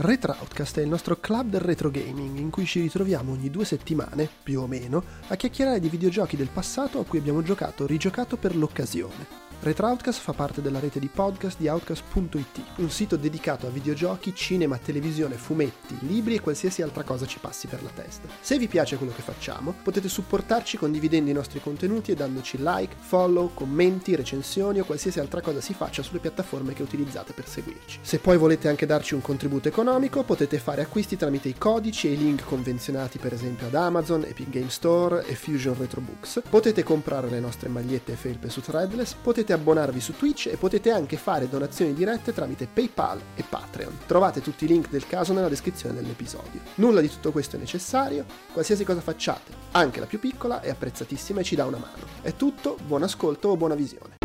Retroutcast è il nostro club del retro gaming in cui ci ritroviamo ogni due settimane, più o meno, a chiacchierare di videogiochi del passato a cui abbiamo giocato o rigiocato per l'occasione. Retroutcast fa parte della rete di podcast di Outcast.it, un sito dedicato a videogiochi, cinema, televisione, fumetti, libri e qualsiasi altra cosa ci passi per la testa. Se vi piace quello che facciamo, potete supportarci condividendo i nostri contenuti e dandoci like, follow, commenti, recensioni o qualsiasi altra cosa si faccia sulle piattaforme che utilizzate per seguirci. Se poi volete anche darci un contributo economico, potete fare acquisti tramite i codici e i link convenzionati per esempio ad Amazon, Epic Game Store e Fusion Retro Books. Potete comprare le nostre magliette e felpe su Threadless, potete potete abbonarvi su Twitch e potete anche fare donazioni dirette tramite PayPal e Patreon. Trovate tutti i link del caso nella descrizione dell'episodio. Nulla di tutto questo è necessario, qualsiasi cosa facciate, anche la più piccola, è apprezzatissima e ci dà una mano. È tutto, buon ascolto o buona visione.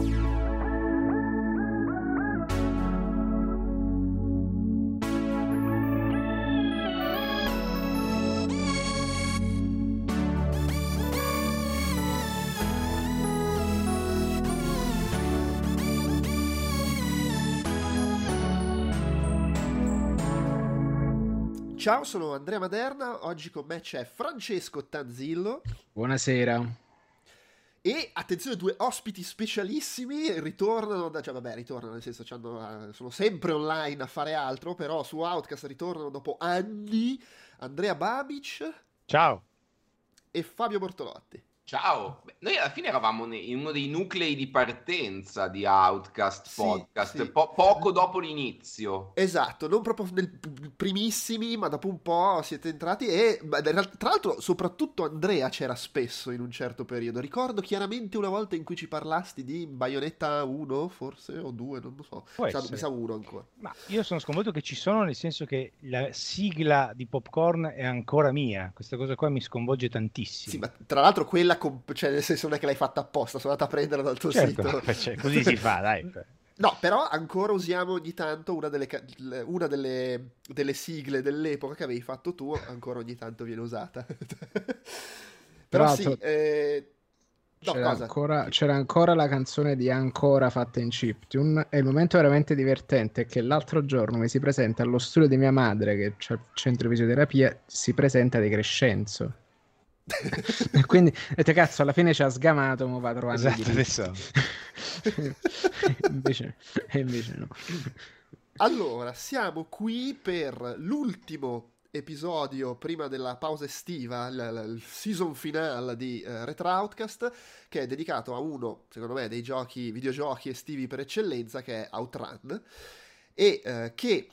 Ciao, sono Andrea Maderna, oggi con me c'è Francesco Tanzillo. Buonasera. E attenzione, due ospiti specialissimi ritornano da, cioè vabbè, ritornano nel senso eh, sono sempre online a fare altro, però su Outcast ritornano dopo anni Andrea Babic. Ciao. E Fabio Bortolotti. Ciao, Beh, noi alla fine eravamo in uno dei nuclei di partenza di Outcast sì, Podcast, sì. Po- poco dopo l'inizio. Esatto, non proprio nel primissimi, ma dopo un po' siete entrati e tra l'altro soprattutto Andrea c'era spesso in un certo periodo. Ricordo chiaramente una volta in cui ci parlasti di Bayonetta 1, forse, o 2, non lo so. Può mi sa 1 ancora. Ma io sono sconvolto che ci sono, nel senso che la sigla di Popcorn è ancora mia. Questa cosa qua mi sconvolge tantissimo. Sì, ma tra l'altro quella quella, comp- cioè nel senso non è che l'hai fatta apposta, sono andata a prenderla dal tuo certo, sito. Cioè, così si fa, dai. No, però ancora usiamo ogni tanto una delle, una delle, delle sigle dell'epoca che avevi fatto tu, ancora ogni tanto viene usata. però sì, eh, No, c'era, ancora, c'era, ancora, la canzone di Ancora fatta in chiptune e il momento veramente divertente è che l'altro giorno mi si presenta allo studio di mia madre che c'è il centro di fisioterapia si presenta De Crescenzo e quindi detto cazzo alla fine ci ha sgamato ma va trovando esatto, adesso. invece, invece no. Allora siamo qui per l'ultimo episodio prima della pausa estiva, il, il season finale di uh, Retro Outcast, che è dedicato a uno, secondo me, dei giochi, videogiochi estivi per eccellenza, che è Outrun, e uh, che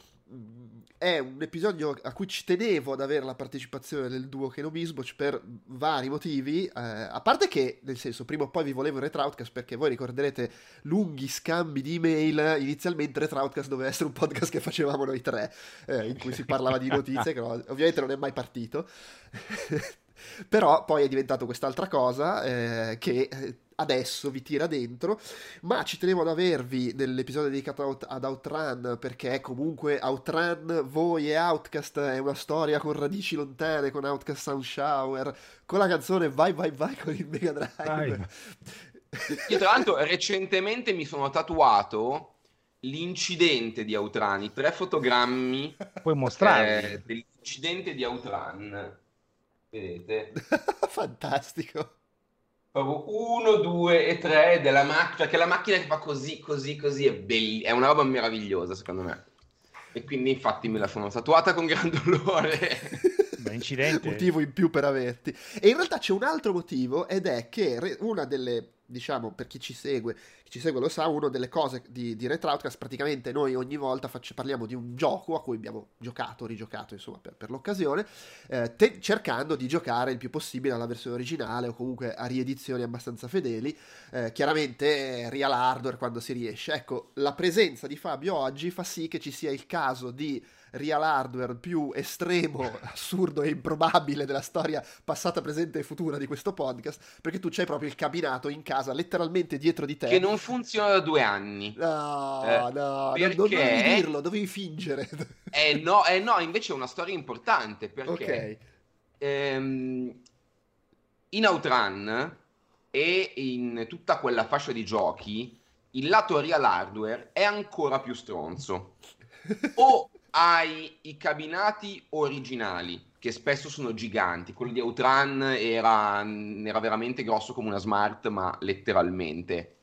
è un episodio a cui ci tenevo ad avere la partecipazione del duo Kenobisboch per vari motivi, eh, a parte che, nel senso, prima o poi vi volevo Retroutcast perché voi ricorderete lunghi scambi di email, inizialmente Retroutcast doveva essere un podcast che facevamo noi tre, eh, in cui si parlava di notizie, che ovviamente non è mai partito, però poi è diventato quest'altra cosa eh, che eh, adesso vi tira dentro, ma ci tenevo ad avervi nell'episodio dedicato ad Outrun perché comunque Outrun, voi e Outcast è una storia con radici lontane, con Outcast Sound Shower, con la canzone Vai Vai Vai con il Mega Drive. Io tra l'altro recentemente mi sono tatuato l'incidente di Outrun, i tre fotogrammi Puoi mostrare eh, dell'incidente di Outrun. Vedete? Fantastico proprio uno, due e tre della macchina, perché la macchina che fa così, così, così è bella, è una roba meravigliosa secondo me. E quindi infatti me la sono tatuata con gran dolore. Beh, incidente. motivo in più per averti. E in realtà c'è un altro motivo ed è che una delle diciamo, per chi ci segue, chi ci segue lo sa, una delle cose di, di Retroutcast, praticamente noi ogni volta faccio, parliamo di un gioco a cui abbiamo giocato, rigiocato, insomma, per, per l'occasione, eh, te, cercando di giocare il più possibile alla versione originale o comunque a riedizioni abbastanza fedeli, eh, chiaramente real hardware quando si riesce. Ecco, la presenza di Fabio oggi fa sì che ci sia il caso di real hardware più estremo, assurdo e improbabile della storia passata, presente e futura di questo podcast, perché tu c'hai proprio il cabinato in casa, letteralmente dietro di te. Che non funziona da due anni. No, eh, no, perché... non dovevi dirlo, dovevi fingere. Eh no, eh no, invece è una storia importante, perché okay. ehm, in Outrun e in tutta quella fascia di giochi il lato real hardware è ancora più stronzo. O hai i cabinati originali, che spesso sono giganti. Quello di Outran era, era veramente grosso come una smart, ma letteralmente.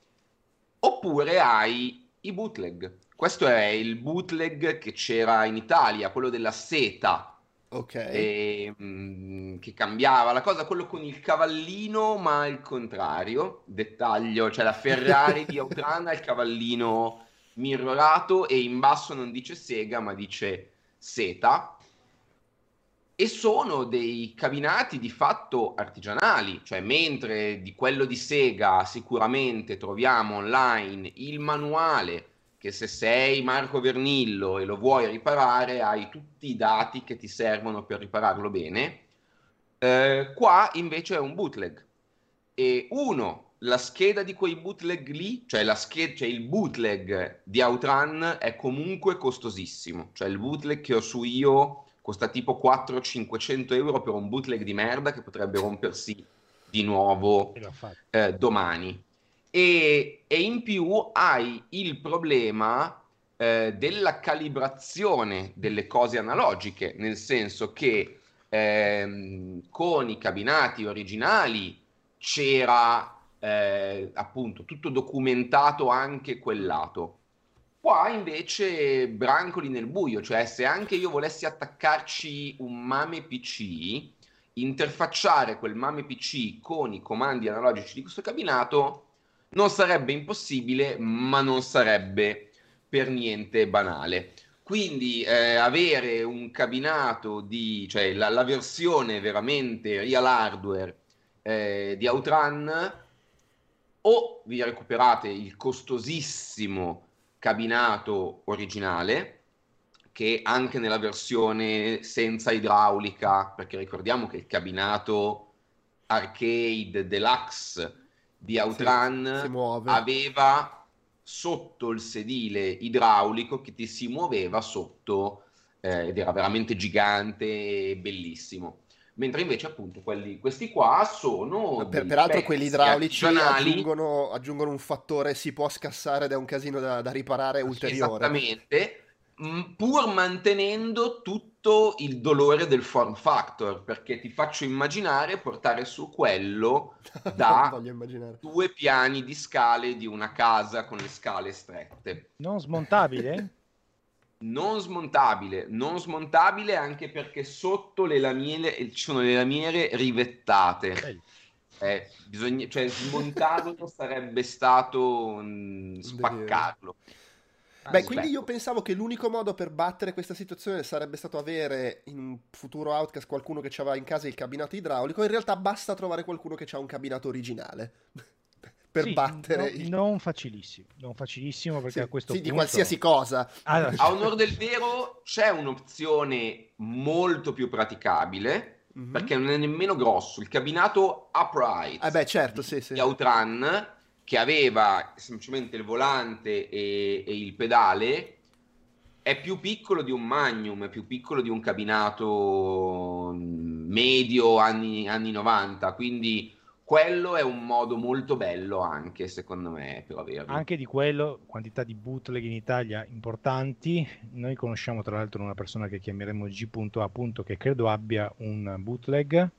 Oppure hai i bootleg. Questo è il bootleg che c'era in Italia, quello della seta. Ok. E, mh, mm, che cambiava la cosa, quello con il cavallino, ma al contrario. Dettaglio, cioè la Ferrari di Outrun ha il cavallino mirrorato e in basso non dice Sega, ma dice Seta. E sono dei cabinati di fatto artigianali, cioè mentre di quello di Sega sicuramente troviamo online il manuale che se sei Marco Vernillo e lo vuoi riparare hai tutti i dati che ti servono per ripararlo bene. Eh, qua invece è un bootleg. E uno, la scheda di quei bootleg lì, cioè, la scheda, cioè il bootleg di Outrun è comunque costosissimo. Cioè il bootleg che ho su io costa tipo 400-500 euro per un bootleg di merda che potrebbe rompersi di nuovo eh, domani e, e in più hai il problema eh, della calibrazione delle cose analogiche, nel senso che ehm, con i cabinati originali c'era eh, appunto tutto documentato anche quel lato. Qua invece brancoli nel buio, cioè se anche io volessi attaccarci un MAME PC, interfacciare quel MAME PC con i comandi analogici di questo cabinato non sarebbe impossibile, ma non sarebbe per niente banale. Quindi eh, avere un cabinato di, cioè la, la versione veramente real hardware eh, di Outrun, o vi recuperate il costosissimo cabinato originale, che anche nella versione senza idraulica, perché ricordiamo che il cabinato arcade deluxe di Outrun si, aveva sotto il sedile idraulico che ti si muoveva sotto eh, ed era veramente gigante e bellissimo. Mentre invece appunto quelli, questi qua sono... Per, peraltro quelli idraulici aggiungono, aggiungono, un fattore si può scassare ed è un casino da, da riparare ulteriore. Esattamente, pur mantenendo tutto il dolore del form factor, perché ti faccio immaginare portare su quello da due piani di scale di una casa con le scale strette. Non smontabile? Non smontabile, non smontabile anche perché sotto le lamiere ci sono le lamiere rivettate. Eh, bisogna, cioè smontarlo sarebbe stato mh, spaccarlo. Beh, quindi io pensavo che l'unico modo per battere questa situazione sarebbe stato avere in un futuro Outcast qualcuno che aveva in casa il cabinato idraulico. In realtà basta trovare qualcuno che ha un cabinato originale. per sì, battere no, il... non facilissimo non facilissimo perché sì, a questo sì, punto di qualsiasi cosa allora, a onore del vero c'è un'opzione molto più praticabile mm-hmm. perché non è nemmeno grosso il cabinato upright eh beh certo sì sì di Outrun che aveva semplicemente il volante e, e, il pedale, è più piccolo di un Magnum, è più piccolo di un cabinato mm, medio anni, anni 90, quindi quello è un modo molto bello anche secondo me per averlo. Anche di quello, quantità di bootleg in Italia importanti, noi conosciamo tra l'altro una persona che chiameremo G.A. che credo abbia un bootleg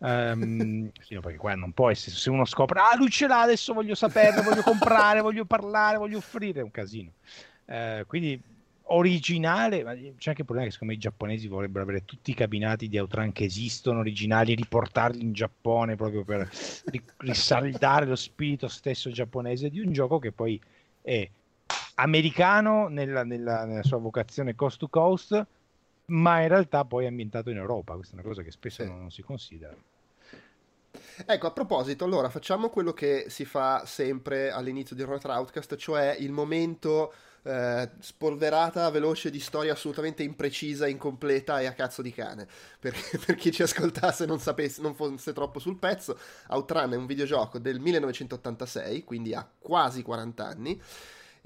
Um, sì, no, perché qua non può essere se uno scopre ah lui ce l'ha adesso voglio saperne voglio comprare voglio parlare voglio offrire è un casino uh, quindi originale ma c'è anche il problema che secondo me i giapponesi vorrebbero avere tutti i cabinati di Outran che esistono originali e riportarli in Giappone proprio per risaldare lo spirito stesso giapponese di un gioco che poi è americano nella, nella, nella sua vocazione coast to coast ma in realtà poi è ambientato in Europa, questa è una cosa che spesso sì. non si considera. Ecco, a proposito, allora facciamo quello che si fa sempre all'inizio di Ronald Outcast, cioè il momento eh, spolverata, veloce di storia assolutamente imprecisa, incompleta e a cazzo di cane. Perché per chi ci ascoltasse non non fosse troppo sul pezzo, Outrun è un videogioco del 1986, quindi ha quasi 40 anni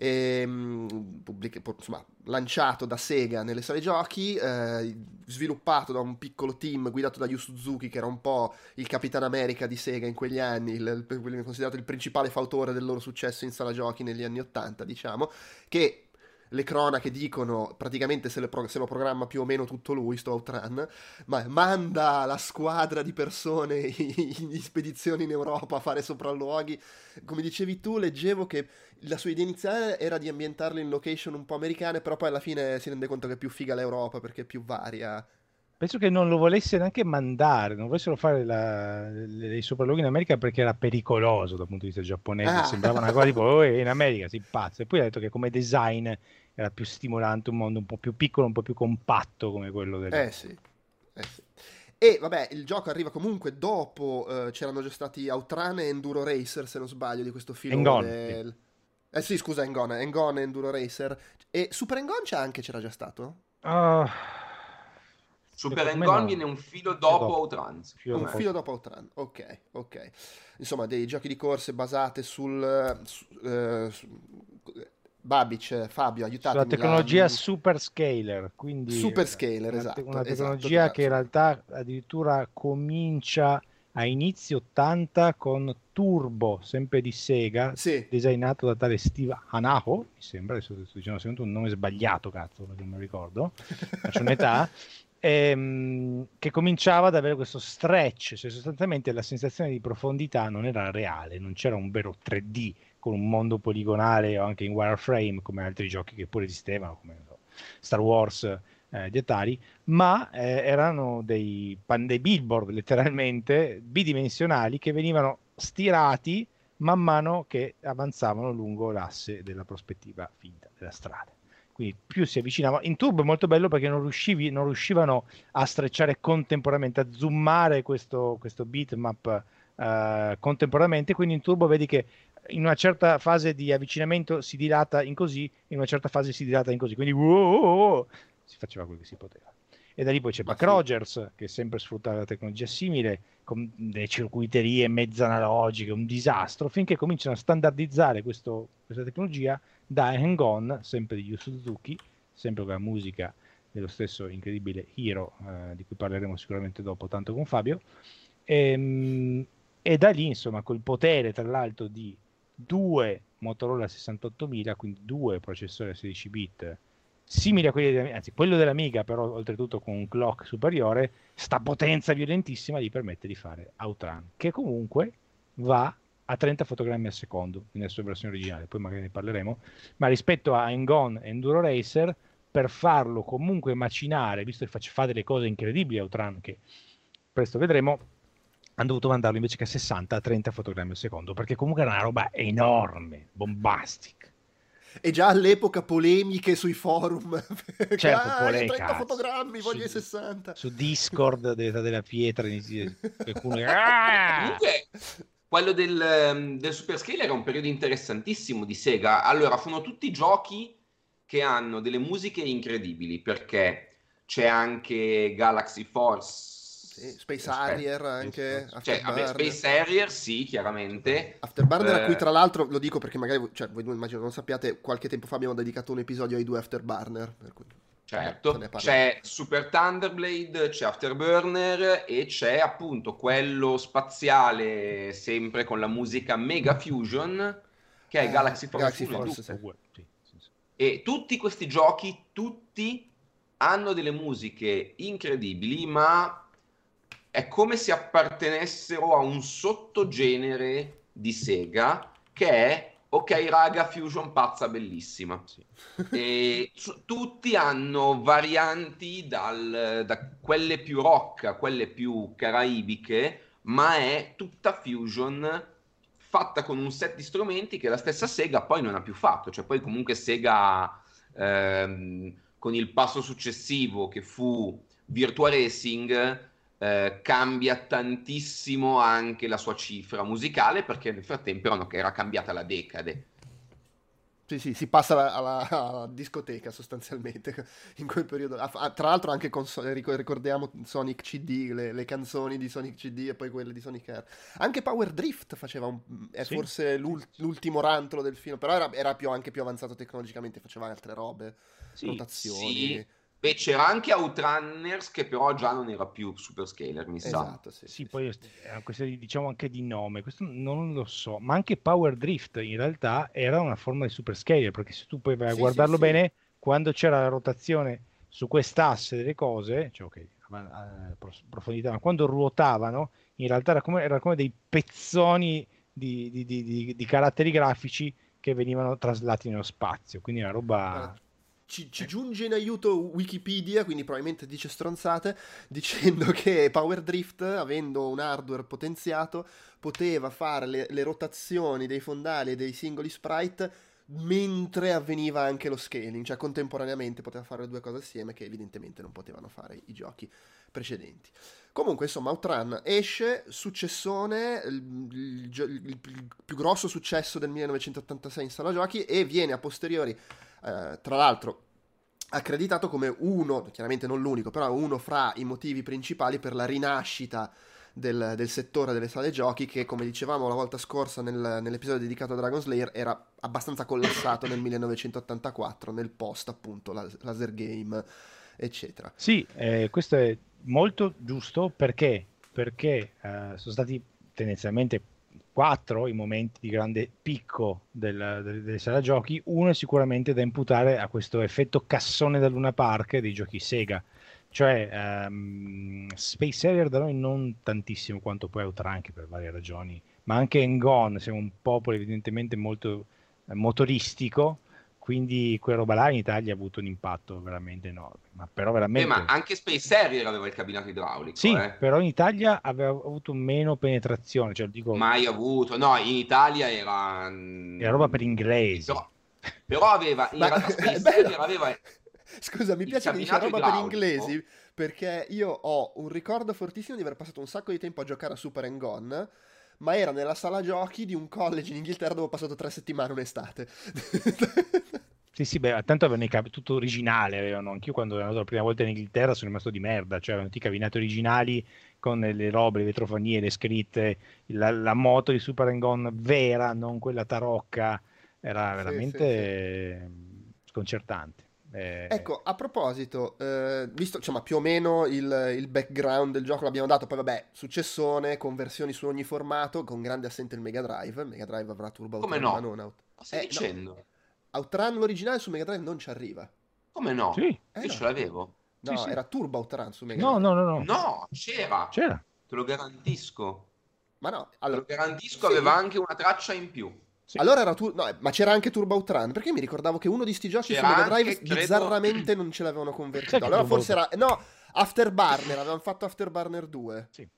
ehm, pubblic- insomma, lanciato da Sega nelle sale giochi, eh, sviluppato da un piccolo team guidato da Yu Suzuki, che era un po' il Capitan America di Sega in quegli anni, il, il, considerato il principale fautore del loro successo in sala giochi negli anni 80, diciamo, che le cronache dicono praticamente se, pro- se, lo programma più o meno tutto lui, sto Outrun, ma manda la squadra di persone in spedizioni in Europa a fare sopralluoghi. Come dicevi tu, leggevo che la sua idea iniziale era di ambientarlo in location un po' americane, però poi alla fine si rende conto che è più figa l'Europa perché è più varia. Penso che non lo volesse neanche mandare, non volessero fare la, dei sopralluoghi in America perché era pericoloso dal punto di vista giapponese. Ah. Sembrava una cosa tipo, oh, in America si pazza. E poi ha detto che come design era più stimolante, un mondo un po' più piccolo, un po' più compatto come quello del... Eh sì, eh sì. E vabbè, il gioco arriva comunque dopo, eh, c'erano già stati Outrun e Enduro Racer, se non sbaglio, di questo film. Engon. Del... Eh sì, scusa, Engon, Engon e Enduro Racer. E Super Engon c'è anche, c'era già stato? Uh, Super Engon no. viene un filo dopo, dopo. Outrun. Un filo dopo Outrun, ok, ok. Insomma, dei giochi di corse basate sul... Su, uh, su, Babic, Fabio, aiutatemi. La tecnologia la... super scaler, quindi super scaler, esatto. Una esatto, tecnologia esatto, che in realtà addirittura comincia a inizio 80 con Turbo, sempre di Sega, sì. designato da tale Steve Hanaho, mi sembra, adesso sto dicendo sempre un nome sbagliato, cazzo, perché non mi ricordo, faccio un'età, ehm, che cominciava ad avere questo stretch, cioè sostanzialmente la sensazione di profondità non era reale, non c'era un vero 3D con un mondo poligonale o anche in wireframe come altri giochi che pure esistevano, come Star Wars eh, di Atari, ma eh, erano dei, dei billboard letteralmente bidimensionali che venivano stirati man mano che avanzavano lungo l'asse della prospettiva finta della strada quindi più si avvicinava. In turbo è molto bello perché non, riuscivi, non riuscivano a strecciare contemporaneamente, a zoomare questo, questo bitmap uh, contemporaneamente, quindi in turbo vedi che in una certa fase di avvicinamento si dilata in così, in una certa fase si dilata in così, quindi wow, si faceva quello che si poteva. E da lì poi c'è Buck. Rogers, che sempre sfrutta la tecnologia simile, con delle circuiterie mezzo analogiche, un disastro, finché cominciano a standardizzare questo, questa tecnologia da Hang On, sempre di Yu Suzuki, sempre con la musica dello stesso incredibile Hero, eh, di cui parleremo sicuramente dopo, tanto con Fabio. E, ehm, e da lì, insomma, col potere tra l'altro di due Motorola 68000, quindi due processori a 16 bit simili a quelli dell'Amiga, anzi quello dell'Amiga però oltretutto con un clock superiore, sta potenza violentissima gli permette di fare Outrun, che comunque va a 30 fotogrammi al secondo nella sua versione originale, poi magari ne parleremo, ma rispetto a Engon Enduro Racer, per farlo comunque macinare, visto che fa delle cose incredibili Outrun, che presto vedremo, hanno dovuto mandarlo invece che a 60 a 30 fotogrammi al secondo, perché comunque era una roba enorme, bombastica. E già all'epoca polemiche sui forum. Certo, ah, pole- 30 cazzo. fotogrammi, voglio i 60. Su Discord dell'età della pietra, qualcuno... ah! Comunque, quello del, ehm, del Super Scale era un periodo interessantissimo di Sega. Allora, sono tutti giochi che hanno delle musiche incredibili, perché c'è anche Galaxy Force sì, Space Harrier anche. Cioè, vabbè, Space Harrier sì, chiaramente. Afterburner, eh... a cui tra l'altro lo dico perché magari cioè, voi immagino non sappiate, qualche tempo fa abbiamo dedicato un episodio ai due Afterburner. Cui... Certo, c'è Super Thunderblade, c'è Afterburner e c'è appunto quello spaziale sempre con la musica Mega Fusion che è eh, Galaxy Force. Galaxy Force sì. E tutti questi giochi, tutti hanno delle musiche incredibili, ma è come se appartenessero a un sottogenere di Sega che è ok raga Fusion pazza bellissima sì. e su, tutti hanno varianti dal, da quelle più rock a quelle più caraibiche ma è tutta Fusion fatta con un set di strumenti che la stessa Sega poi non ha più fatto cioè poi comunque Sega ehm, con il passo successivo che fu Virtua Racing eh, cambia tantissimo anche la sua cifra musicale perché nel frattempo era cambiata la decade. Sì, sì, si passa alla, alla, alla, discoteca sostanzialmente in quel periodo. Tra l'altro anche con, ricordiamo Sonic CD, le, le, canzoni di Sonic CD e poi quelle di Sonic Air. Anche Power Drift faceva un, è sì, forse l'ult, l'ultimo rantolo del film, però era, era più, anche più avanzato tecnologicamente, faceva altre robe, sì, notazioni. Sì. Beh, c'era anche Outrunners che però già non era più Super Scaler, mi esatto, sa. Sì, sì, sì poi era questa diciamo anche di nome, questo non lo so, ma anche Power Drift in realtà era una forma di Super Scaler, perché se tu poi vai a sì, guardarlo bene, quando c'era la rotazione su quest'asse delle cose, cioè ok, profondità, ma quando ruotavano in realtà era come, era come dei pezzoni di, di, di, di, caratteri grafici che venivano traslati nello spazio, quindi una roba... Ci, ci, giunge in aiuto Wikipedia, quindi probabilmente dice stronzate, dicendo che Power Drift, avendo un hardware potenziato, poteva fare le, le rotazioni dei fondali e dei singoli sprite mentre avveniva anche lo scaling, cioè contemporaneamente poteva fare le due cose assieme che evidentemente non potevano fare i giochi precedenti. Comunque, insomma, Outrun esce, successone, il, il, il, il, più grosso successo del 1986 in sala giochi e viene a posteriori, eh, tra l'altro, accreditato come uno, chiaramente non l'unico, però uno fra i motivi principali per la rinascita del, del, settore delle sale giochi che, come dicevamo la volta scorsa nel, nell'episodio dedicato a Dragon Slayer, era abbastanza collassato nel 1984, nel post appunto laser game, eccetera. Sì, eh, questo è molto giusto perché, perché eh, sono stati tendenzialmente quattro i momenti di grande picco del, del, delle sale giochi. Uno è sicuramente da imputare a questo effetto cassone da Luna Park dei giochi Sega cioè, um, Space Harrier da noi non tantissimo quanto poi Outrun, anche per varie ragioni, ma anche Engon, siamo un popolo evidentemente molto eh, motoristico, quindi quella roba là in Italia ha avuto un impatto veramente enorme. Ma però veramente... Eh, ma anche Space Harrier aveva il cabinato idraulico. Sì, eh. però in Italia aveva avuto meno penetrazione. Cioè, dico... Mai avuto, no, in Italia era... Era roba per inglesi. Però, però aveva... In realtà Space Harrier aveva Scusa, mi piace che dice roba per inglesi perché io ho un ricordo fortissimo di aver passato un sacco di tempo a giocare a Super and Gone, ma era nella sala giochi di un college in Inghilterra dove ho passato tre settimane un'estate. Sì, sì, beh, tanto avevano i cavi, tutto originale, avevano, anch'io quando ero andato la prima volta in Inghilterra sono rimasto di merda, cioè avevano tutti i cabinati originali con le robe, le vetrofanie, le scritte, la, la moto di Super and Gone vera, non quella tarocca, era veramente sì, sì, sconcertante. Eh... Ecco, a proposito, eh, visto insomma, più o meno il, il, background del gioco l'abbiamo dato, poi vabbè, successone, conversioni su ogni formato, con grande assente il Mega Drive. Il Mega Drive avrà Turbo Come Outrun, no? non Out... Ma stai eh, dicendo? No. Outrun l'originale su Mega Drive non ci arriva. Come no? Sì. Eh, Io no. ce l'avevo. No, sì, era Turbo Outrun su Mega no, Drive. No, no, no. No, c'era. C'era. Te lo garantisco. Ma no, allora... Te lo garantisco, sì. aveva anche una traccia in più. Sì. Allora era tu- no, ma c'era anche Turbo Outrun, perché mi ricordavo che uno di sti giochi c'era su Mega Drive anche, bizzarramente credo... non ce l'avevano convertito. Allora forse era no, Afterburner, avevano fatto Afterburner 2. Sì.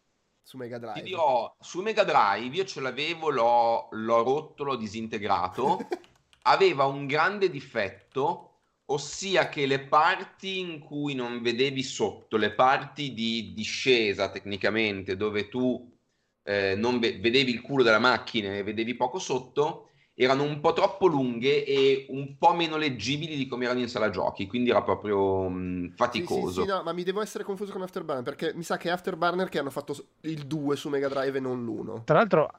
Su Mega Drive. Ti dirò, su Mega Drive io ce l'avevo, l'ho, l'ho rotto, l'ho disintegrato. Aveva un grande difetto, ossia che le parti in cui non vedevi sotto, le parti di discesa tecnicamente, dove tu eh, non ve- vedevi il culo della macchina e vedevi poco sotto, erano un po' troppo lunghe e un po' meno leggibili di come erano in sala giochi, quindi era proprio mh, faticoso. Sì, sì, sì, no, ma mi devo essere confuso con Afterburner, perché mi sa che è Afterburner che hanno fatto il 2 su Mega Drive e non l'1. Tra l'altro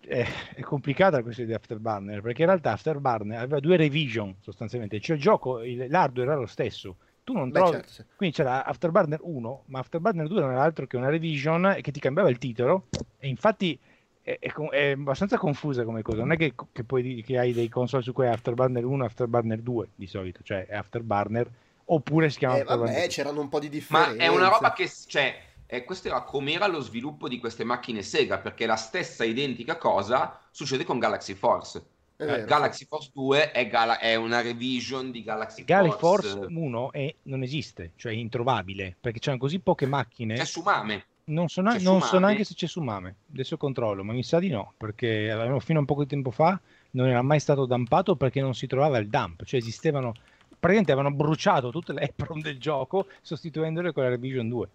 è, è complicata questa di Afterburner, perché in realtà Afterburner aveva due revision sostanzialmente, cioè il gioco, il, l'hardware era lo stesso, tu non Beh, trovi... Certo, sì. Quindi c'era Afterburner 1, ma Afterburner 2 non era altro che una revision che ti cambiava il titolo e infatti è, è, è abbastanza confusa come cosa. Non è che, che, poi, che hai dei console su cui è Afterburner 1 Afterburner 2 di solito, cioè è Afterburner oppure si chiama eh, Afterburner vabbè, 2. c'erano un po' di differenze. Ma è una roba che... Cioè, eh, questo era com'era lo sviluppo di queste macchine Sega, perché la stessa identica cosa succede con Galaxy Force eh, Galaxy Force 2 è, Gala- è, una revision di Galaxy, Galaxy Force. Force 1 è, non esiste, cioè è introvabile, perché c'hanno così poche macchine. C'è su Mame. Non so, na- non so neanche se c'è su Mame, adesso controllo, ma mi sa di no, perché fino a un po' di tempo fa non era mai stato dampato perché non si trovava il dump, cioè esistevano, praticamente avevano bruciato tutte le EPROM del gioco sostituendole con la Revision 2.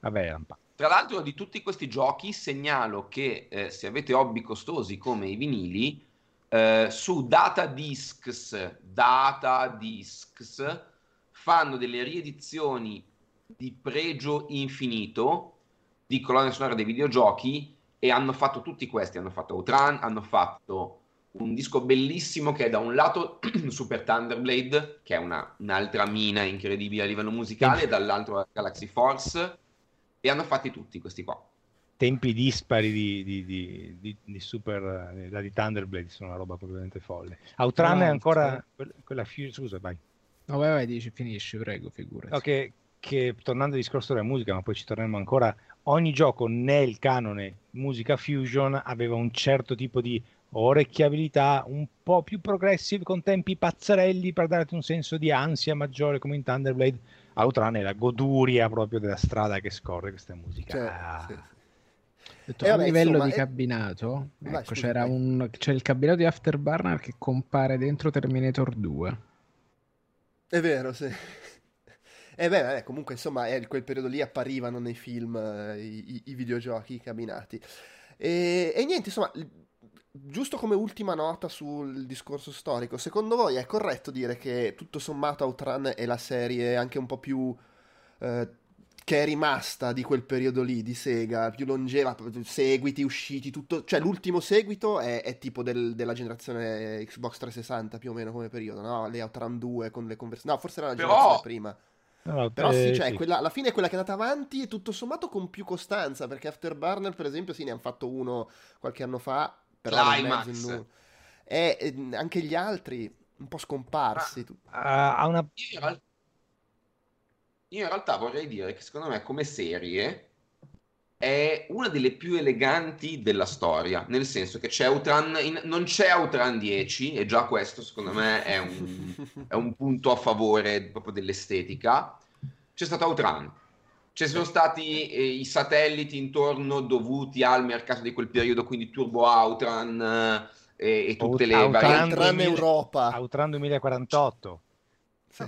Vabbè, era un po'. Tra l'altro di tutti questi giochi segnalo che eh, se avete hobby costosi come i vinili, eh, su Data Discs, Data Discs fanno delle riedizioni di pregio infinito di colonne sonore dei videogiochi e hanno fatto tutti questi, hanno fatto Outrun, hanno fatto un disco bellissimo che è da un lato Super Thunderblade, che è una, un'altra mina incredibile a livello musicale, e dall'altro Galaxy Force, e hanno fatti tutti questi qua tempi dispari di, di, di, di, di Super, la di Thunderblade sono una roba completamente folle. Outrun no, è ancora quella, quella scusa, vai. No, vai, vai, dici, finisci, prego, figurati. Ok, che tornando al discorso della musica, ma poi ci torneremo ancora, ogni gioco nel canone musica fusion aveva un certo tipo di orecchiabilità un po' più progressive con tempi pazzerelli per darti un senso di ansia maggiore come in Thunderblade Outrun è la goduria proprio della strada che scorre questa musica cioè, ah. sì, Detto, a livello insomma, di cabinato è... ecco, scusa, c'era un, c'è il cabinato di Afterburner che compare dentro Terminator 2 è vero sì. E eh beh, beh, comunque insomma in quel periodo lì apparivano nei film eh, i, i, videogiochi cabinati. E, e niente insomma giusto come ultima nota sul discorso storico, secondo voi è corretto dire che tutto sommato Outrun è la serie anche un po' più eh, che è rimasta di quel periodo lì di Sega, più longeva, seguiti, usciti, tutto, cioè l'ultimo seguito è, è tipo del, della generazione Xbox 360 più o meno come periodo, no? Le Outrun 2 con le conversioni, no, forse era la generazione Però... prima. No, Però eh, sì, cioè, sì. Quella, alla fine è quella che è andata avanti e tutto sommato con più costanza, perché Afterburner, per esempio, sì, ne hanno fatto uno qualche anno fa, però Climax. E eh, anche gli altri un po' scomparsi. Ma, uh, una... io, in realtà, vorrei dire che secondo me come serie è una delle più eleganti della storia, nel senso che c'è Outrun, in, non c'è Outrun 10 e già questo secondo me è un, è un punto a favore proprio dell'estetica. C'è stato Outrun, ci sono stati eh, i satelliti intorno dovuti al mercato di quel periodo, quindi Turbo Outrun eh, e tutte le varianti. Outrun Europa. Outrun 2048.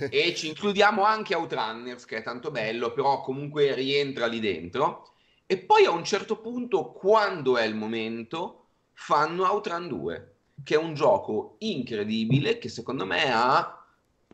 E ci includiamo anche Outrunners, che è tanto bello, però comunque rientra lì dentro. E poi a un certo punto, quando è il momento, fanno Outrun 2, che è un gioco incredibile che secondo me ha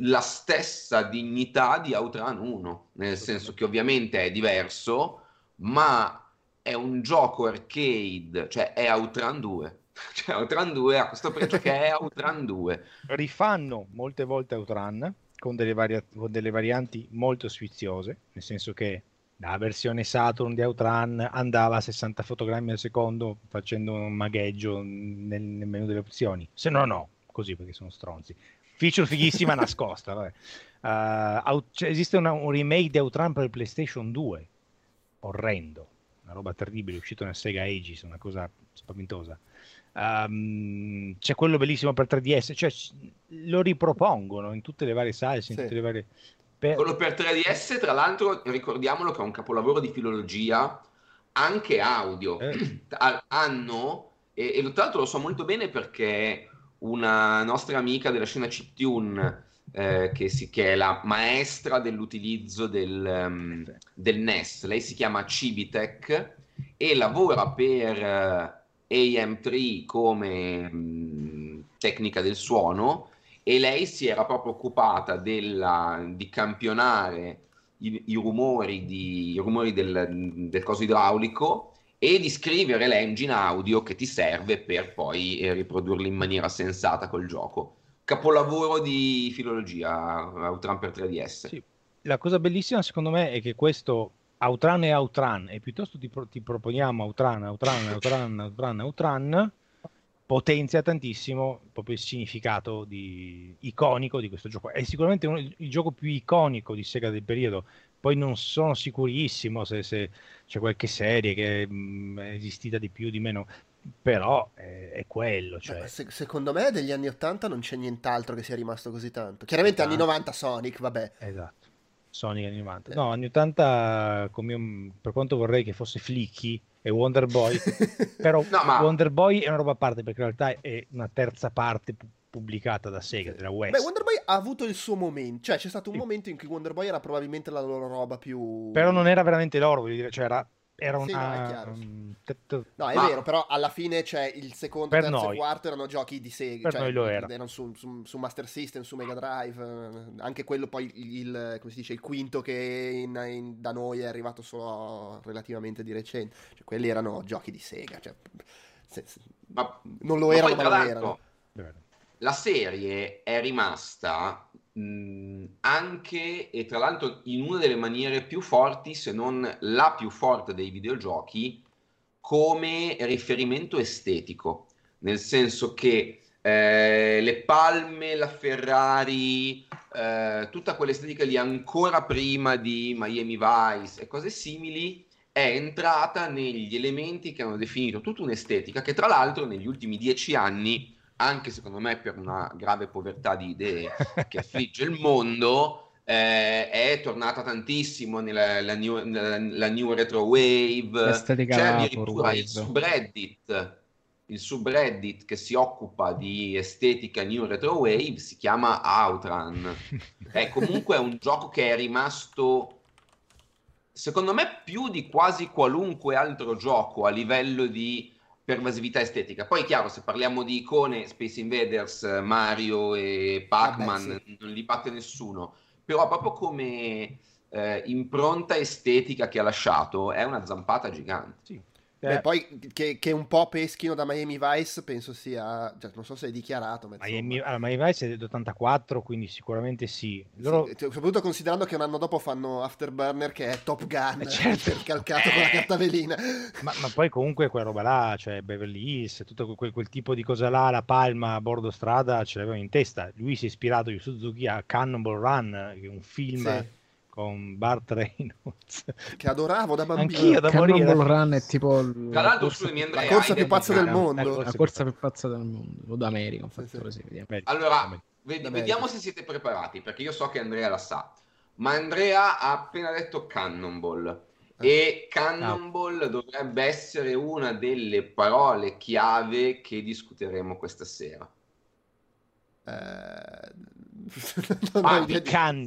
la stessa dignità di Outrun 1, nel senso che ovviamente è diverso, ma è un gioco arcade, cioè è Outrun 2. Cioè Outrun 2 ha questo pregio che è Outrun 2. Rifanno molte volte Outrun con delle, varia- con delle varianti molto sfiziose, nel senso che la versione Saturn di Outrun andava a 60 fotogrammi al secondo facendo un magheggio nel, nel menu delle opzioni, se no no, così perché sono stronzi feature fighissima nascosta. Uh, cioè, esiste una, un remake di Outrun per il PlayStation 2, orrendo, una roba terribile, uscito nel Sega Aegis, una cosa spaventosa. Um, c'è quello bellissimo per 3DS, cioè lo ripropongono in tutte le varie salse, sì. in tutte le varie... Per... Quello per 3DS, tra l'altro, ricordiamolo che è un capolavoro di filologia anche audio. Eh. Hanno, e, e tra l'altro lo so molto bene perché una nostra amica della scena chiptune eh, che, si, che, è la maestra dell'utilizzo del, um, del, NES. Lei si chiama Cibitech e lavora per uh, AM3 come um, tecnica del suono e lei si era proprio occupata della, di campionare i, i rumori, di, i rumori del, del coso idraulico e di scrivere l'engine audio che ti serve per poi eh, riprodurli in maniera sensata col gioco. Capolavoro di filologia, Outrun per 3DS. Sì. La cosa bellissima secondo me è che questo Outrun e Outrun, e piuttosto ti, pro- ti proponiamo Outrun, Outrun, Outrun, Outrun, Outrun, potenzia tantissimo proprio il significato di, iconico di questo gioco. È sicuramente uno, il gioco più iconico di Sega del periodo, poi non sono sicurissimo se, se c'è qualche serie che mh, mm, è esistita di più o di meno, però è, è quello. Cioè... Se, secondo me degli anni 80 non c'è nient'altro che sia rimasto così tanto. Chiaramente esatto. anni 90 Sonic, vabbè. Esatto. Sonic anni 90. Eh. No, anni 80 come, per quanto vorrei che fosse Flicky e Wonder Boy, però no, ma... Wonder Boy è una roba a parte perché in realtà è una terza parte pubblicata da Sega, della West. Beh, Wonder Boy ha avuto il suo momento, cioè c'è stato un sì. momento in cui Wonder Boy era probabilmente la loro roba più... Però non era veramente loro, voglio dire, cioè era era una... Sì, no, è chiaro. No, è Ma... vero, però alla fine c'è il secondo, per terzo noi. e quarto erano giochi di Sega. Per cioè, noi lo era. erano su, su, su, Master System, su Mega Drive. Eh, anche quello poi, il, come si dice, il quinto che in, in, da noi è arrivato solo relativamente di recente. Cioè, quelli erano giochi di Sega. Cioè, se, se, ma, non lo erano, ma, ma lo erano la serie è rimasta mh, anche e tra l'altro in una delle maniere più forti, se non la più forte dei videogiochi, come riferimento estetico, nel senso che eh, le palme, la Ferrari, eh, tutta quell'estetica lì ancora prima di Miami Vice e cose simili è entrata negli elementi che hanno definito tutta un'estetica che tra l'altro negli ultimi dieci anni, anche secondo me per una grave povertà di idee che affligge il mondo, eh, è tornata tantissimo nella la new, la, la new retro wave, c'è addirittura il subreddit il subreddit che si occupa di estetica new retro wave si chiama Outrun. è comunque un gioco che è rimasto secondo me più di quasi qualunque altro gioco a livello di pervasività estetica. Poi è chiaro, se parliamo di icone, Space Invaders, Mario e Pac-Man, ah sì. non li batte nessuno, però proprio come eh, impronta estetica che ha lasciato è una zampata gigante. Sì. Beh, eh. poi che, che, un po' peschino da Miami Vice penso sia, cioè, non so se è dichiarato. Ma Miami, allora, Miami Vice è dell'84, quindi sicuramente sì. Loro... sì. Soprattutto considerando che un anno dopo fanno Afterburner che è Top Gun, eh certo. calcato eh. con la carta velina. Ma, ma, poi comunque quella roba là, cioè Beverly Hills, tutto quel, quel, tipo di cosa là, la palma a bordo strada ce l'aveva in testa. Lui si è ispirato Yu Suzuki a Cannonball Run, che è un film... Sì con Bart Reynolds. Che adoravo da bambino. Anch'io da morire. Cannonball Run è tipo tra l'altro scusami Andrea la corsa più pazza del mondo. La corsa più pazza del mondo o d'America sì, sì. Così, allora ved- vediamo se siete preparati perché io so che Andrea la sa. Ma Andrea ha appena detto Cannonball. Eh. e Cannonball no. dovrebbe essere una delle parole chiave che discuteremo questa sera. Eh... ah, di can...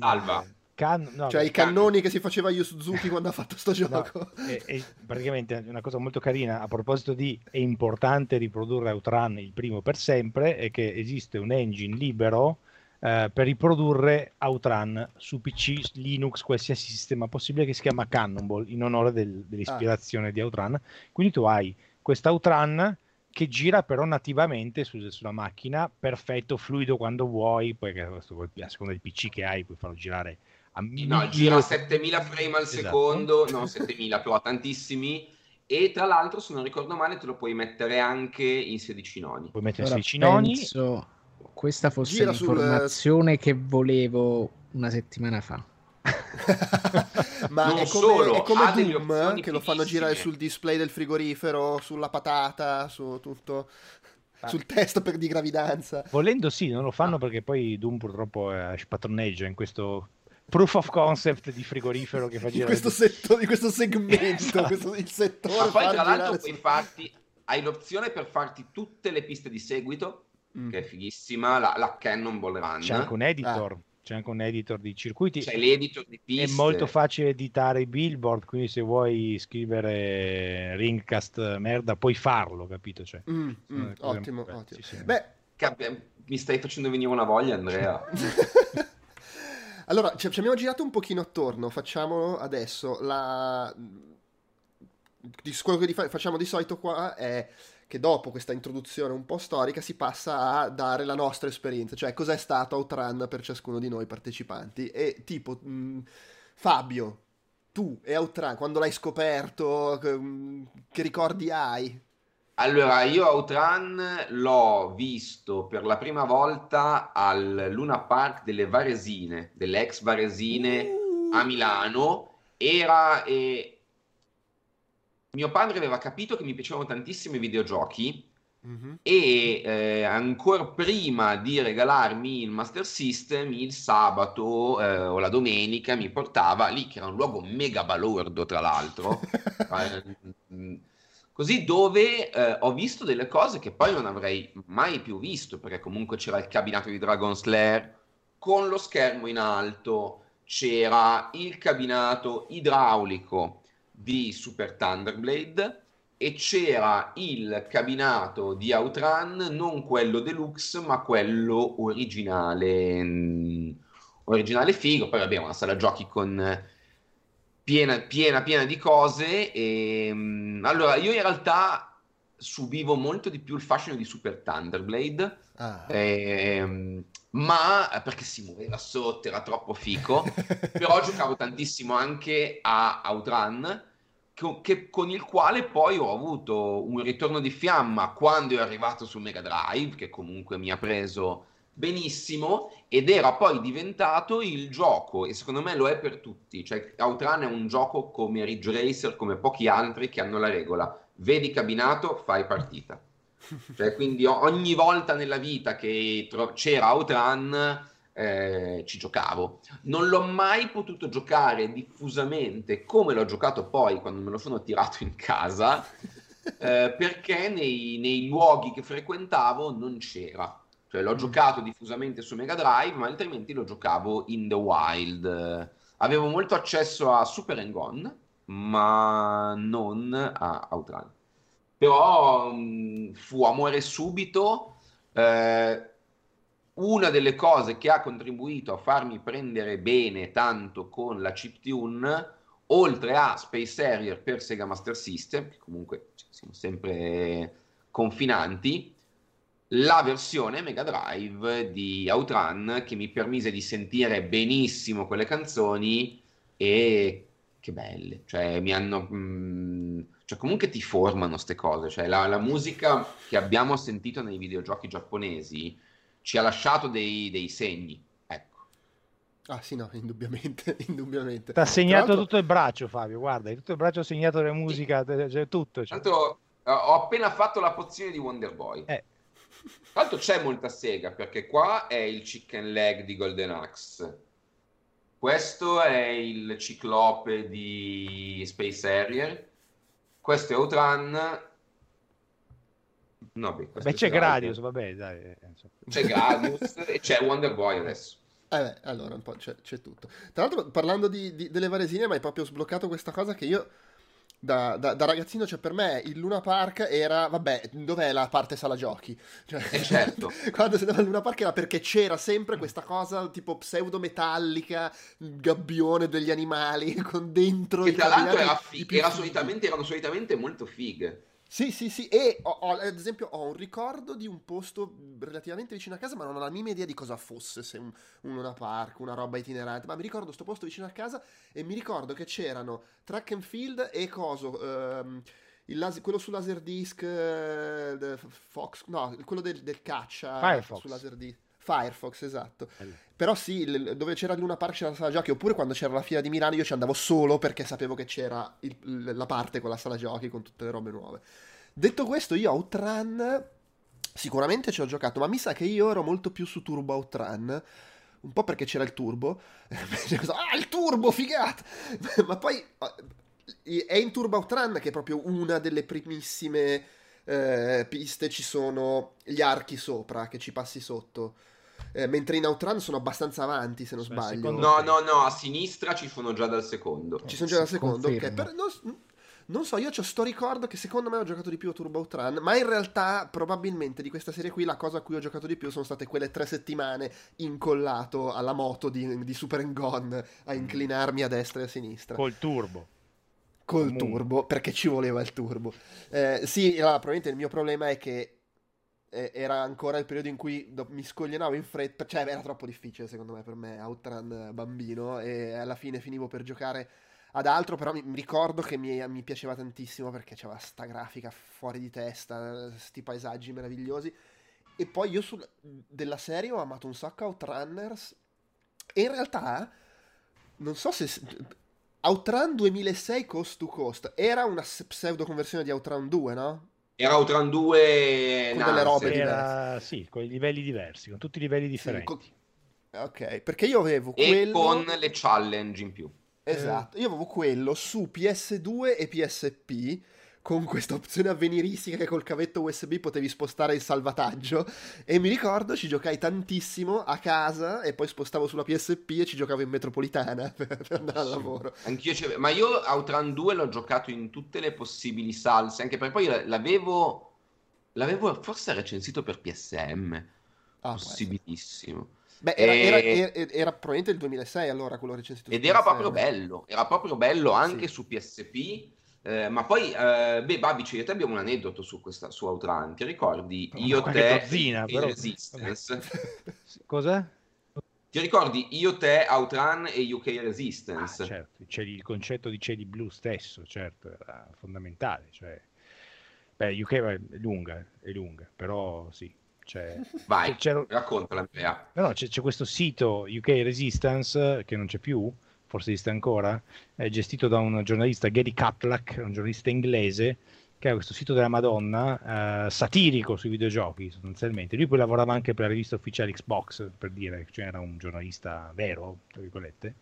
Can... No, cioè i cannoni che si faceva Yu Suzuki quando ha fatto sto gioco. No, è, è praticamente una cosa molto carina a proposito di è importante riprodurre Outrun il primo per sempre è che esiste un engine libero eh, per riprodurre Outrun su PC, Linux, qualsiasi sistema possibile che si chiama Cannonball in onore del, dell'ispirazione ah. di Outrun. Quindi tu hai questo Outrun che gira però nativamente su, sulla macchina, perfetto, fluido quando vuoi, poi a seconda del PC che hai puoi farlo girare no, gira 7000 frame al esatto. secondo, no 7000 però tantissimi e tra l'altro se non ricordo male te lo puoi mettere anche in 16 noni. Puoi mettere in 16 noni. Penso questa fosse gira l'informazione sul... che volevo una settimana fa. Ma non è come, solo, è come Doom che lo fanno girare sul display del frigorifero, sulla patata, su tutto ah. sul test per di gravidanza. Volendo sì, non lo fanno ah. perché poi Doom purtroppo eh, spatroneggia in questo proof of concept di frigorifero che fa girare questo, setto- di questo segmento esatto. questo, il settore ma poi tra l'altro puoi farti hai l'opzione per farti tutte le piste di seguito mm. che è fighissima la, la Cannonball Run c'è anche un editor ah. C'è anche un editor di circuiti. C'è l'editor di piste. È molto facile editare i billboard, quindi se vuoi scrivere ringcast merda puoi farlo, capito? Cioè, mm, mm, ottimo, ottimo. Sì, sì. Beh, mi stai facendo venire una voglia, Andrea. Allora, ci, ci abbiamo girato un pochino attorno, facciamo adesso la... Quello che facciamo di solito qua è che dopo questa introduzione un po' storica si passa a dare la nostra esperienza, cioè cos'è stato Outrun per ciascuno di noi partecipanti. E tipo, mh, Fabio, tu e Outrun, quando l'hai scoperto, che, che ricordi hai? Allora, io Outrun l'ho visto per la prima volta al Luna Park delle Varesine, delle ex Varesine uh. a Milano. Era... Eh... Mio padre aveva capito che mi piacevano tantissimo i videogiochi mm-hmm. e eh, ancora prima di regalarmi il Master System, il sabato eh, o la domenica mi portava lì, che era un luogo mega balordo tra l'altro. Eh, Così dove eh, ho visto delle cose che poi non avrei mai più visto, perché comunque c'era il cabinato di Dragon Slayer con lo schermo in alto, c'era il cabinato idraulico di Super Thunderblade e c'era il cabinato di Outrun, non quello deluxe, ma quello originale. Mm, originale figo, poi abbiamo una sala giochi con piena, piena, piena di cose. E, ehm, allora, io in realtà subivo molto di più il fascino di Super Thunderblade, ah. ehm, ma perché si muoveva sotto, era troppo fico, però giocavo tantissimo anche a Outrun, che, con il quale poi ho avuto un ritorno di fiamma quando è arrivato su Mega Drive, che comunque mi ha preso benissimo ed era poi diventato il gioco e secondo me lo è per tutti cioè Outrun è un gioco come Ridge Racer come pochi altri che hanno la regola vedi cabinato fai partita. Cioè quindi ogni volta nella vita che tro- c'era Outrun eh, ci giocavo. Non l'ho mai potuto giocare diffusamente come l'ho giocato poi quando me lo sono tirato in casa eh, perché nei, nei luoghi che frequentavo non c'era cioè l'ho giocato diffusamente su Mega Drive, ma altrimenti lo giocavo in the wild. Avevo molto accesso a Super and Gone, ma non a Outrun. Però mh, fu amore subito. Eh, una delle cose che ha contribuito a farmi prendere bene tanto con la chiptune, oltre a Space Harrier per Sega Master System, che comunque siamo sempre confinanti, la versione Mega Drive di Outrun che mi permise di sentire benissimo quelle canzoni e che belle, cioè mi hanno... Mh, mm, cioè comunque ti formano queste cose, cioè la, la, musica che abbiamo sentito nei videogiochi giapponesi ci ha lasciato dei, dei segni, ecco. Ah sì, no, indubbiamente, indubbiamente. Ti ha segnato tutto il braccio Fabio, guarda, tutto il braccio segnato della musica, cioè, tutto. Cioè. Tanto ho appena fatto la pozione di Wonder Boy. Eh. Tra l'altro c'è molta sega perché qua è il chicken leg di Golden Axe. Questo è il ciclope di Space Harrier. Questo è Outrun. No, beh, beh c'è Gradius, vabbè, dai. Eh, c'è Gradius e c'è Wonder Boy adesso. Eh beh, allora un po' c'è, c'è tutto. Tra l'altro, parlando di, di, delle varesine, mi hai proprio sbloccato questa cosa che io da, da, da, ragazzino, cioè per me il Luna Park era, vabbè, dov'è la parte sala giochi? Cioè, eh certo. quando si andava al Luna Park era perché c'era sempre questa cosa tipo pseudo metallica, gabbione degli animali con dentro... Che tra l'altro era fi- era solitamente, erano solitamente molto fighe. Sì, sì, sì, e ho, ho, ad esempio ho un ricordo di un posto relativamente vicino a casa, ma non ho la minima idea di cosa fosse, se un, un Luna Park, una roba itinerante, ma mi ricordo questo posto vicino a casa e mi ricordo che c'erano track and field e coso, ehm, las- quello su Laserdisc, eh, Fox, no, quello del, del caccia Firefox. su Laserdisc. Firefox, esatto. Bello. Però sì, l- dove c'era Luna Park c'era la sala giochi, oppure quando c'era la fiera di Milano io ci andavo solo perché sapevo che c'era il, la parte con la sala giochi, con tutte le robe nuove. Detto questo, io Outrun sicuramente ci ho giocato, ma mi sa che io ero molto più su Turbo Outrun. Un po' perché c'era il turbo. ah, il turbo, figata! ma poi eh, è in Turbo Outrun che è proprio una delle primissime eh, piste ci sono gli archi sopra che ci passi sotto. Eh, mentre in Outrun sono abbastanza avanti, se non cioè, sbaglio. No, no, no, a sinistra ci sono già dal secondo. Ci sono già dal secondo, ok. Per, non, non so, io ho sto ricordo che secondo me ho giocato di più a Turbo Outrun, ma in realtà probabilmente di questa serie qui la cosa a cui ho giocato di più sono state quelle tre settimane incollato alla moto di, di Super Gone a inclinarmi a destra e a sinistra. Col turbo col Comunque. turbo, perché ci voleva il turbo. Eh, sì, allora, probabilmente il mio problema è che era ancora il periodo in cui mi scoglionavo in fretta, cioè era troppo difficile secondo me per me Outrun bambino e alla fine finivo per giocare ad altro, però mi, mi ricordo che mi, mi, piaceva tantissimo perché c'era sta grafica fuori di testa, sti paesaggi meravigliosi. E poi io sul, della serie ho amato un sacco Outrunners e in realtà non so se Outrun 2006 Coast to Coast era una pseudo conversione di Outrun 2, no? Era Outrun 2 con delle robe era. Sì, con i livelli diversi, con tutti i livelli differenti. Sì, con... Ok, perché io avevo e quello... con le challenge in più. Esatto, io avevo quello su PS2 e PSP con questa opzione avveniristica che col cavetto USB potevi spostare il salvataggio e mi ricordo ci giocai tantissimo a casa e poi spostavo sulla PSP e ci giocavo in metropolitana per, andare al lavoro. Anch'io c'avevo, ma io Outrun 2 l'ho giocato in tutte le possibili salse, anche perché poi l'avevo l'avevo forse recensito per PSM. Ah, possibilissimo. Beh, era, e... era, era, era, probabilmente il 2006 allora quello recensito. Ed era proprio bello, era proprio bello anche sì. su PSP. Eh, ma poi, eh, beh, Babici, io te abbiamo un aneddoto su, questa, su Outrun. Ti ricordi? Io, te dozzina, e però... Resistance. Cos'è? Ti ricordi io, te, Outran e UK Resistance? Ah, certo, c'è il concetto di cieli blu stesso, certo, era fondamentale. Cioè... Beh, UK è lunga, è lunga, però sì. Cioè, Vai, raccontala. No, c'è, c'è questo sito UK Resistance che non c'è più, forse esiste ancora, è gestito da un giornalista, Gary Caplack, un giornalista inglese, che ha questo sito della Madonna, eh, satirico sui videogiochi sostanzialmente. Lui poi lavorava anche per la rivista ufficiale Xbox, per dire, cioè era un giornalista vero, tra virgolette.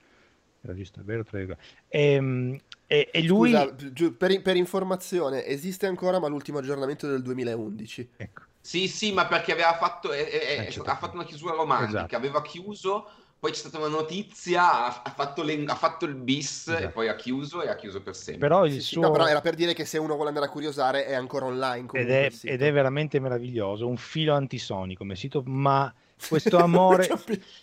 Era giusto, vero, tra virgolette. E, ehm, e, e lui... Scusa, per, per, informazione, esiste ancora, ma l'ultimo aggiornamento è del 2011. Ecco. Sì, sì, ma perché aveva fatto, eh, eh, eh, ha fatto una chiusura romantica, esatto. aveva chiuso poi c'è stata una notizia, ha, ha, fatto, le, ha fatto, il bis esatto. e poi ha chiuso e ha chiuso per sempre. Però, il sì, suo... no, però era per dire che se uno vuole andare a curiosare è ancora online. Ed è, ed è, veramente meraviglioso, un filo antisoni come sito, ma questo amore,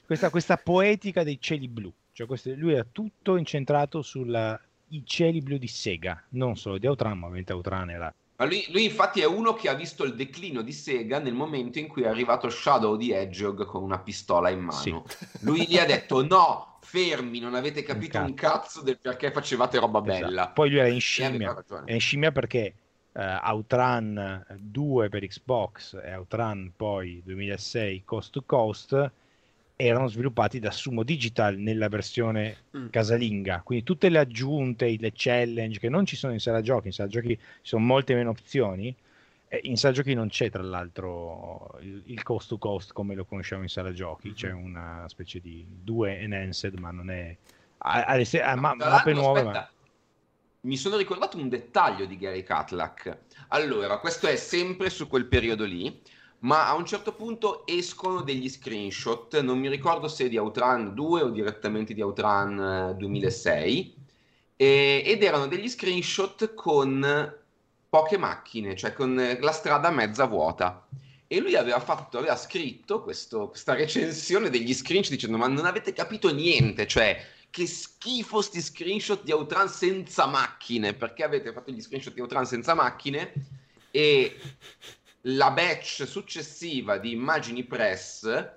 questa, questa, poetica dei cieli blu. Cioè questo, lui era tutto incentrato sui cieli blu di Sega, non solo di Outran, ma ovviamente Outran era lui, lui, infatti è uno che ha visto il declino di Sega nel momento in cui è arrivato Shadow di Hedgehog con una pistola in mano. Sì. Lui gli ha detto no, fermi, non avete capito un cazzo, un cazzo del perché facevate roba esatto. bella. Poi lui era in scimmia, è in scimmia perché uh, Outrun 2 per Xbox e Outrun poi 2006 Coast to Coast erano sviluppati da Sumo Digital nella versione mm. casalinga, quindi tutte le aggiunte, le challenge che non ci sono in sala giochi, in sala giochi ci sono molte meno opzioni, in sala giochi non c'è tra l'altro il, cost to cost come lo conosciamo in sala giochi, mm-hmm. c'è una specie di due enhanced ma non è... A, a, a, ma, mappe nuove ma... Mi sono ricordato un dettaglio di Gary Catlak. Allora, questo è sempre su quel periodo lì ma a un certo punto escono degli screenshot, non mi ricordo se di Outrun 2 o direttamente di Outrun 2006, eh, e, ed erano degli screenshot con poche macchine, cioè con la strada mezza vuota. E lui aveva, fatto, aveva scritto questo, questa recensione degli screenshot dicendo ma non avete capito niente, cioè che schifo sti screenshot di Outrun senza macchine, perché avete fatto gli screenshot di Outrun senza macchine? E la batch successiva di immagini press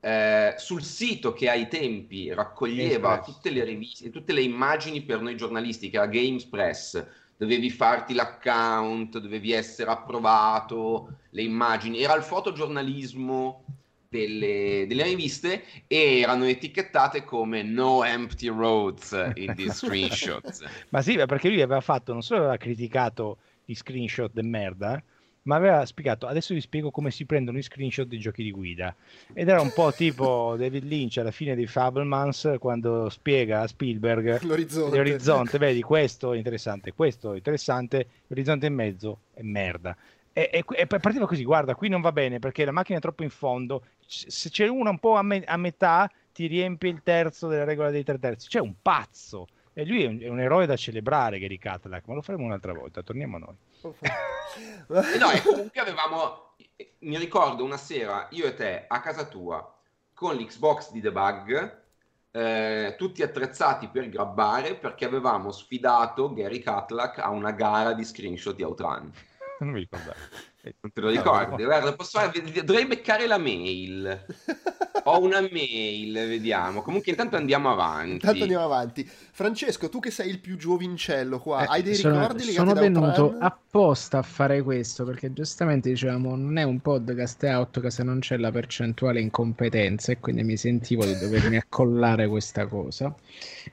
eh, sul sito che ai tempi raccoglieva tutte le riviste, tutte le immagini per noi giornalisti, che era Games Press, dovevi farti l'account, dovevi essere approvato, le immagini, era il fotogiornalismo delle, delle riviste e erano etichettate come no empty roads in these screenshots. Ma sì, perché lui aveva fatto, non solo aveva criticato gli screenshot de merda, ma aveva spiegato adesso vi spiego come si prendono i screenshot dei giochi di guida. Ed era un po' tipo David Lynch alla fine di Fablemans quando spiega a Spielberg l'orizzonte, l'orizzonte vedi questo è interessante questo è interessante l'orizzonte in mezzo è merda. E, e, e, partiva così guarda qui non va bene perché la macchina è troppo in fondo se c'è una un po' a, me, a metà ti riempie il terzo della regola dei tre terzi. C'è un pazzo. E lui è un, è un eroe da celebrare Gary Cadillac ma lo faremo un'altra volta torniamo a noi e no, e comunque avevamo, mi ricordo una sera, io e te a casa tua, con l'Xbox di debug, eh, tutti attrezzati per grabbare perché avevamo sfidato Gary Catlak a una gara di screenshot di Outrun. Non mi ricordavo. Non te lo ricordi? Guarda, posso... dovrei beccare la mail. Ho una mail, vediamo. Comunque intanto andiamo avanti. Intanto andiamo avanti. Francesco, tu che sei il più giovincello qua, eh, hai dei sono, ricordi legati Sono venuto apposta a fare questo perché giustamente dicevamo non è un podcast è Outcast se non c'è la percentuale incompetenza e quindi mi sentivo di dovermi accollare questa cosa.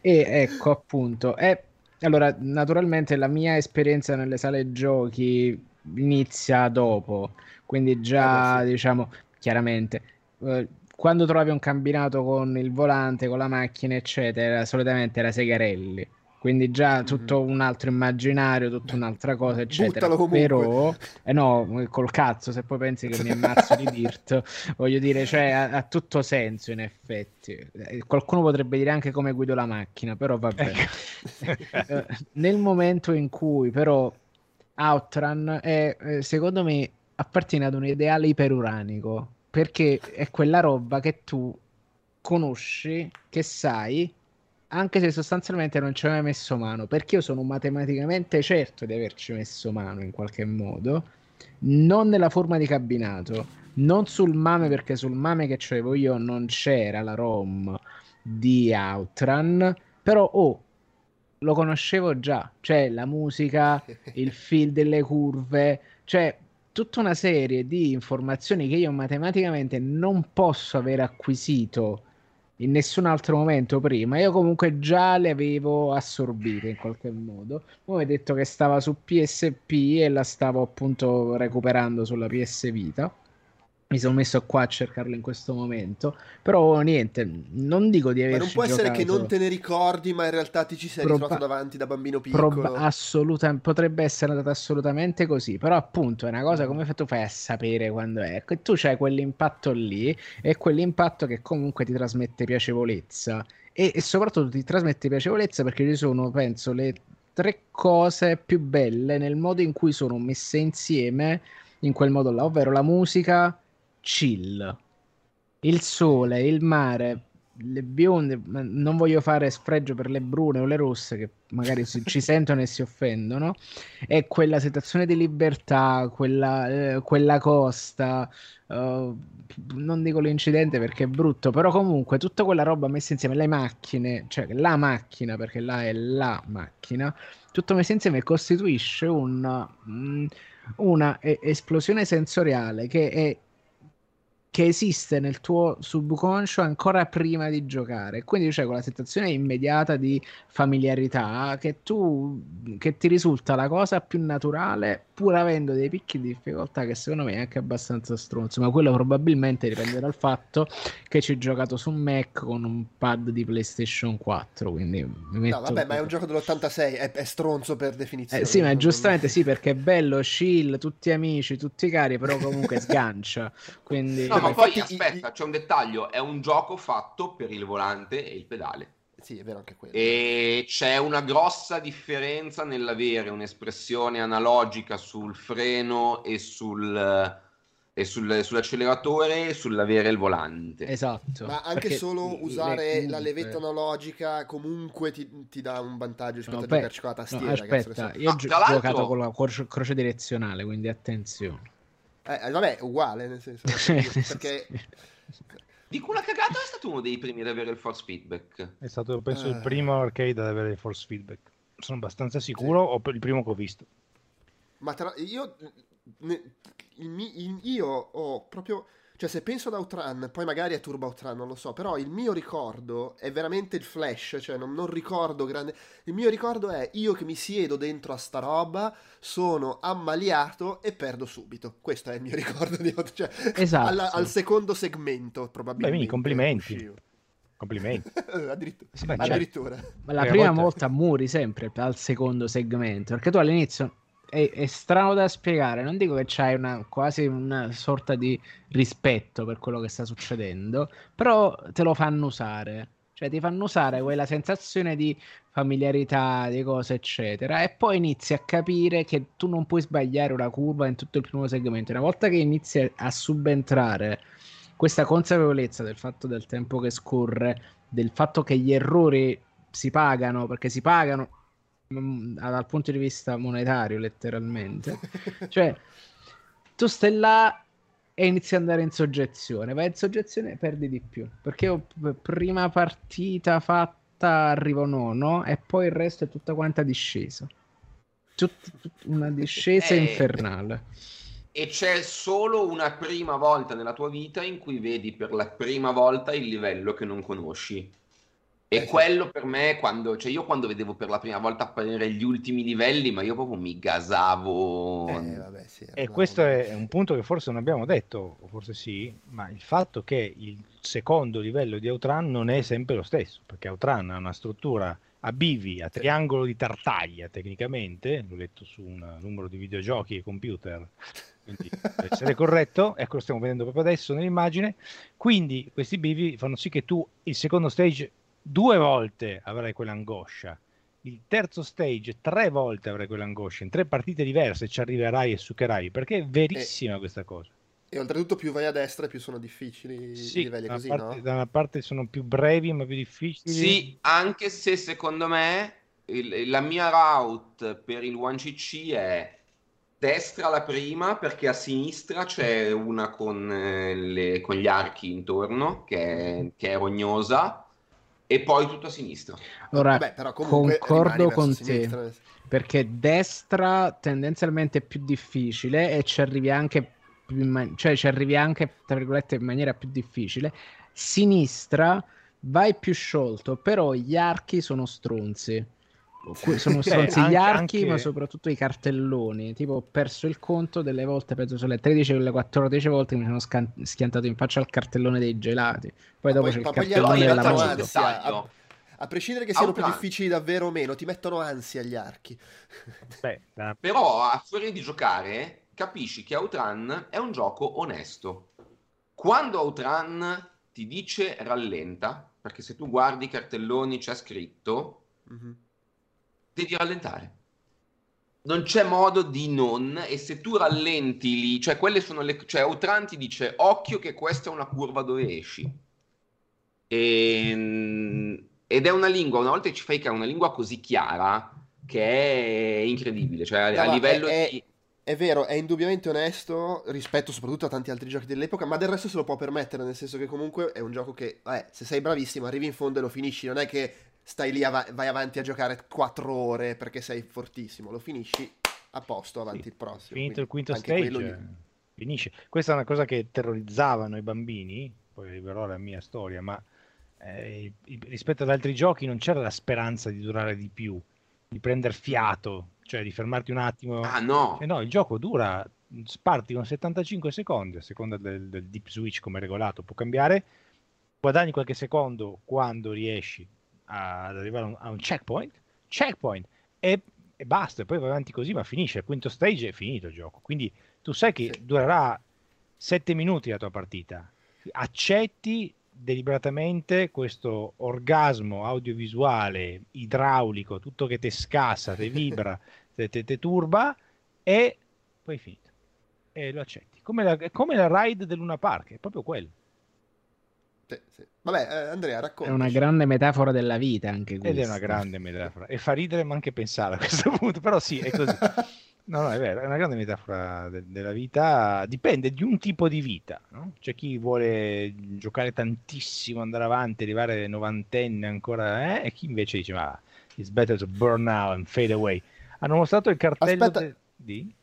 E ecco appunto, è allora, naturalmente la mia esperienza nelle sale giochi inizia dopo, quindi già, eh, sì. diciamo, chiaramente, eh, quando trovavi un combinato con il volante, con la macchina, eccetera, solitamente era Segarelli. Quindi già mm-hmm. tutto un altro immaginario, tutta un'altra cosa, eccetera. Però, eh no, col cazzo, se poi pensi che mi ammazzo di Dirt, voglio dire, cioè, ha, ha, tutto senso in effetti. Eh, qualcuno potrebbe dire anche come guido la macchina, però vabbè. Ecco. Eh, nel momento in cui però Outrun è, eh, secondo me, appartiene ad un ideale iperuranico, perché è quella roba che tu conosci, che sai, anche se sostanzialmente non ci hai mai messo mano, perché io sono matematicamente certo di averci messo mano in qualche modo, non nella forma di cabinato, non sul MAME perché sul MAME che c'avevo io non c'era la ROM di Outrun, però oh, lo conoscevo già, cioè la musica, il feel delle curve, cioè tutta una serie di informazioni che io matematicamente non posso aver acquisito in nessun altro momento prima. Io comunque già le avevo assorbite in qualche modo. Poi ho detto che stava su PSP e la stavo appunto recuperando sulla PS Vita mi sono messo qua a cercarlo in questo momento. Però niente, non dico di aver Ma non può essere che non te ne ricordi, ma in realtà ti ci sei Proba- ritrovato davanti da bambino piccolo. Proba- assoluta- potrebbe essere andata assolutamente così. Però, appunto, è una cosa come tu fai a sapere quando è. E tu c'hai quell'impatto lì, e quell'impatto che comunque ti trasmette piacevolezza. E, e soprattutto ti trasmette piacevolezza perché ci sono, penso, le tre cose più belle nel modo in cui sono messe insieme in quel modo là, ovvero la musica chill. Il sole, il mare, le bionde, non voglio fare sfregio per le brune o le rosse che magari si, ci sentono e si offendono, è quella situazione di libertà, quella, eh, quella costa, uh, non dico l'incidente perché è brutto, però comunque tutta quella roba messa insieme, le macchine, cioè la macchina, perché là è la macchina, tutto messo insieme costituisce un, mm, una esplosione sensoriale che è che esiste nel tuo subconscio ancora prima di giocare. Quindi c'è quella sensazione immediata di familiarità che tu che ti risulta la cosa più naturale, pur avendo dei picchi di difficoltà che secondo me è anche abbastanza stronzo. Ma quello probabilmente dipende dal fatto che ci ho giocato su Mac con un pad di PlayStation 4. Quindi mi metto no, vabbè, ma è un gioco dell'86, è, è stronzo per definizione. Eh, sì, ma giustamente sì, perché è bello, chill, tutti amici, tutti cari, però comunque sgancia. Quindi... No, ma poi aspetta, c'è un dettaglio, è un gioco fatto per il volante e il pedale. Sì, è vero anche quello. E c'è una grossa differenza nell'avere un'espressione analogica sul freno e sul e sul, sull'acceleratore e sull'avere il volante. Esatto. Ma anche Perché solo usare le, la levetta analogica comunque ti, ti, dà un vantaggio rispetto no, a giocarci con la tastiera. No, aspetta, io ho giocato con la croce, croce direzionale, quindi attenzione. Eh, eh, vabbè, uguale, nel senso perché... Dico una cagata è stato uno dei primi ad avere il force feedback. È stato, penso, il eh. primo arcade ad avere il force feedback. Sono abbastanza sicuro, sì. o il primo che ho visto. Ma tra... io... Ne... io ho proprio cioè, se penso ad Outrun, poi magari è Turbo Outrun, non lo so, però il mio ricordo è veramente il flash, cioè non, non, ricordo grande... Il mio ricordo è io che mi siedo dentro a sta roba, sono ammaliato e perdo subito. Questo è il mio ricordo di cioè, esatto. al, al secondo segmento, probabilmente. Beh, complimenti. Complimenti. addirittura. Sì, beh, addirittura. Ma la prima volta... volta muri sempre al secondo segmento, perché tu all'inizio è, è, strano da spiegare. Non dico che c'hai una, quasi una sorta di rispetto per quello che sta succedendo, però te lo fanno usare. Cioè ti fanno usare quella sensazione di familiarità, di cose, eccetera. E poi inizi a capire che tu non puoi sbagliare una curva in tutto il primo segmento. Una volta che inizi a subentrare questa consapevolezza del fatto del tempo che scorre, del fatto che gli errori si pagano, perché si pagano dal punto di vista monetario, letteralmente. cioè, tu stai là e inizi ad andare in soggezione. Vai in soggezione e perdi di più. Perché io, prima partita fatta arrivo nono e poi il resto è tutta quanta discesa. Tut, tut, una discesa eh, infernale. E c'è solo una prima volta nella tua vita in cui vedi per la prima volta il livello che non conosci. E eh, quello per me, quando, cioè io quando vedevo per la prima volta apparire gli ultimi livelli, ma io proprio mi gasavo. Eh, vabbè, sì, e questo è un punto che forse non abbiamo detto, o forse sì, ma il fatto che il secondo livello di Outrun non è sempre lo stesso, perché Outrun ha una struttura a bivi, a triangolo di tartaglia tecnicamente, l'ho letto su un numero di videogiochi e computer, quindi deve essere corretto, ecco lo stiamo vedendo proprio adesso nell'immagine, quindi questi bivi fanno sì che tu il secondo stage due volte avrai quell'angoscia. Il terzo stage, tre volte avrai quell'angoscia. In tre partite diverse ci arriverai e succherai. Perché è verissima e, questa cosa. E oltretutto, più vai a destra, più sono difficili sì, i livelli così, parte, no? Da una parte sono più brevi, ma più difficili. Sì, anche se secondo me il, la mia route per il 1cc è destra la prima perché a sinistra c'è una con, eh, le, con gli archi intorno che è, che è, rognosa e poi tutto a sinistra. Ora, Vabbè, concordo con te perché destra tendenzialmente è più difficile e ci arrivi anche man- cioè ci arrivi anche tra virgolette in maniera più difficile. Sinistra vai più sciolto, però gli archi sono stronzi sono stronzi gli archi, anche... ma soprattutto i cartelloni. Tipo, ho perso il conto delle volte, penso sulle 13 o le 14 volte che mi sono scan- schiantato in faccia al cartellone dei gelati. Poi ma dopo poi, c'è il cartellone della moto. A, a prescindere che siano più difficili davvero o meno, ti mettono ansia gli archi. Beh, da... Però, a fuori di giocare, capisci che Outrun è un gioco onesto. Quando Outrun ti dice rallenta, perché se tu guardi i cartelloni c'è scritto... Mm-hmm devi rallentare. Non c'è modo di non, e se tu rallenti lì, cioè quelle sono le, cioè Outran ti dice occhio che questa è una curva dove esci. E, ehm, ed è una lingua, una volta che ci fai che è una lingua così chiara, che è incredibile, cioè no, a livello è, di... È vero, è indubbiamente onesto rispetto soprattutto a tanti altri giochi dell'epoca, ma del resto se lo può permettere, nel senso che comunque è un gioco che, eh, se sei bravissimo, arrivi in fondo e lo finisci, non è che stai lì, av- vai avanti a giocare 4 ore perché sei fortissimo, lo finisci a posto, avanti sì. il prossimo. Finito il quinto stage, gli... finisce. Questa è una cosa che terrorizzavano i bambini, poi arriverò alla mia storia, ma eh, rispetto ad altri giochi non c'era la speranza di durare di più, di prendere fiato, cioè di fermarti un attimo. Ah no! E no, il gioco dura, sparti con 75 secondi, a seconda del, del deep switch come regolato può cambiare, guadagni qualche secondo quando riesci ad arrivare a un, checkpoint, checkpoint e, e, basta, e poi vai avanti così, ma finisce. Il quinto stage è finito il gioco. Quindi tu sai che sì. durerà 7 minuti la tua partita. Accetti deliberatamente questo orgasmo audiovisuale, idraulico, tutto che ti scassa, ti vibra, ti turba e poi è finito. E lo accetti. Come la, come la ride del Luna Park, è proprio quello. Sì, sì. Vabbè, eh, Andrea, racconta. È una grande metafora della vita anche questa. Ed è una grande metafora. E fa ridere ma anche pensare a questo punto, però sì, è così. No, no, è vero, è una grande metafora de- della vita, dipende di un tipo di vita, no? C'è chi vuole giocare tantissimo, andare avanti, arrivare novantenne ancora, eh? e chi invece dice, ma it's better to burn out and fade away. Hanno mostrato il cartello Aspetta. De- di...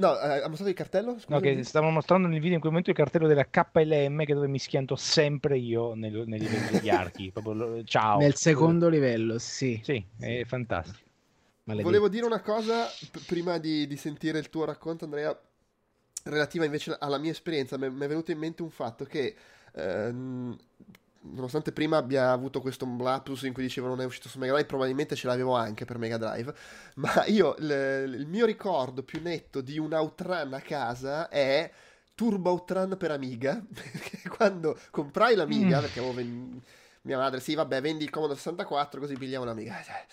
No, eh, ha mostrato il cartello? Scusami. No, che stavano mostrando nel video in quel momento il cartello della KLM che dove mi schianto sempre io nel, nei livelli degli archi. Proprio, ciao. Nel secondo livello, sì. Sì, è fantastico. Maledetto. Volevo dire una cosa p- prima di, di, sentire il tuo racconto, Andrea, relativa invece alla mia esperienza. Mi è venuto in mente un fatto che ehm, nonostante prima abbia avuto questo lapsus in cui dicevo non è uscito su Mega Drive, probabilmente ce l'avevo anche per Mega Drive, ma io l- il mio ricordo più netto di un Outrun a casa è Turbo Outrun per Amiga, perché quando comprai l'Amiga, mm. perché avevo ven- mia madre, sì vabbè vendi il Commodore 64 così pigliamo l'Amiga, cioè,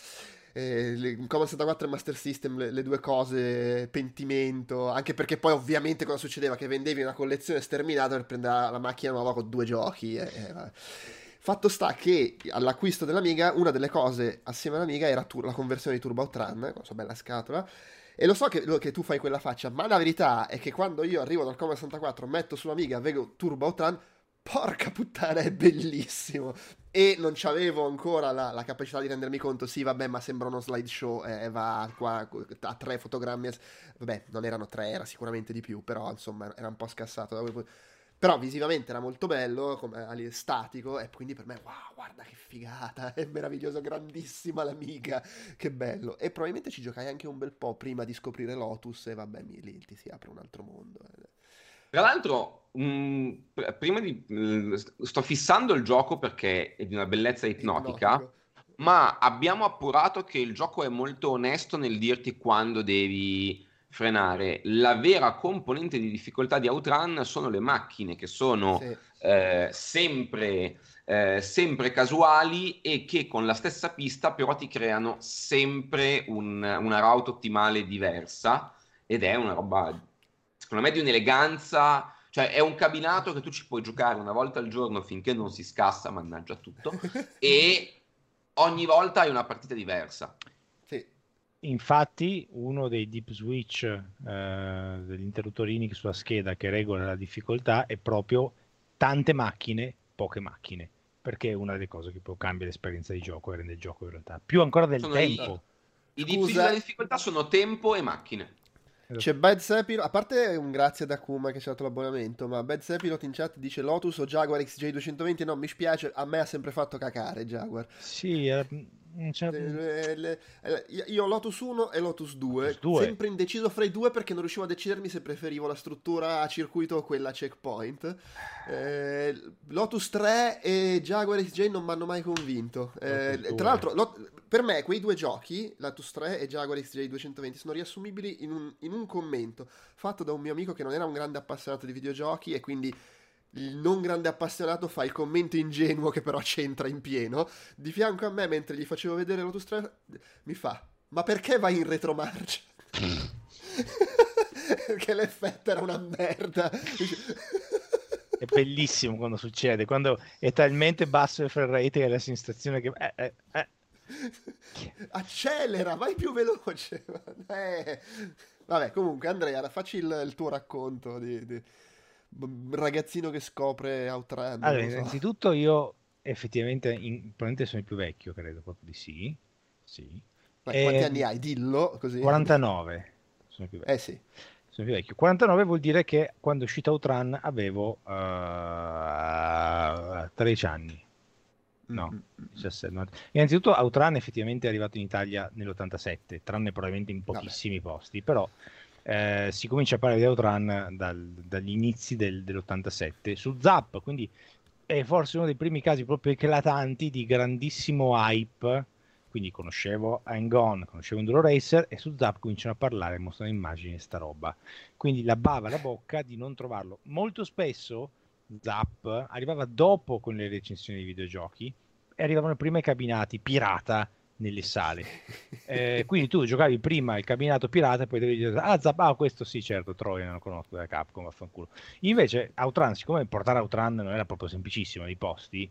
eh, Commodore 64 e Master System, le, le, due cose, pentimento, anche perché poi ovviamente cosa succedeva? Che vendevi una collezione sterminata per prendere la macchina nuova con due giochi. E, e, Fatto sta che all'acquisto dell'Amiga, una delle cose assieme all'Amiga era tu, la conversione di Turbo Outrun, con sua bella scatola. E lo so che, che, tu fai quella faccia, ma la verità è che quando io arrivo dal Commodore 64, metto sull'Amiga, vedo Turbo Outrun, porca puttana, è bellissimo. E non avevo ancora la, la, capacità di rendermi conto, sì, vabbè, ma sembra uno slideshow, eh, va qua a tre fotogrammi. Vabbè, non erano tre, era sicuramente di più, però insomma era un po' scassato. Però visivamente era molto bello, come, statico, e quindi per me, wow, guarda che figata, è meraviglioso, grandissima l'amiga, che bello. E probabilmente ci giocai anche un bel po' prima di scoprire Lotus, e vabbè, lì ti si apre un altro mondo. Eh. Tra l'altro, mh, mm, prima di... Mm, sto fissando il gioco perché è di una bellezza ipnotica, Ipnotico. ma abbiamo appurato che il gioco è molto onesto nel dirti quando devi frenare. La vera componente di difficoltà di Outrun sono le macchine che sono sì. eh, sempre, eh, sempre, casuali e che con la stessa pista però ti creano sempre un, una route ottimale diversa ed è una roba secondo me di un'eleganza, cioè è un cabinato che tu ci puoi giocare una volta al giorno finché non si scassa, mannaggia tutto, e ogni volta hai una partita diversa. Sì. Infatti, uno dei deep switch eh, degli interruttorini sulla scheda che regola la difficoltà è proprio tante macchine, poche macchine, perché è una delle cose che poi cambia l'esperienza di gioco e rende il gioco in realtà più ancora del sono tempo. I, i deep switch della difficoltà sono tempo e macchine. Esatto. C'è Bad Sepilot, a parte un grazie ad Akuma che ci ha dato l'abbonamento, ma Bad Sepilot in chat dice Lotus o Jaguar XJ220, no, mi spiace, a me ha sempre fatto cacare Jaguar. Sì, eh, cioè... le, le, io ho Lotus 1 e Lotus 2, Lotus 2, sempre indeciso fra i due perché non riuscivo a decidermi se preferivo la struttura a circuito o quella a checkpoint. Eh, Lotus 3 e Jaguar XJ non mi hanno mai convinto. Eh, tra l'altro, Lot- per me quei due giochi, Lotus 3 e Jaguar XJ220, sono riassumibili in un, in un commento fatto da un mio amico che non era un grande appassionato di videogiochi e quindi il non grande appassionato fa il commento ingenuo che però c'entra in pieno. Di fianco a me, mentre gli facevo vedere 3, mi fa: Ma perché vai in retromarcia? Perché l'effetto era una merda. è bellissimo quando succede, quando è talmente basso il frame rate che hai la sensazione che... Eh, eh, eh. Accelera, vai più veloce. Eh. Vabbè, comunque Andrea, facci il, il tuo racconto di, di, ragazzino che scopre Outrun. Allora, so. innanzitutto io effettivamente, in, probabilmente sono il più vecchio, credo proprio di sì. sì. Ma e... quanti anni hai? Dillo così. 49. Sono più vecchio. Eh sì. Sono più vecchio. 49 vuol dire che quando è uscito Outrun avevo uh, eh, 13 anni. No, 17, no. Innanzitutto Outrun effettivamente è arrivato in Italia nell'87, tranne probabilmente in pochissimi Vabbè. posti, però eh, si comincia a parlare di Outrun dal, dagli inizi del, dell'87 su Zap, quindi è forse uno dei primi casi proprio eclatanti di grandissimo hype. Quindi conoscevo Hang On, conoscevo Enduro Racer e su Zap cominciano a parlare, mostrano immagini e sta roba. Quindi la bava la bocca di non trovarlo. Molto spesso Zap arrivava dopo con le recensioni dei videogiochi e arrivavano prima i cabinati pirata nelle sale. Eh, quindi tu giocavi prima il cabinato pirata e poi devi dire ah Zap, ah questo sì certo Troia non lo conosco da Capcom vaffanculo. Invece Outrun siccome portare Outrun non era proprio semplicissimo nei posti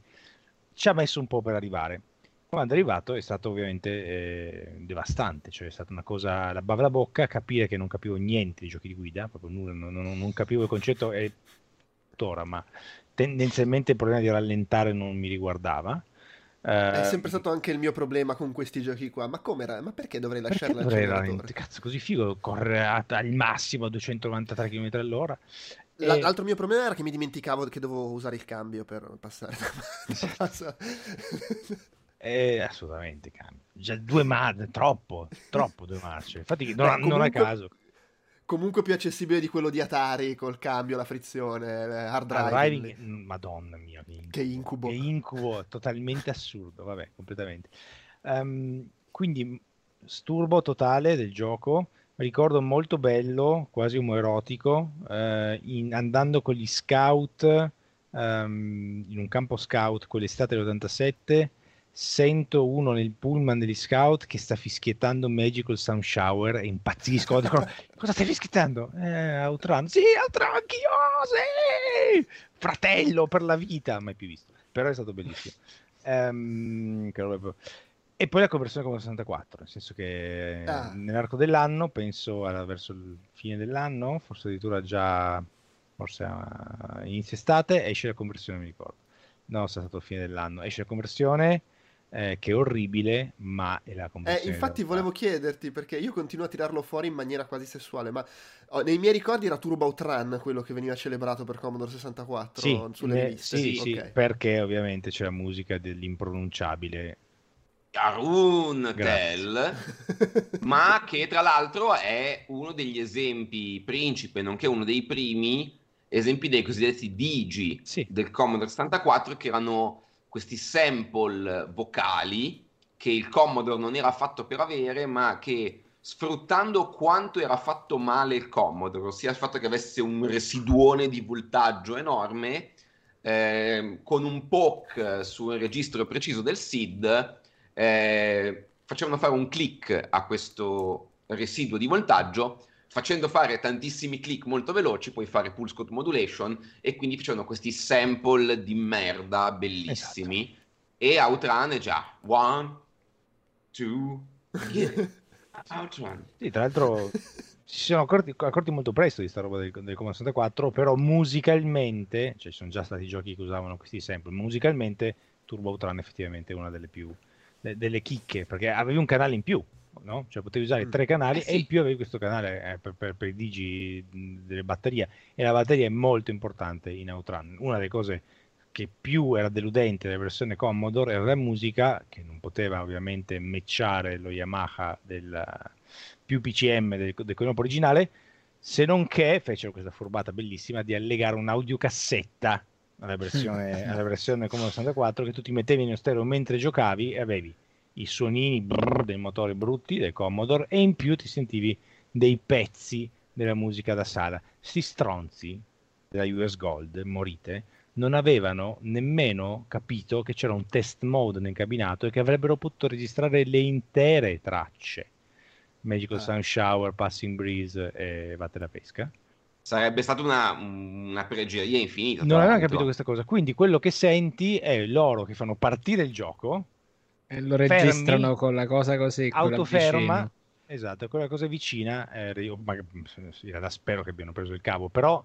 ci ha messo un po' per arrivare. Quando è arrivato è stato ovviamente eh, devastante cioè è stata una cosa la bava la bocca capire che non capivo niente di giochi di guida proprio nulla, non, non, non capivo il concetto e tuttora ma tendenzialmente il problema di rallentare non mi riguardava è eh, sempre stato anche il mio problema con questi giochi qua. Ma come? Ma perché dovrei lasciarla perché dovrei Cazzo, così figo, corre al massimo a 293 km all'ora. E... L'altro mio problema era che mi dimenticavo che dovevo usare il cambio per passare. eh, assolutamente cambio. Già due marce, troppo, troppo due marce. Infatti non, Beh, comunque... non a caso comunque più accessibile di quello di Atari col cambio, la frizione, eh, hard driving. Driving mm, madonna mia, che incubo. Che incubo, totalmente assurdo, vabbè, completamente. Um, quindi sturbo totale del gioco, ricordo molto bello, quasi omoerotico, uh, in, andando con gli scout um, in un campo scout quell'estate dell'87 sento uno nel pullman degli scout che sta fischiettando Magical Sound Shower e impazzisco. Dicono, cosa stai fischiettando? Eh, Outrun. Sì, Outrun, anch'io, sì! Fratello per la vita, mai più visto. Però è stato bellissimo. Um, e poi la conversione con 64, nel senso che ah. nell'arco dell'anno, penso alla, verso il fine dell'anno, forse addirittura già, forse a inizio estate, esce la conversione, mi ricordo. No, è stato fine dell'anno. Esce la conversione eh, che è orribile, ma è la conversione. Eh, infatti volevo chiederti, perché io continuo a tirarlo fuori in maniera quasi sessuale, ma oh, nei miei ricordi era Turbo Outrun quello che veniva celebrato per Commodore 64 sì, sulle eh, riviste. Sì, sì, okay. perché ovviamente c'è la musica dell'impronunciabile Arun Tell, ma che tra l'altro è uno degli esempi principe, nonché uno dei primi esempi dei cosiddetti Digi sì. del Commodore 64 che erano questi sample vocali che il Commodore non era fatto per avere, ma che sfruttando quanto era fatto male il Commodore, ossia il fatto che avesse un residuone di voltaggio enorme, eh, con un POC sul registro preciso del SID, eh, facevano fare un click a questo residuo di voltaggio facendo fare tantissimi click molto veloci puoi fare pulse code modulation e quindi facevano questi sample di merda bellissimi esatto. e Outrun è già one, two, yeah. Outrun. Sì, tra l'altro si sono accorti, accorti, molto presto di sta roba del, del Commodore 64, però musicalmente, cioè ci sono già stati giochi che usavano questi sample, musicalmente Turbo Outrun effettivamente è una delle più de, delle chicche, perché avevi un canale in più, no? Cioè potevi usare mm. tre canali eh sì. e in più avevi questo canale eh, per, per, per, i digi delle batterie e la batteria è molto importante in Outrun. Una delle cose che più era deludente della versione Commodore era la musica, che non poteva ovviamente matchare lo Yamaha del più PCM del, del corpo originale, se non che fecero questa furbata bellissima di allegare un'audiocassetta alla versione, alla versione Commodore 64 che tu ti mettevi in stereo mentre giocavi e avevi i suonini brrr dei motori brutti del Commodore e in più ti sentivi dei pezzi della musica da sala. Sti stronzi della US Gold, morite, non avevano nemmeno capito che c'era un test mode nel cabinato e che avrebbero potuto registrare le intere tracce. Magical ah. Sun Shower, Passing Breeze e Vatte la pesca. Sarebbe stata una, una pregieria infinita. Non avevano capito questa cosa. Quindi quello che senti è loro che fanno partire il gioco. E lo registrano fermi, con la cosa così. Autoferma. Esatto, quella cosa vicina. Eh, ma, spero che abbiano preso il cavo, però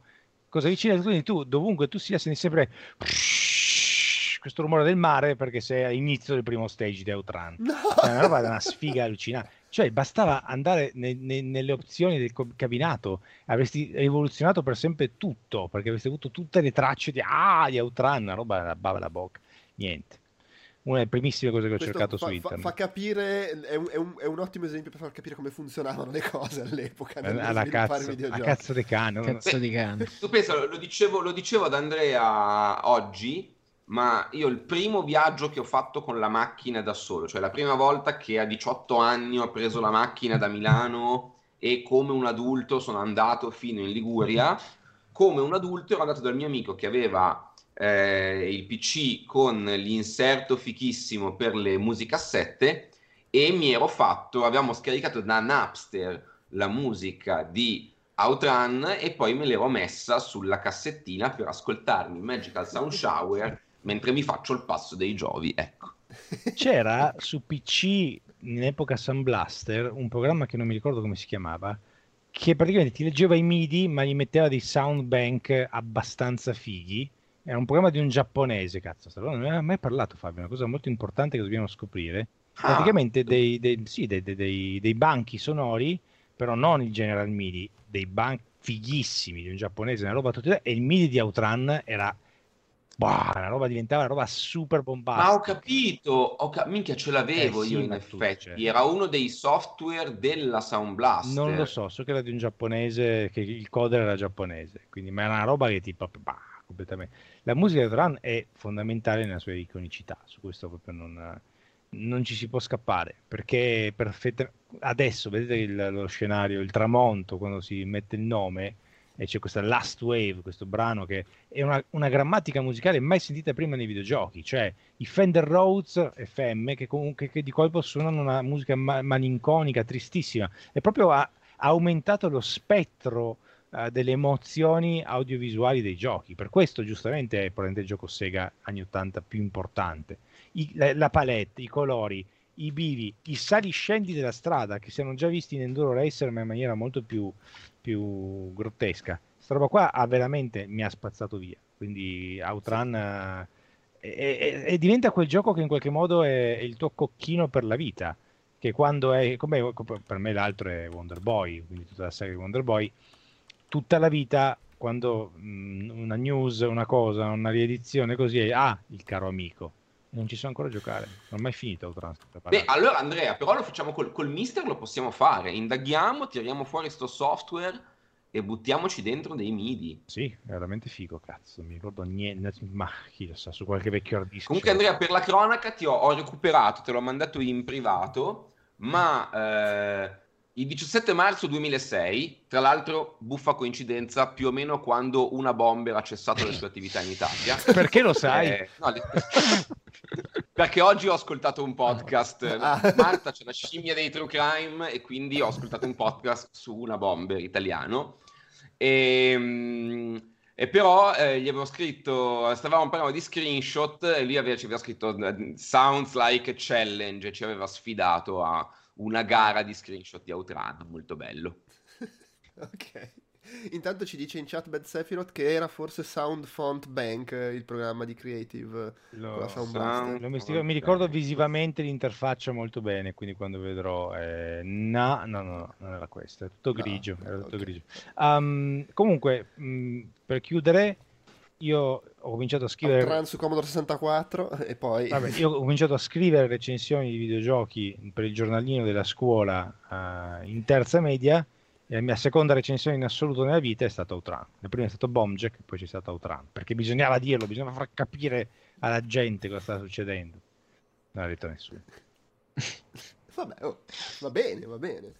cosa vicina, quindi tu dovunque tu sia senti sempre questo rumore del mare perché sei all'inizio del primo stage di Outrun. No. Cioè, una roba da una sfiga allucinante. Cioè, bastava andare ne, ne, nelle opzioni del cabinato, avresti rivoluzionato per sempre tutto, perché avresti avuto tutte le tracce di, ah, di Outrun, una roba da bava la bocca. Niente una delle primissime cose che ho Questo cercato fa, su internet. Fa, fa capire, è un, è, un, è un, ottimo esempio per far capire come funzionavano le cose all'epoca. Alla cazzo, a cazzo di cane. Cazzo di cane. Tu pensa, lo dicevo, lo dicevo ad Andrea oggi, ma io il primo viaggio che ho fatto con la macchina da solo, cioè la prima volta che a 18 anni ho preso la macchina da Milano e come un adulto sono andato fino in Liguria, come un adulto ero andato dal mio amico che aveva eh, il PC con l'inserto fichissimo per le musicassette e mi ero fatto, avevamo scaricato da Napster la musica di Outrun e poi me l'ero messa sulla cassettina per ascoltarmi Magical Sound Shower mentre mi faccio il passo dei Giovi, ecco. C'era su PC in epoca Sun Blaster un programma che non mi ricordo come si chiamava che praticamente ti leggeva i MIDI ma gli metteva dei sound bank abbastanza fighi era un programma di un giapponese, cazzo, non ne aveva mai parlato Fabio, una cosa molto importante che dobbiamo scoprire. Ah. Praticamente dei, dei, sì, dei, dei, banchi sonori, però non il General MIDI, dei banchi fighissimi di un giapponese, una roba tutta e il MIDI di Outrun era Boh, la roba diventava una roba super bombastica. Ma ho capito, ho ca- minchia ce l'avevo eh, io in effetti, cioè. era uno dei software della Sound Blast. Non lo so, so che era di un giapponese, che il coder era giapponese, quindi ma era una roba che tipo, bah, completamente. La musica di Run è fondamentale nella sua iconicità, su questo proprio non, non ci si può scappare, perché perfetta... adesso vedete il, lo scenario, il tramonto, quando si mette il nome e c'è questa Last Wave, questo brano che è una, una, grammatica musicale mai sentita prima nei videogiochi, cioè i Fender Rhodes FM che comunque che di colpo suonano una musica ma- malinconica, tristissima, e proprio ha, ha aumentato lo spettro uh, delle emozioni audiovisuali dei giochi. Per questo, giustamente, è probabilmente il gioco Sega anni 80 più importante. I, la, la, palette, i colori, i bivi, i saliscendi della strada che si erano già visti in Enduro Racer, ma in maniera molto più, più grottesca. Questa roba qua ha veramente mi ha spazzato via. Quindi Outrun. Uh, e, e, e, diventa quel gioco che in qualche modo è, è il tuo cocchino per la vita che quando è come per me l'altro è Wonder Boy quindi tutta la serie Wonder Boy tutta la vita quando mh, mm, una news, una cosa, una riedizione così è ah, il caro amico. Non ci so ancora giocare, non è mai finito Outrunster. Beh, allora Andrea, però lo facciamo col, col mister, lo possiamo fare. Indaghiamo, tiriamo fuori sto software e buttiamoci dentro dei MIDI. Sì, è veramente figo, cazzo. Mi ricordo niente, ma chi lo sa, su qualche vecchio hard disk. Comunque, Andrea, per la cronaca ti ho, ho recuperato, te l'ho mandato in privato, ma eh, il 17 marzo 2006, tra l'altro, buffa coincidenza, più o meno quando una bomber ha cessato le sue attività in Italia. Perché lo sai? Eh, no, perché oggi ho ascoltato un podcast. Ah. Marta c'è la scimmia dei true crime e quindi ho ascoltato un podcast su una bomber italiano. E, ehm, e però eh, gli avevo scritto, stavamo parlando di screenshot e lui aveva, ci aveva scritto Sounds like a challenge, ci aveva sfidato a una gara di screenshot di Outrun, molto bello. ok. Intanto ci dice in chat Bad Sephiroth che era forse Sound Font Bank, il programma di Creative lo, sound mi, mi, ricordo visivamente l'interfaccia molto bene, quindi quando vedrò... Eh, no, no, no, non era questo, è tutto grigio. No, era tutto okay. grigio. Um, comunque, mh, per chiudere, io ho cominciato a scrivere... Outrun su Commodore 64 e poi... Vabbè, io ho cominciato a scrivere recensioni di videogiochi per il giornalino della scuola uh, in terza media la mia seconda recensione in assoluto nella vita è stata Outran. La prima è stato Bombjack, poi c'è stata Outran. Perché bisognava dirlo, bisognava far capire alla gente cosa stava succedendo. Non ha detto nessuno. Vabbè, oh, va bene, va bene.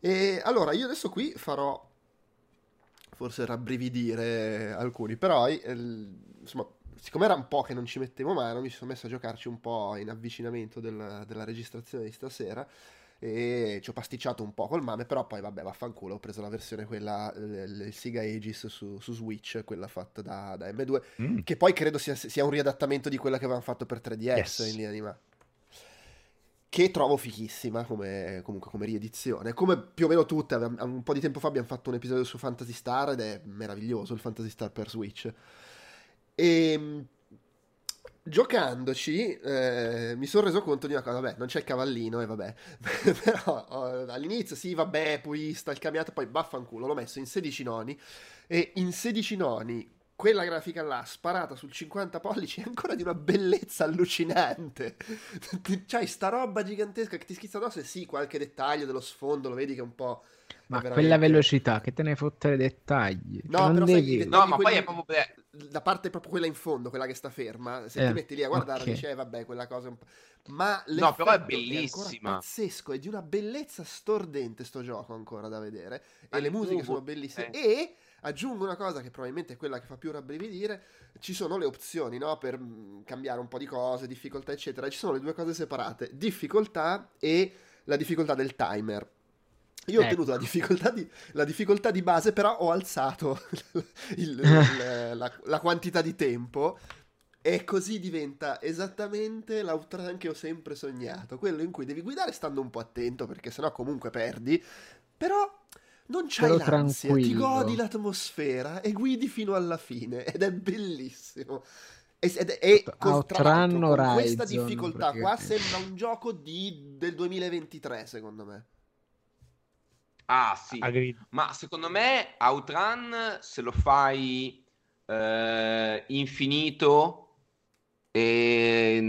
E allora, io adesso qui farò forse rabbrividire alcuni, però eh, insomma, siccome era un po' che non ci mettevo mano, mi sono messo a giocarci un po' in avvicinamento del, della registrazione di stasera e ci ho pasticciato un po' col mame, però poi vabbè vaffanculo, ho preso la versione quella, il Sega Aegis su, su Switch, quella fatta da, da M2, mm. che poi credo sia, sia, un riadattamento di quella che avevano fatto per 3DS yes. in linea di ma che trovo fichissima come, comunque come riedizione. Come più o meno tutte, un po' di tempo fa abbiamo fatto un episodio su Fantasy Star ed è meraviglioso il Fantasy Star per Switch. E ehm, giocandoci eh, mi sono reso conto di una cosa, vabbè, non c'è il cavallino e vabbè, però oh, all'inizio sì, vabbè, purista, il cambiato, poi baffanculo, l'ho messo in 16 noni e in 16 noni quella grafica là sparata sul 50 pollici è ancora di una bellezza allucinante. C'hai sta roba gigantesca che ti schizza addosso e sì, qualche dettaglio dello sfondo lo vedi che è un po' Ma veramente... quella velocità, che te ne fottere dettagli. No, cioè, però devi... sai, no, ma poi è proprio la parte proprio quella in fondo, quella che sta ferma. Se eh, ti metti lì a guardare, okay. dici, eh, vabbè, quella cosa è un po'. Ma no, però è bellissima. È pazzesco, è di una bellezza stordente sto gioco ancora da vedere. E le musiche sono bellissime. Eh. E aggiungo una cosa che probabilmente è quella che fa più rabbrividire: ci sono le opzioni no? per mm, cambiare un po' di cose, difficoltà, eccetera. Ci sono le due cose separate: difficoltà e la difficoltà del timer. Io ho ecco. ottenuto la difficoltà, di, la difficoltà, di, base, però ho alzato il, il, la, la, quantità di tempo e così diventa esattamente l'outrun che ho sempre sognato, quello in cui devi guidare stando un po' attento perché sennò comunque perdi, però non c'hai l'ansia, tranquillo. ti godi l'atmosfera e guidi fino alla fine ed è bellissimo. Ed è, è con, tra con questa difficoltà qua sembra un gioco di, del 2023 secondo me. Ah, sì. Agri- Ma secondo me Outrun, se lo fai eh, infinito e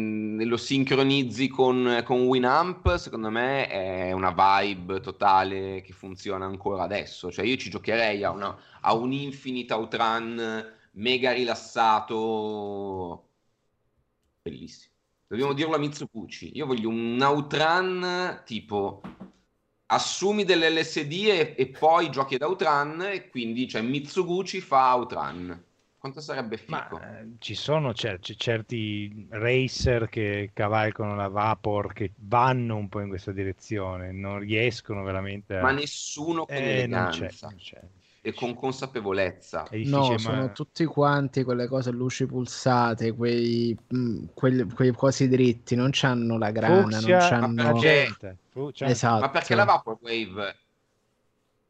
lo sincronizzi con, con Winamp, secondo me è una vibe totale che funziona ancora adesso. Cioè, io ci giocherei a, una, a un Infinite Outrun mega rilassato. Bellissimo. Dobbiamo dirlo a Mitsukuchi. Io voglio un Outrun tipo assumi dell'LSD e, e poi giochi ad Outrun e quindi cioè, Mitsuguchi fa Outrun. Quanto sarebbe figo? Ma, eh, ci sono cer- certi racer che cavalcano la Vapor che vanno un po' in questa direzione, non riescono veramente a... Ma nessuno con eh, eleganza. Non c'è, non c'è e con consapevolezza. No, ma... sono tutti quanti quelle cose luci pulsate, quei, mh, mm, quei, quei cosi dritti, non hanno la grana, Fucsia, non c'hanno... Ma perché... Esatto. ma perché la Vaporwave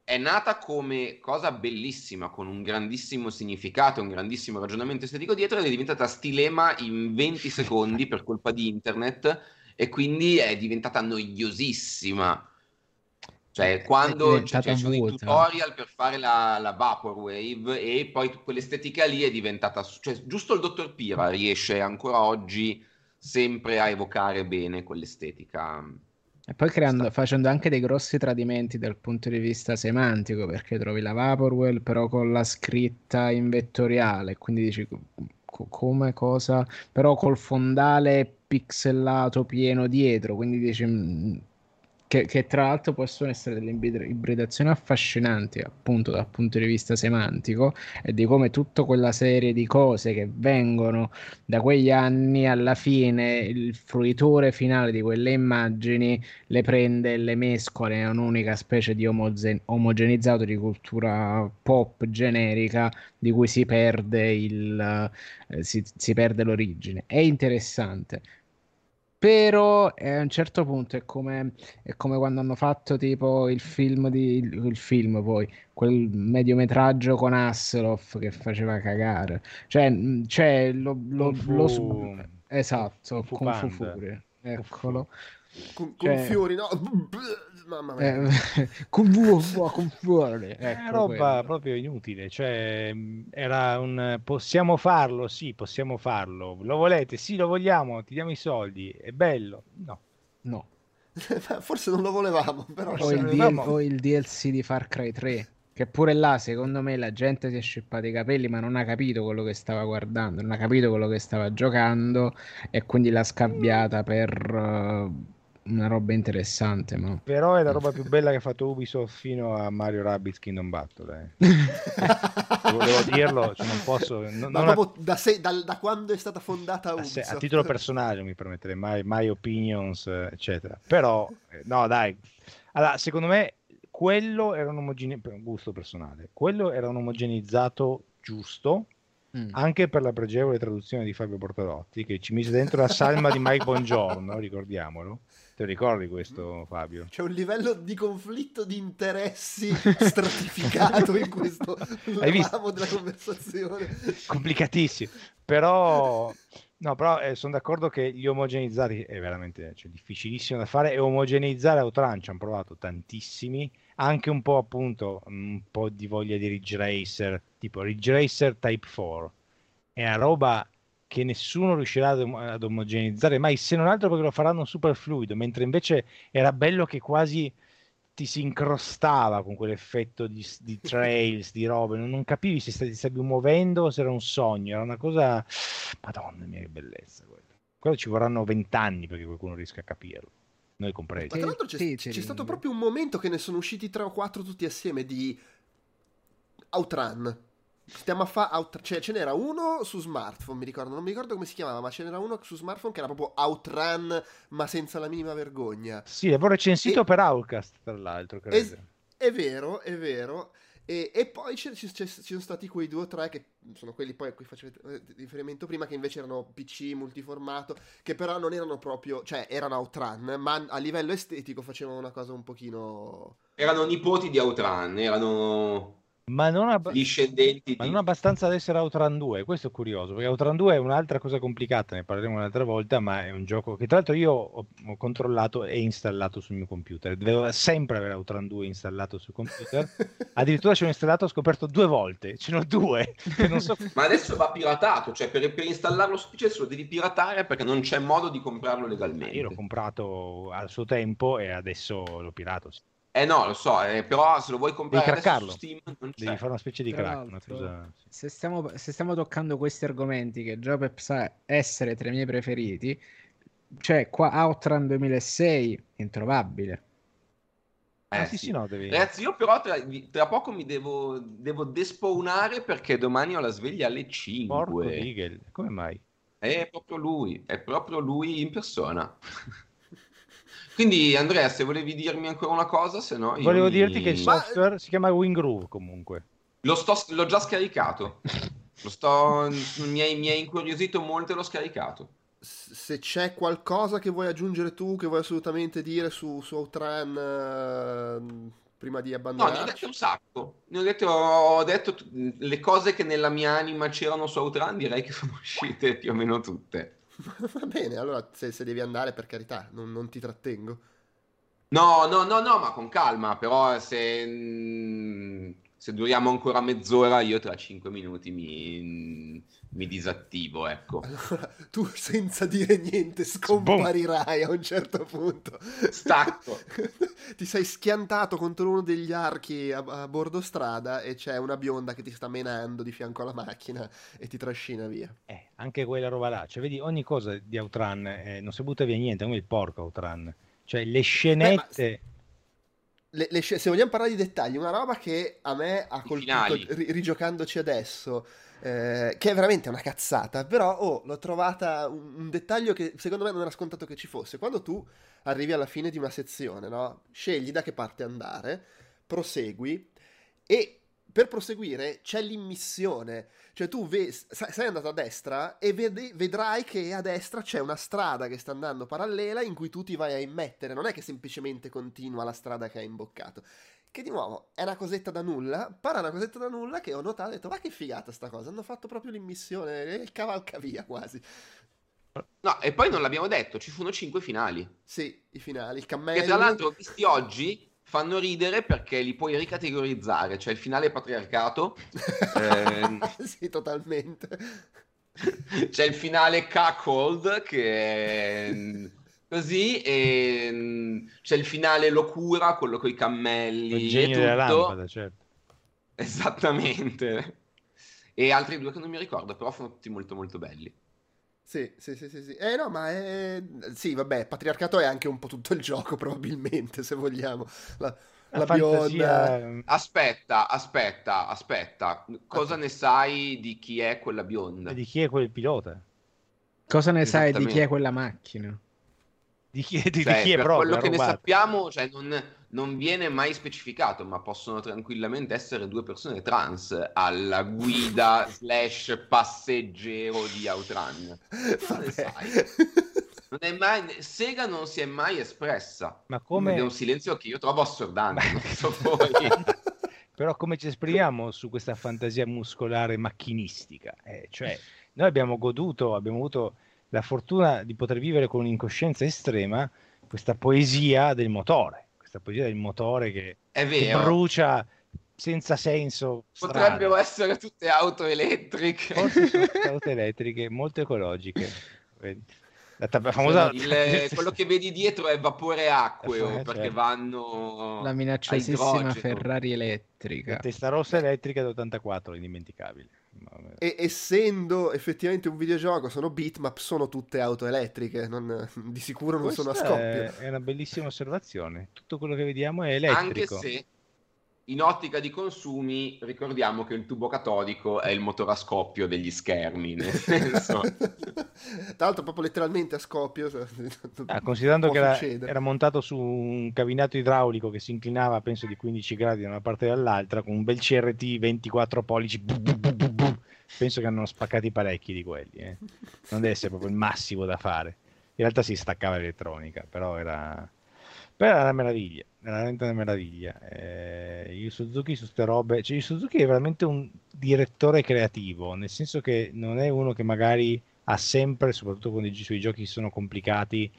è nata come cosa bellissima, con un grandissimo significato, un grandissimo ragionamento estetico dietro ed è diventata stilema in 20 secondi per colpa di internet e quindi è diventata noiosissima cioè, quando c- ci sono i tutorial per fare la, la Vaporwave e poi quell'estetica lì è diventata... Cioè, giusto il dottor Pira riesce ancora oggi sempre a evocare bene quell'estetica. E poi creando, facendo anche dei grossi tradimenti dal punto di vista semantico, perché trovi la Vaporwave però con la scritta in vettoriale, quindi dici co- come cosa, però col fondale pixelato pieno dietro, quindi dici mm, che, che, tra l'altro possono essere delle ibridazioni affascinanti appunto dal punto di vista semantico e di come tutta quella serie di cose che vengono da quegli anni alla fine il fruitore finale di quelle immagini le prende e le mescola in un'unica specie di omogen- omogenizzato di cultura pop generica di cui si perde, il, eh, si, si perde l'origine. È interessante Però a un certo punto è come, è come quando hanno fatto tipo il film di il film poi quel mediometraggio con Hasselhoff che faceva cagare. Cioè, cioè lo, lo, fu... lo, esatto, fu con Fu Fury. Eccolo. Con, con cioè... fiori, no? Mamma mia. Eh, con vuo, con fuori. Ecco, è roba quello. proprio inutile. Cioè, era un possiamo farlo? Sì, possiamo farlo. Lo volete? Sì, lo vogliamo. Ti diamo i soldi. È bello? No. No. Forse non lo volevamo, però. O il, DL- o il DLC di Far Cry 3. Che pure là, secondo me, la gente si è scippata i capelli, ma non ha capito quello che stava guardando, non ha capito quello che stava giocando e quindi l'ha scambiata per uh, una roba interessante. Ma... Però è la roba più bella che ha fatto Ubisoft fino a Mario Rabbids Kingdom Battle. Eh. Volevo dirlo, cioè non posso. Non, ma non proprio ha... da, se, da, da, quando è stata fondata Ubisoft. A, a titolo personale mi permetterei mai, mai opinions, eccetera. Però, eh, no, dai. Allora, secondo me quello era un omogenizzato, gusto personale, quello era un omogenizzato giusto. Mm. Anche per la pregevole traduzione di Fabio Bortolotti, che ci mise dentro la salma di Mike Bongiorno, ricordiamolo Te lo ricordi questo, Fabio? C'è un livello di conflitto di interessi stratificato in questo visto? della conversazione. Complicatissimo. Però, no, però eh, sono d'accordo che gli omogenizzati è veramente cioè, difficilissimo da fare e omogenizzare Outran ci hanno provato tantissimi, anche un po' appunto un po' di voglia di Ridge Racer, tipo Ridge Racer Type 4. È una roba che nessuno riuscirà ad, ad omogenizzare mai, se non altro perché lo faranno super fluido, mentre invece era bello che quasi ti si incrostava con quell'effetto di, di trails, di robe, non, non capivi se stavi, stavi muovendo o se era un sogno, era una cosa... Madonna mia che bellezza quello. Quello ci vorranno vent'anni perché qualcuno riesca a capirlo. Noi compresi. Ma tra l'altro c'è, sì, c'è, c'è stato proprio un momento che ne sono usciti tre o quattro tutti assieme di Outrun Stiamo a fare. Out... Cioè, ce n'era uno su smartphone, mi ricordo. Non mi ricordo come si chiamava, ma ce n'era uno su smartphone che era proprio Outrun, ma senza la minima vergogna. Sì, l'avevo recensito e... per Outcast, tra l'altro. Credo. Es... È vero, è vero. E, e poi ci, ci, ci, sono stati quei due o tre che sono quelli poi a cui facevo riferimento prima, che invece erano PC multiformato, che però non erano proprio, cioè erano Outrun, ma a livello estetico facevano una cosa un pochino... Erano nipoti di Outrun, erano ma non, ab- discendenti ma non abbastanza ad essere Outrun 2 questo è curioso perché Outrun 2 è un'altra cosa complicata ne parleremo un'altra volta ma è un gioco che tra l'altro io ho, ho controllato e installato sul mio computer dovevo sempre avere Outrun 2 installato sul computer addirittura ce l'ho installato ho scoperto due volte ce n'ho due so... ma adesso va piratato cioè per, per installarlo su PC lo devi piratare perché non c'è modo di comprarlo legalmente io l'ho comprato al suo tempo e adesso l'ho pirato sì. Eh no, lo so, eh, però se lo vuoi comprare Devi craccarlo. su Steam non c'è. Devi fare una specie di crack. Cosa... Se, stiamo, se, stiamo, toccando questi argomenti che già per essere tra i miei preferiti, cioè qua Outrun 2006 introvabile. Eh, ah, sì, sì, no, devi... Ragazzi, io però tra, tra poco mi devo, devo despawnare perché domani ho la sveglia alle 5. Porco Rigel, come mai? È proprio lui, è proprio lui in persona. Quindi Andrea, se volevi dirmi ancora una cosa, se no... Volevo mi... dirti che il software Ma... si chiama Wingroove comunque. Lo sto, l'ho già scaricato. Lo sto, mi, è, mi è incuriosito molto e l'ho scaricato. Se c'è qualcosa che vuoi aggiungere tu, che vuoi assolutamente dire su, su Outrun uh, prima di abbandonare? No, ne ho detto un sacco. Ne ho detto, ho detto le cose che nella mia anima c'erano su Outrun, direi che sono uscite più o meno tutte. Va bene, allora se, se, devi andare, per carità, non, non, ti trattengo. No, no, no, no, ma con calma, però se, mm, se duriamo ancora mezz'ora, io tra cinque minuti mi, mi disattivo, ecco. Allora, tu senza dire niente scomparirai a un certo punto. Stacco. ti sei schiantato contro uno degli archi a, a, bordo strada e c'è una bionda che ti sta menando di fianco alla macchina e ti trascina via. Eh, anche quella roba là. Cioè, vedi, ogni cosa di Outrun eh, non si butta via niente, come il porco Outrun. Cioè, le scenette... Beh, le, le, se vogliamo parlare di dettagli, una roba che a me ha colpito ri, rigiocandoci adesso eh, che è veramente una cazzata, però oh, l'ho trovata un, un, dettaglio che secondo me non era scontato che ci fosse. Quando tu arrivi alla fine di una sezione, no? scegli da che parte andare, prosegui e per proseguire c'è l'immissione, cioè tu ve- sei andato a destra e vedi, vedrai che a destra c'è una strada che sta andando parallela in cui tu ti vai a immettere, non è che semplicemente continua la strada che hai imboccato. Che di nuovo è una cosetta da nulla, para una cosetta da nulla che ho notato e ho detto ma che figata sta cosa, hanno fatto proprio l'immissione, il cavalcavia quasi. No, e poi non l'abbiamo detto, ci furono cinque finali. Sì, i finali, il cammello. Che tra l'altro, visti oggi, fanno ridere perché li puoi ricategorizzare. C'è il finale patriarcato. eh... sì, totalmente. C'è il finale cuckold che è così e c'è il finale locura, quello con i cammelli il genio e tutto. Lampada, certo. Esattamente. E altri due che non mi ricordo, però sono tutti molto molto belli. Sì, sì, sì, sì, sì. Eh no, ma è... Sì, vabbè, patriarcato è anche un po' tutto il gioco, probabilmente, se vogliamo. La, la, la bionda... Ehm, aspetta, aspetta, aspetta. Cosa ne sai di chi è quella bionda? E di chi è quel pilota? Cosa ne sai di chi è quella macchina? Di chi, di, cioè, di chi è proprio? Quello che ne sappiamo, cioè non non viene mai specificato, ma possono tranquillamente essere due persone trans alla guida slash passeggero di Outrun. Non è mai, Sega non si è mai espressa. Ma come... È un silenzio che io trovo assordante. So Però come ci esprimiamo su questa fantasia muscolare macchinistica? Eh, cioè, noi abbiamo goduto, abbiamo avuto la fortuna di poter vivere con un'incoscienza estrema questa poesia del motore questa poesia del motore che, che brucia senza senso. Potrebbero essere tutte auto elettriche. Forse sono tutte auto elettriche, molto ecologiche. La famosa... Il, quello che vedi dietro è vapore acqueo eh, perché certo. vanno la minacciosissima Ferrari elettrica la testa rossa elettrica d'84 indimenticabile e essendo effettivamente un videogioco, sono bitmap, sono tutte auto elettriche, non, di sicuro non Questa sono a scoppio. È una bellissima osservazione. Tutto quello che vediamo è elettrico. Anche se in ottica di consumi ricordiamo che il tubo catodico è il motore a scoppio degli schermi nel senso... tra l'altro proprio letteralmente a scoppio ah, considerando che era, era, montato su un cabinato idraulico che si inclinava penso di 15 gradi da una parte e dall'altra con un bel CRT 24 pollici bu, bu, bu, penso che hanno spaccati parecchi di quelli eh. non deve essere proprio il massimo da fare in realtà si staccava l'elettronica però era però era una meraviglia, era veramente una meraviglia. Eh, Yu Suzuki su queste robe, cioè Yu Suzuki è veramente un direttore creativo, nel senso che non è uno che magari ha sempre, soprattutto quando i suoi giochi sono complicati,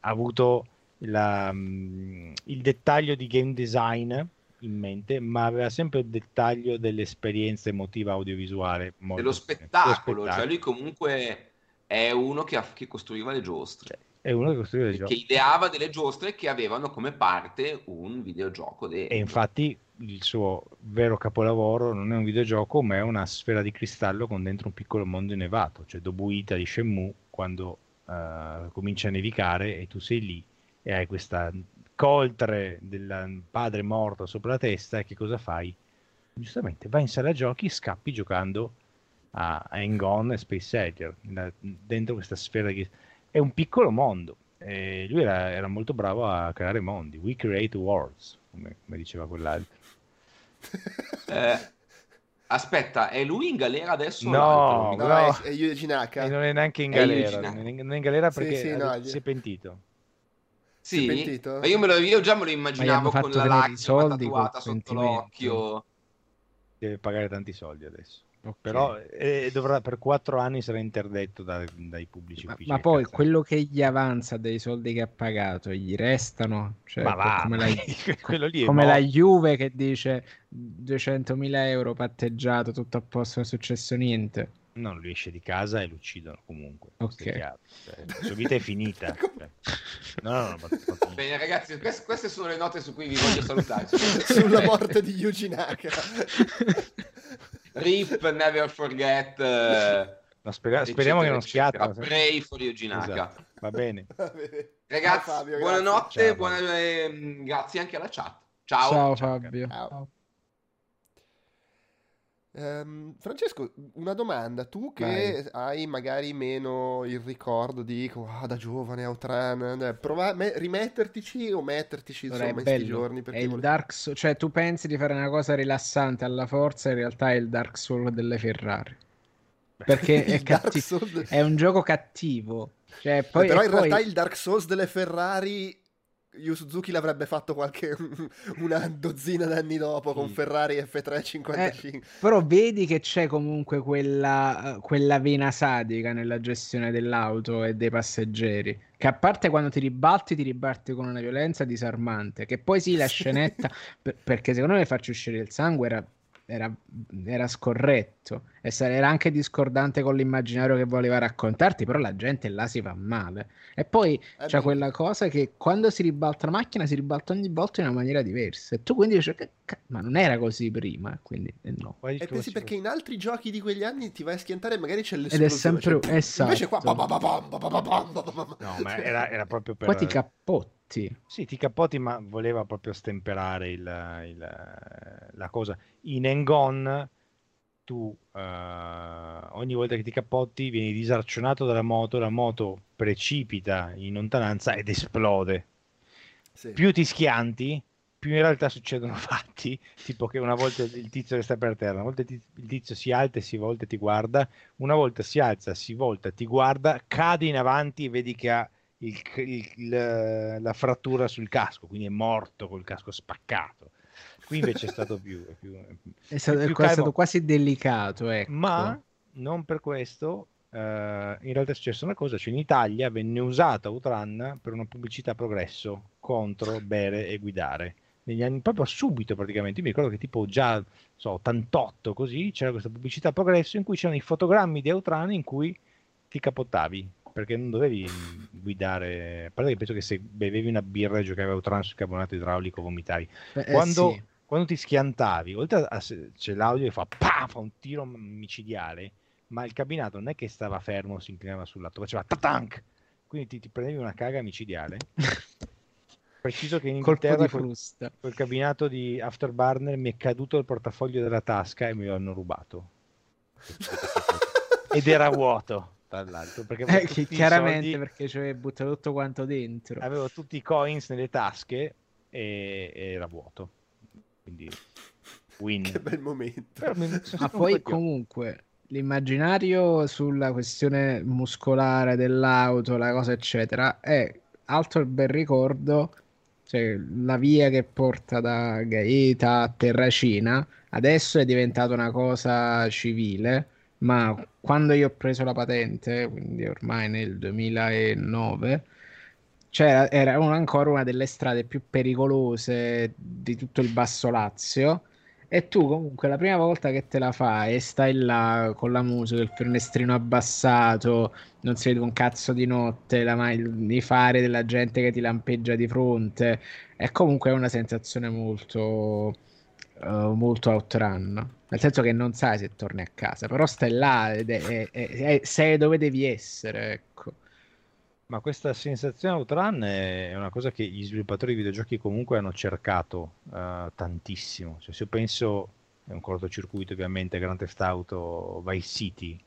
ha avuto la, um, il dettaglio di game design in mente, ma aveva sempre il dettaglio dell'esperienza emotiva audiovisuale. Dello spettacolo, spettacolo, cioè lui comunque è uno che, ha, che costruiva le giostre. Cioè, è uno che costruiva dei giochi. Che ideava delle giostre che avevano come parte un videogioco dentro. E infatti il suo vero capolavoro non è un videogioco, ma è una sfera di cristallo con dentro un piccolo mondo innevato, cioè Dobuita di Shenmue, quando uh, comincia a nevicare e tu sei lì e hai questa coltre del padre morto sopra la testa e che cosa fai? Giustamente vai in sala giochi e scappi giocando a Hang e Space Edger dentro questa sfera cristallo è un piccolo mondo. E lui era, era, molto bravo a creare mondi. We create worlds, come, come diceva quell'altro. eh, aspetta, è lui in galera adesso? No, no, no è, è Yuji Naka. E non è neanche in galera. Non è, non è in galera perché sì, sì, no, si è pentito. Sì, ma io, me lo, io già me lo immaginavo con la lacrima tatuata sotto l'occhio. Deve pagare tanti soldi adesso. Okay. Però eh, dovrà, per quattro anni sarà interdetto da, dai pubblici ma, uffici. Ma poi cazzo. quello che gli avanza dei soldi che ha pagato gli restano? Cioè, ma va, come, la, come la, Juve che dice 200.000 euro patteggiato, tutto a posto, non è successo niente. Non lui esce di casa e lo uccidono comunque. Ok. Cioè, la sua vita è finita. cioè. no, no, no, Bene ragazzi, queste sono le note su cui vi voglio salutare. Sulla morte di Yuji Naka. Rip, never forget. No, spera- speriamo che non schiatta. Pray for Yojinaka. Esatto. Va bene. Ragazzi, Ciao, Fabio, buonanotte, Ciao, buona... eh, grazie anche alla chat. Ciao. Ciao Fabio. Ciao. Um, Francesco, una domanda, tu che Vai. hai magari meno il ricordo di oh, da giovane Outran, eh, prova me- rimettertici o mettertici insomma, in questi giorni. È il volevi... Dark Soul, cioè tu pensi di fare una cosa rilassante alla forza, in realtà è il Dark Soul delle Ferrari. Perché è, cattiv- è un gioco cattivo. Cioè, poi, Però in poi... realtà il Dark Souls delle Ferrari Yu Suzuki l'avrebbe fatto qualche una dozzina d'anni dopo con Ferrari F355. Eh, però vedi che c'è comunque quella, quella, vena sadica nella gestione dell'auto e dei passeggeri. Che a parte quando ti ribatti, ti ribatti con una violenza disarmante. Che poi sì, la scenetta, per, perché secondo me farci uscire il sangue era era, era, scorretto e era anche discordante con l'immaginario che voleva raccontarti, però la gente là si fa male. E poi eh c'è beh. quella cosa che quando si ribalta la macchina si ribalta ogni volta in una maniera diversa. E tu quindi dici, ma non era così prima, quindi eh no. E pensi perché in altri giochi di quegli anni ti vai a schiantare e magari c'è l'esplosione. Ed è sempre... Cioè, esatto. Invece qua... No, ma era, era proprio per... Poi ti cappotti sì. sì, ti capotti, ma voleva proprio stemperare il, il, la cosa. In Engon tu uh, ogni volta che ti cappotti vieni disarcionato dalla moto, la moto precipita in lontananza ed esplode. Sì. Più ti schianti, più in realtà succedono fatti, tipo che una volta il tizio resta per terra, una volta il tizio si alza e si volta e ti guarda, una volta si alza, si volta, ti guarda, cade in avanti e vedi che ha il, il, la frattura sul casco, quindi è morto col casco spaccato. Qui invece è stato più... È, più, è, stato, più è stato, quasi delicato, ecco. Ma non per questo Uh, in realtà è successa una cosa, cioè in Italia venne usato Outrun per una pubblicità progresso contro bere e guidare. Negli anni, proprio subito praticamente, io mi ricordo che tipo già so, 88 così c'era questa pubblicità progresso in cui c'erano i fotogrammi di Outrun in cui ti capottavi perché non dovevi guidare. A parte che penso che se bevevi una birra e giocavi a Outrun sul carbonato idraulico vomitavi. Beh, eh, quando, eh sì. quando, ti schiantavi, oltre a c'è l'audio che fa, pam, fa un tiro micidiale, ma il cabinato non è che stava fermo, si inclinava sul lato, faceva tatank. Quindi ti, ti prendevi una caga micidiale. Preciso che in Inghilterra quel, quel cabinato di Afterburner mi è caduto il portafoglio dalla tasca e me lo hanno rubato. Ed era vuoto tra l'altro. Perché eh, chiaramente soldi, perché ci avevo buttato tutto quanto dentro. Avevo tutti i coins nelle tasche e, e era vuoto. Quindi win. Che bel momento. Ma poi comunque l'immaginario sulla questione muscolare dell'auto, la cosa eccetera, è altro bel ricordo. Cioè, la via che porta da Gaeta a Terracina adesso è diventata una cosa civile ma quando io ho preso la patente, quindi ormai nel 2009, c'era, era una, ancora una delle strade più pericolose di tutto il Basso Lazio. E tu comunque la prima volta che te la fai e stai là con la musica, il finestrino abbassato, non si vede un cazzo di notte, la, i fari della gente che ti lampeggia di fronte, è comunque una sensazione molto, uh, molto outrun nel senso che non sai se torni a casa, però stai là ed è, è, è, sei dove devi essere, ecco. Ma questa sensazione outrun è una cosa che gli sviluppatori di videogiochi comunque hanno cercato uh, tantissimo. Cioè, se io penso, è un cortocircuito ovviamente, Grand Theft Auto Vice City,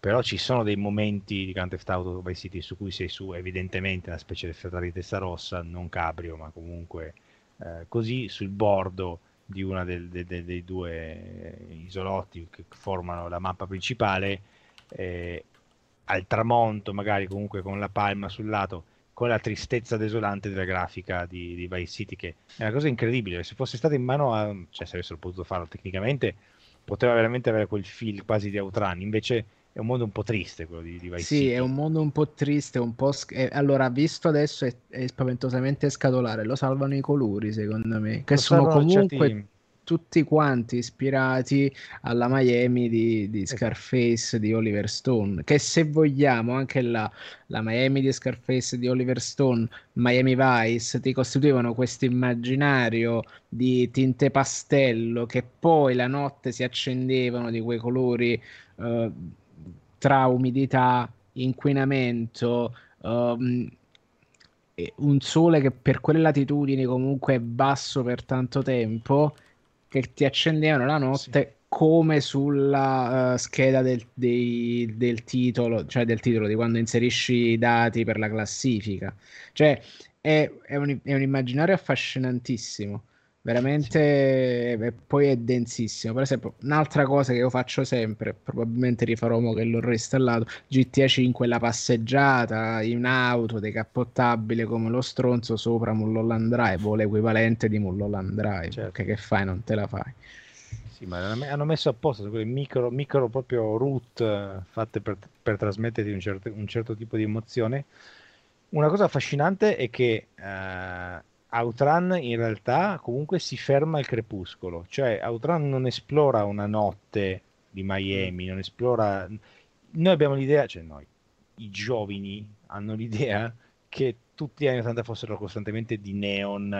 però ci sono dei momenti di Grand Theft Auto Vice City su cui sei su evidentemente una specie di Ferrari di testa rossa, non cabrio, ma comunque eh, così sul bordo di uno de, de, de, dei due isolotti che formano la mappa principale, eh, al tramonto, magari comunque con la palma sul lato, con la tristezza desolante della grafica di, di Vice City, che è una cosa incredibile. Se fosse stato in mano a, cioè se avessero potuto farlo tecnicamente, poteva veramente avere quel feel quasi di Outrun. Invece è un mondo un po' triste quello di, di Vice sì, City. è un mondo un po' triste, un po' sch- eh, allora visto adesso è, è, spaventosamente scatolare, lo salvano i colori secondo me, che lo sono comunque tutti quanti ispirati alla Miami di, di esatto. Scarface di Oliver Stone, che se vogliamo anche la, la Miami di Scarface di Oliver Stone, Miami Vice, ti costituivano questo immaginario di tinte pastello che poi la notte si accendevano di quei colori... Uh, tra umidità, inquinamento, um, un sole che per quelle latitudini comunque è basso per tanto tempo, che ti accendevano la notte sì. come sulla uh, scheda del, dei, del, titolo, cioè del titolo di quando inserisci i dati per la classifica. Cioè è, è, un, è un immaginario affascinantissimo veramente e poi è densissimo per esempio un'altra cosa che io faccio sempre probabilmente rifarò mo che l'ho reinstallato GTA 5 la passeggiata in auto decappottabile come lo stronzo sopra Mulholland Drive o l'equivalente di Mulholland Drive certo. che, che fai non te la fai sì, ma hanno messo apposta quelle micro, micro proprio root eh, fatte per, per trasmetterti un certo, un certo, tipo di emozione. Una cosa affascinante è che uh, Outran in realtà comunque si ferma al crepuscolo, cioè Outran non esplora una notte di Miami, non esplora... Noi abbiamo l'idea, cioè noi, i giovani hanno l'idea che tutti gli anni 80 fossero costantemente di neon,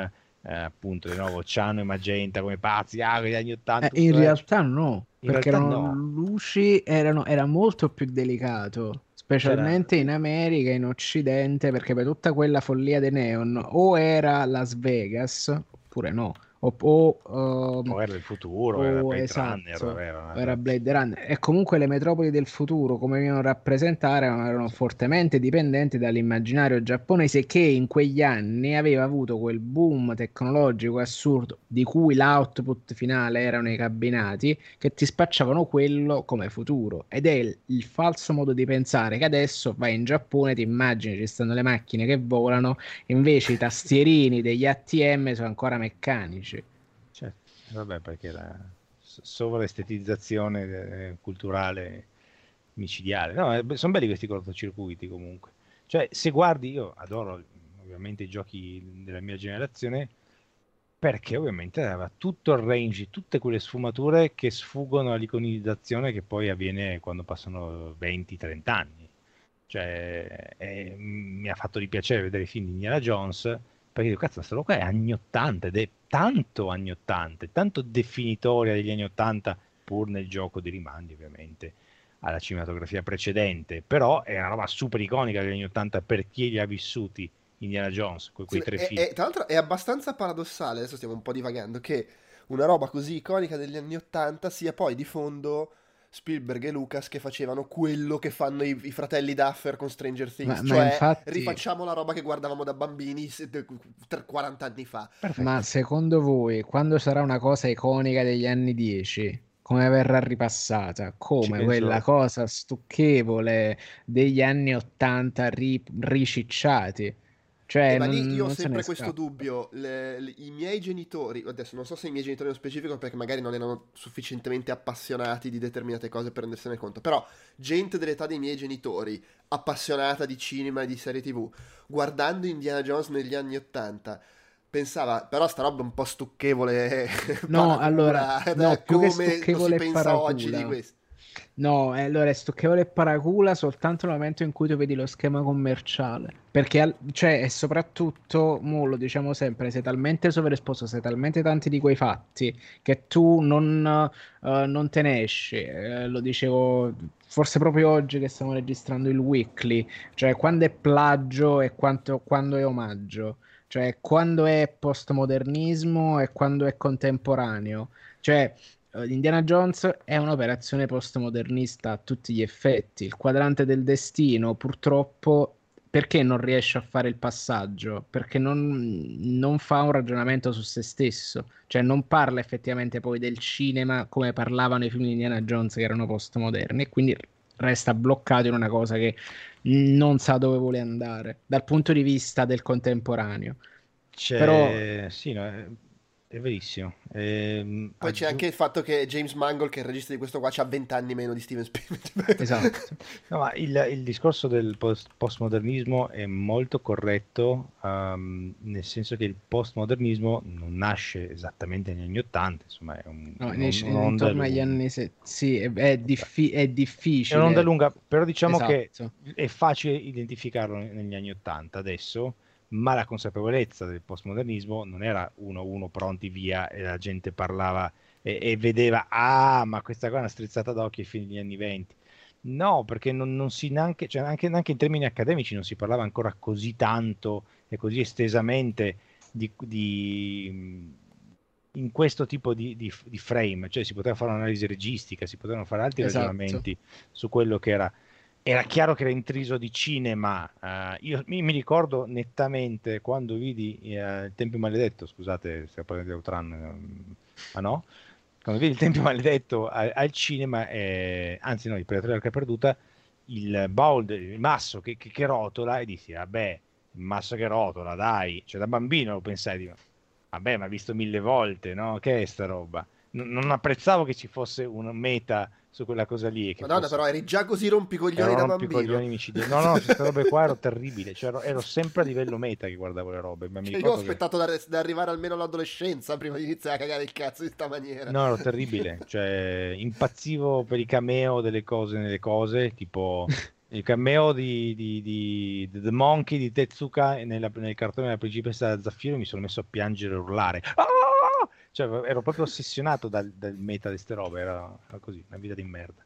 eh, appunto, di nuovo, ciano e magenta come pazzi, ah, gli anni 80. Eh, in realtà no, in perché realtà erano no. luci, erano, era molto più delicato specialmente C'era... in America, in Occidente, perché per tutta quella follia dei neon o era Las Vegas oppure no o, o, um, o era il futuro, o, era Blade esatto, Runner. Era, era Blade Runner. E comunque le metropoli del futuro, come venivano rappresentate, erano fortemente dipendenti dall'immaginario giapponese che in quegli anni aveva avuto quel boom tecnologico assurdo di cui l'output finale erano i cabinati che ti spacciavano quello come futuro. Ed è il, il falso modo di pensare che adesso vai in Giappone, ti immagini ci stanno le macchine che volano, invece i tastierini degli ATM sono ancora meccanici vabbè, perché la sovraestetizzazione eh, culturale micidiale. No, eh, sono belli questi cortocircuiti comunque. Cioè, se guardi, io adoro ovviamente i giochi della mia generazione perché ovviamente aveva tutto il range, tutte quelle sfumature che sfuggono all'iconizzazione che poi avviene quando passano 20-30 anni. Cioè, è, mi ha fatto di piacere vedere i film di Indiana Jones perché dico, cazzo, questa roba è anni 80 ed è tanto anni 80, tanto definitoria degli anni 80, pur nel gioco di rimandi ovviamente alla cinematografia precedente, però è una roba super iconica degli anni 80 per chi li ha vissuti Indiana Jones, quei, quei sì, tre è, film. È, tra l'altro è abbastanza paradossale, adesso stiamo un po' divagando, che una roba così iconica degli anni 80 sia poi di fondo Spielberg e Lucas che facevano quello che fanno i, i fratelli Duffer con Stranger Things, ma, cioè ma infatti... rifacciamo la roba che guardavamo da bambini 40 anni fa. Perfetto. Ma secondo voi, quando sarà una cosa iconica degli anni 10, come verrà ripassata? Come quella cosa stucchevole degli anni 80 ri- ricicciati? Cioè, eh, ma lì io ho sempre questo scappa. dubbio. Le, le, I miei genitori, adesso non so se i miei genitori nello specifico, perché magari non erano sufficientemente appassionati di determinate cose per rendersene conto. Però, gente dell'età dei miei genitori, appassionata di cinema e di serie TV, guardando Indiana Jones negli anni Ottanta, pensava, però sta roba è un po' stucchevole. No, allora, no, come si pensa oggi di questo. No, eh, allora è stucchevole e paracula soltanto nel momento in cui tu vedi lo schema commerciale. Perché, cioè, e soprattutto, mo lo diciamo sempre, sei talmente sovraesposto, sei talmente tanti di quei fatti che tu non, uh, non te ne esci. Eh, lo dicevo forse proprio oggi che stiamo registrando il weekly, cioè quando è plagio e quanto, quando è omaggio, cioè quando è postmodernismo e quando è contemporaneo. Cioè, Indiana Jones è un'operazione postmodernista a tutti gli effetti. Il quadrante del destino, purtroppo, perché non riesce a fare il passaggio? Perché non, non, fa un ragionamento su se stesso, cioè non parla effettivamente poi del cinema come parlavano i film di Indiana Jones che erano postmoderni e quindi resta bloccato in una cosa che non sa dove vuole andare dal punto di vista del contemporaneo. C'è... Però... Sì, no, è verissimo. Ehm, Poi c'è anche il fatto che James Mangold, che è il regista di questo qua, ha 20 anni meno di Steven Spielberg. esatto. No, ma il, il, discorso del post- postmodernismo è molto corretto, um, nel senso che il postmodernismo non nasce esattamente negli anni Ottanta, insomma è un, no, un intorno agli anni se... sì, è, è, diffi- è, difficile. È un'onda lunga, però diciamo esatto. che è facile identificarlo negli anni Ottanta adesso ma la consapevolezza del postmodernismo non era uno uno pronti via e la gente parlava e, e vedeva ah ma questa qua è una strizzata d'occhio ai fine degli anni venti no perché non, non si neanche, cioè anche, anche, in termini accademici non si parlava ancora così tanto e così estesamente di, di, in questo tipo di, di, di, frame, cioè si poteva fare un'analisi registica, si potevano fare altri esatto. ragionamenti su quello che era. Era chiaro che era intriso di cinema. Uh, io mi, mi, ricordo nettamente quando vidi uh, Il Tempio Maledetto, scusate, stiamo parlando di Outran, uh, ma no? Quando vidi Il Tempio Maledetto al, al cinema, eh, anzi no, il Predatore della Perduta, il Bold, il masso che, che, che rotola e dissi, vabbè, il masso che rotola, dai, cioè da bambino lo pensai, dico, vabbè, ma visto mille volte, no? Che è sta roba? N- non apprezzavo che ci fosse una meta su quella cosa lì. Madonna, fosse... però eri già così rompicoglioni da rompicoglioni bambino. No, no, queste robe qua ero terribile. Cioè, ero, ero, sempre a livello meta che guardavo le robe. Ma cioè, io ho aspettato che... da, da, arrivare almeno all'adolescenza prima di iniziare a cagare il cazzo di sta maniera. No, ero terribile. Cioè, impazzivo per i cameo delle cose nelle cose, tipo... il cameo di, di, di, di, The Monkey di Tezuka nella, nel cartone della principessa Zaffiro mi sono messo a piangere e urlare ah! Cioè, ero proprio ossessionato dal, dal meta di queste robe era, così, una vita di merda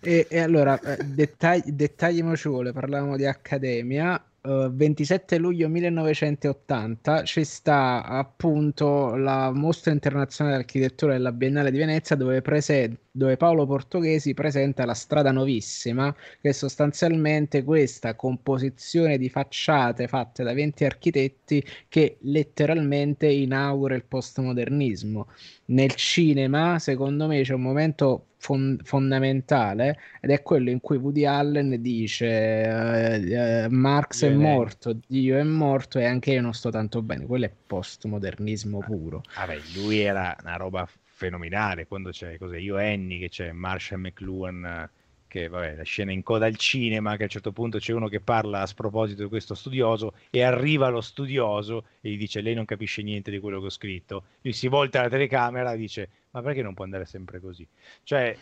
e, e, allora eh, dettagli, dettagli ci vuole parlavamo di Accademia 27 eh, luglio 1980 ci sta appunto la mostra internazionale di architettura della Biennale di Venezia dove, prese- dove Paolo Portoghesi presenta la strada novissima che è sostanzialmente questa composizione di facciate fatte da 20 architetti che letteralmente inaugura il postmodernismo nel cinema secondo me c'è un momento fon- fondamentale ed è quello in cui Woody Allen dice uh, uh, Marx è morto, Dio è morto e anche io non sto tanto bene. Quello è postmodernismo puro. Vabbè, lui era una roba fenomenale quando c'è cos'è, io Annie che c'è Marshall McLuhan che vabbè, la scena in coda al cinema, che a un certo punto c'è uno che parla a sproposito di questo studioso e arriva lo studioso e gli dice lei non capisce niente di quello che ho scritto, lui si volta alla telecamera e dice ma perché non può andare sempre così? Cioè,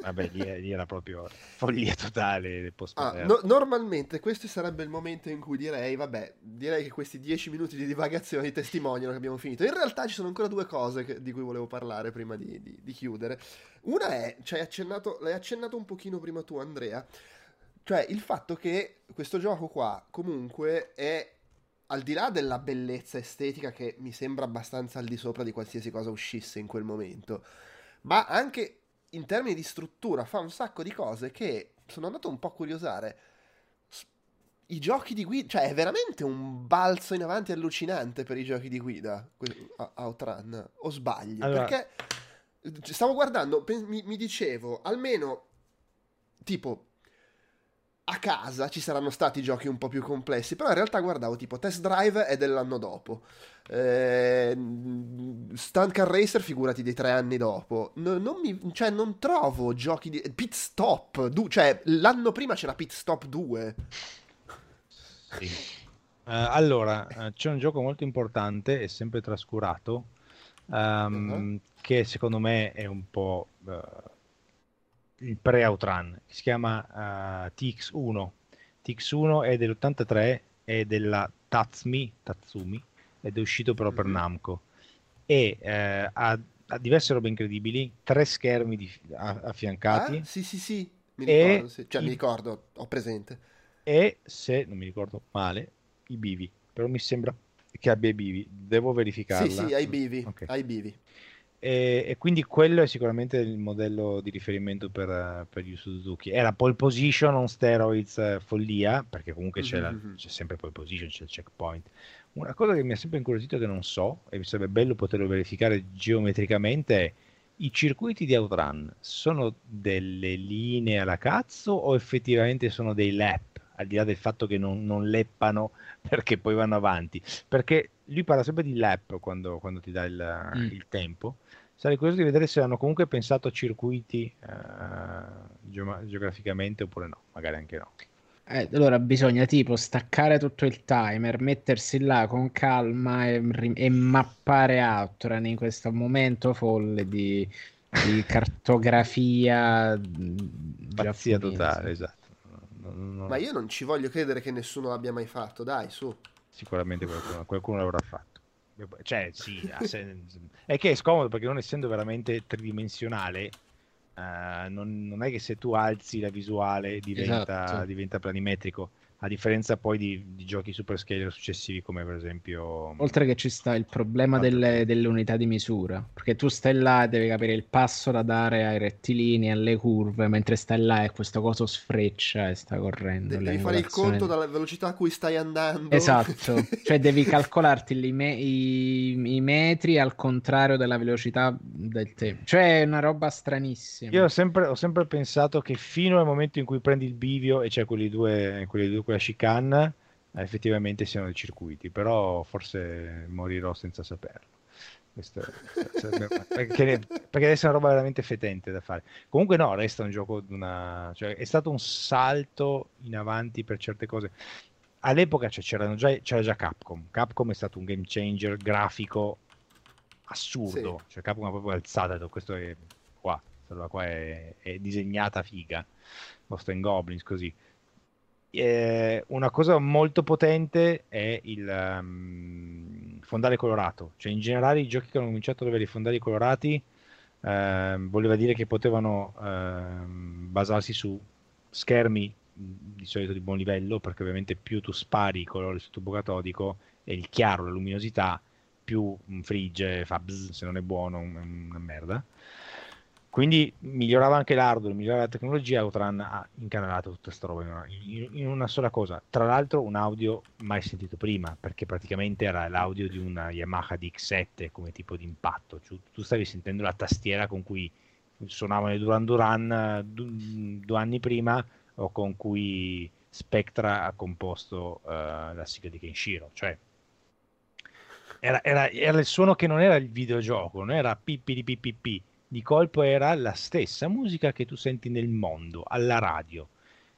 vabbè, lì, lì era proprio follia totale ah, no, Normalmente questo sarebbe il momento in cui direi, vabbè, direi che questi dieci minuti di divagazione testimoniano che abbiamo finito. In realtà ci sono ancora due cose che, di cui volevo parlare prima di, di, di chiudere. Una è, cioè, accennato, l'hai accennato un pochino prima tu Andrea, cioè il fatto che questo gioco qua comunque è al di là della bellezza estetica che mi sembra abbastanza al di sopra di qualsiasi cosa uscisse in quel momento, ma anche in termini di struttura fa un sacco di cose che sono andato un po' a curiosare. I giochi di guida, cioè è veramente un balzo in avanti allucinante per i giochi di guida, Outrun, o sbaglio? Allora... Perché stavo guardando, mi, mi dicevo, almeno tipo a casa ci saranno stati giochi un po' più complessi, però in realtà guardavo tipo Test Drive è dell'anno dopo, eh, Stunt Car Racer figurati dei tre anni dopo, no, non, mi, cioè, non trovo giochi di... Pit Stop, du, cioè l'anno prima c'era Pit Stop 2. Sì. Uh, allora, uh, c'è un gioco molto importante e sempre trascurato, um, uh-huh. che secondo me è un po' uh, il pre-Outrun, si chiama uh, TX1. TX1 è dell'83, è della Tatsumi, Tatsumi ed è uscito però per mhm. Namco. E eh, ha, ha, diverse robe incredibili, tre schermi di, a, affiancati. Ah, sì, sì, sì, mi ricordo, sì. cioè i, mi ricordo, ho presente. E se non mi ricordo male, i bivi, però mi sembra che abbia i bivi, devo verificarla. Sì, sì, ai bivi, okay. ai bivi. E, e, quindi quello è sicuramente il modello di riferimento per, per Yu Suzuki. È la pole position on steroids eh, follia, perché comunque c'è, la, mm-hmm. c'è, sempre pole position, c'è il checkpoint. Una cosa che mi ha sempre incuriosito che non so, e mi sarebbe bello poterlo verificare geometricamente, è i circuiti di Outrun sono delle linee alla cazzo o effettivamente sono dei lap? Al di là del fatto che non, non leppano perché poi vanno avanti. Perché lui parla sempre di lap quando, quando ti dà il, mm. il tempo sarei curioso di vedere se hanno comunque pensato a circuiti uh, geograficamente oppure no, magari anche no. Eh, allora bisogna tipo staccare tutto il timer, mettersi là con calma e, e mappare Outrun in questo momento folle di, di cartografia pazzia totale, esatto. Non, non... Ma io non ci voglio credere che nessuno l'abbia mai fatto, dai, su. Sicuramente qualcuno, qualcuno l'avrà fatto. Cioè, sì, è che è scomodo perché non essendo veramente tridimensionale, uh, non, non, è che se tu alzi la visuale diventa, esatto. diventa planimetrico. A differenza poi di, di, giochi super scaler successivi come per esempio... Oltre che ci sta il problema delle, delle, unità di misura, perché tu stai là e devi capire il passo da dare ai rettilini, alle curve, mentre stai là e questo coso sfreccia e sta correndo. devi fare il conto dalla velocità a cui stai andando. Esatto, cioè devi calcolarti i, me- i, i, metri al contrario della velocità del tempo. Cioè è una roba stranissima. Io ho sempre, ho sempre pensato che fino al momento in cui prendi il bivio e c'è quelli due, quelli due quella chicane effettivamente siano dei circuiti, però forse morirò senza saperlo. Questo, perché, perché deve essere una roba veramente fetente da fare. Comunque no, resta un gioco di una... Cioè, è stato un salto in avanti per certe cose. All'epoca cioè, già, c'era già Capcom. Capcom è stato un game changer grafico assurdo. Sì. Cioè, Capcom ha proprio alzato, questo è qua, qua è, è disegnata figa. Ghost Goblins così eh, una cosa molto potente è il um, fondale colorato, cioè in generale i giochi che hanno cominciato ad avere i fondali colorati eh, voleva dire che potevano eh, basarsi su schermi di solito di buon livello, perché ovviamente più tu spari i colori sul tubo catodico e il chiaro, la luminosità, più frigge, fa bzz, se non è buono, è una merda. Quindi migliorava anche l'hardware, migliorava la tecnologia, Outrun ha incanalato tutta questa roba in, in una sola cosa. Tra l'altro un audio mai sentito prima, perché praticamente era l'audio di una Yamaha DX7 come tipo di impatto. Cioè, tu stavi sentendo la tastiera con cui suonavano i Duran Duran du, due anni prima o con cui Spectra ha composto uh, la sigla di Kenshiro. Cioè, era, era, era, il suono che non era il videogioco, non era pippi di pippi di colpo era la stessa musica che tu senti nel mondo, alla radio.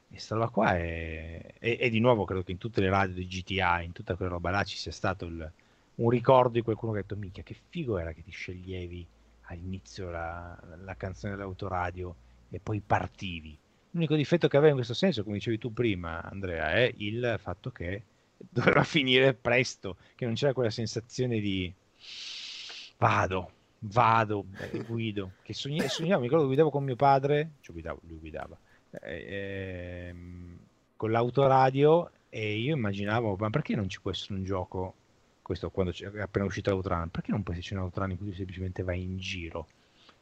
E sta roba qua è... E, e, di nuovo credo che in tutte le radio di GTA, in tutta quella roba là ci sia stato il... un ricordo di qualcuno che ha detto mica che figo era che ti sceglievi all'inizio la, la canzone dell'autoradio e poi partivi. L'unico difetto che aveva in questo senso, come dicevi tu prima Andrea, è il fatto che doveva finire presto, che non c'era quella sensazione di vado, vado, eh, guido, che sognavo, sognavo, mi ricordo guidavo con mio padre, cioè guidavo, lui guidava, eh, eh, con l'autoradio e io immaginavo, ma perché non ci può essere un gioco, questo quando è appena uscito l'Autran, perché non può esserci un Autran in cui tu semplicemente vai in giro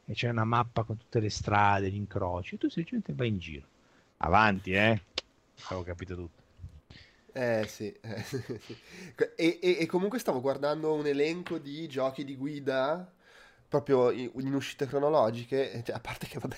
e c'è una mappa con tutte le strade, gli incroci, e tu semplicemente vai in giro. Avanti, eh? Avevo capito tutto. Eh sì, e, e, e, comunque stavo guardando un elenco di giochi di guida proprio in, in uscite cronologiche, cioè, a parte che vabbè,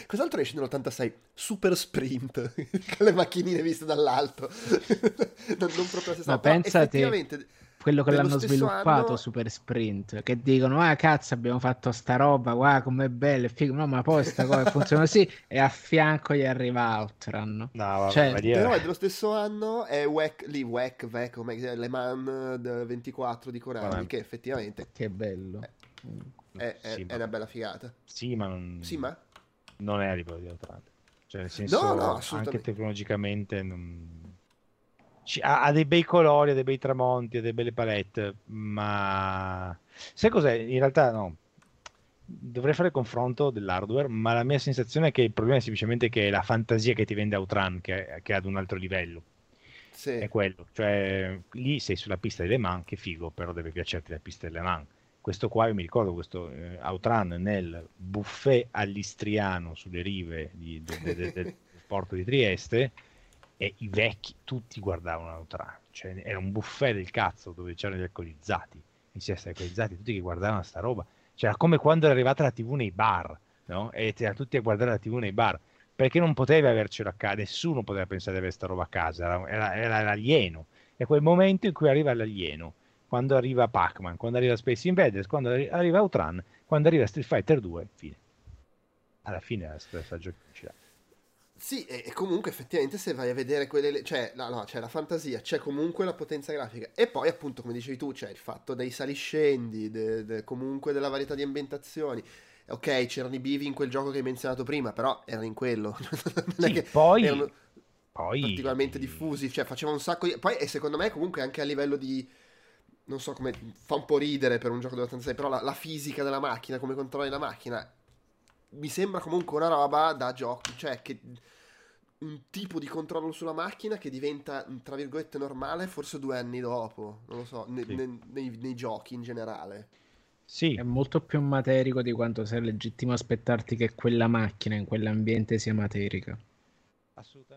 cos'altro esce nell'86? Super Sprint, con le macchinine viste dall'alto, non, non proprio la Ma pensate, quello che l'hanno sviluppato anno... Super Sprint, che dicono, ah cazzo abbiamo fatto sta roba, guarda com'è bello, figo, no ma poi sta cosa funziona così, e a fianco gli arriva Outrun. No, vabbè, cioè, però è dello stesso anno, è WEC, lì WEC, VEC, Le Mans 24 di Konami, che effettivamente... Che bello. Eh, è, è, sì, è una bella figata. Sì, ma non, sì, ma? non è a livello di Outrun. Cioè, nel senso, no, no, anche tecnologicamente non... ha, ha, dei bei colori, ha dei bei tramonti, ha delle belle palette, ma sai cos'è? In realtà no. Dovrei fare il confronto dell'hardware, ma la mia sensazione è che il problema è semplicemente che è la fantasia che ti vende Outrun, che, che è ad un altro livello. Sì. È quello, cioè lì sei sulla pista delle Man, che figo, però deve piacerti la pista delle Man questo qua, io mi ricordo questo eh, Outran nel buffet all'istriano sulle rive di, de, de, de, del porto di Trieste e i vecchi tutti guardavano Outran, cioè era un buffet del cazzo dove c'erano gli alcolizzati, i si alcolizzati, tutti che guardavano sta roba, cioè era come quando era arrivata la tv nei bar, no? E c'erano tutti a guardare la tv nei bar, perché non potevi avercelo a casa, nessuno poteva pensare di avere sta roba a casa, era, era, era l'alieno, è quel momento in cui arriva l'alieno quando arriva Pac-Man, quando arriva Space Invaders, quando arriva Outrun, quando arriva Street Fighter 2, fine. Alla fine la stagione ce Sì, e, comunque effettivamente se vai a vedere quelle... Cioè, no, no, c'è la fantasia, c'è comunque la potenza grafica. E poi appunto, come dicevi tu, c'è il fatto dei saliscendi, de, de, comunque della varietà di ambientazioni. Ok, c'erano i bivi in quel gioco che hai menzionato prima, però erano in quello. non sì, poi... Erano poi... particolarmente diffusi, cioè faceva un sacco di... Poi, e secondo me comunque anche a livello di non so come fa un po' ridere per un gioco dell'86, però la, la fisica della macchina, come controlli la macchina, mi sembra comunque una roba da gioco, cioè che un tipo di controllo sulla macchina che diventa, tra virgolette, normale forse due anni dopo, non lo so, ne, sì. ne, nei, nei, giochi in generale. Sì. È molto più materico di quanto sia legittimo aspettarti che quella macchina in quell'ambiente sia materica. Assolutamente.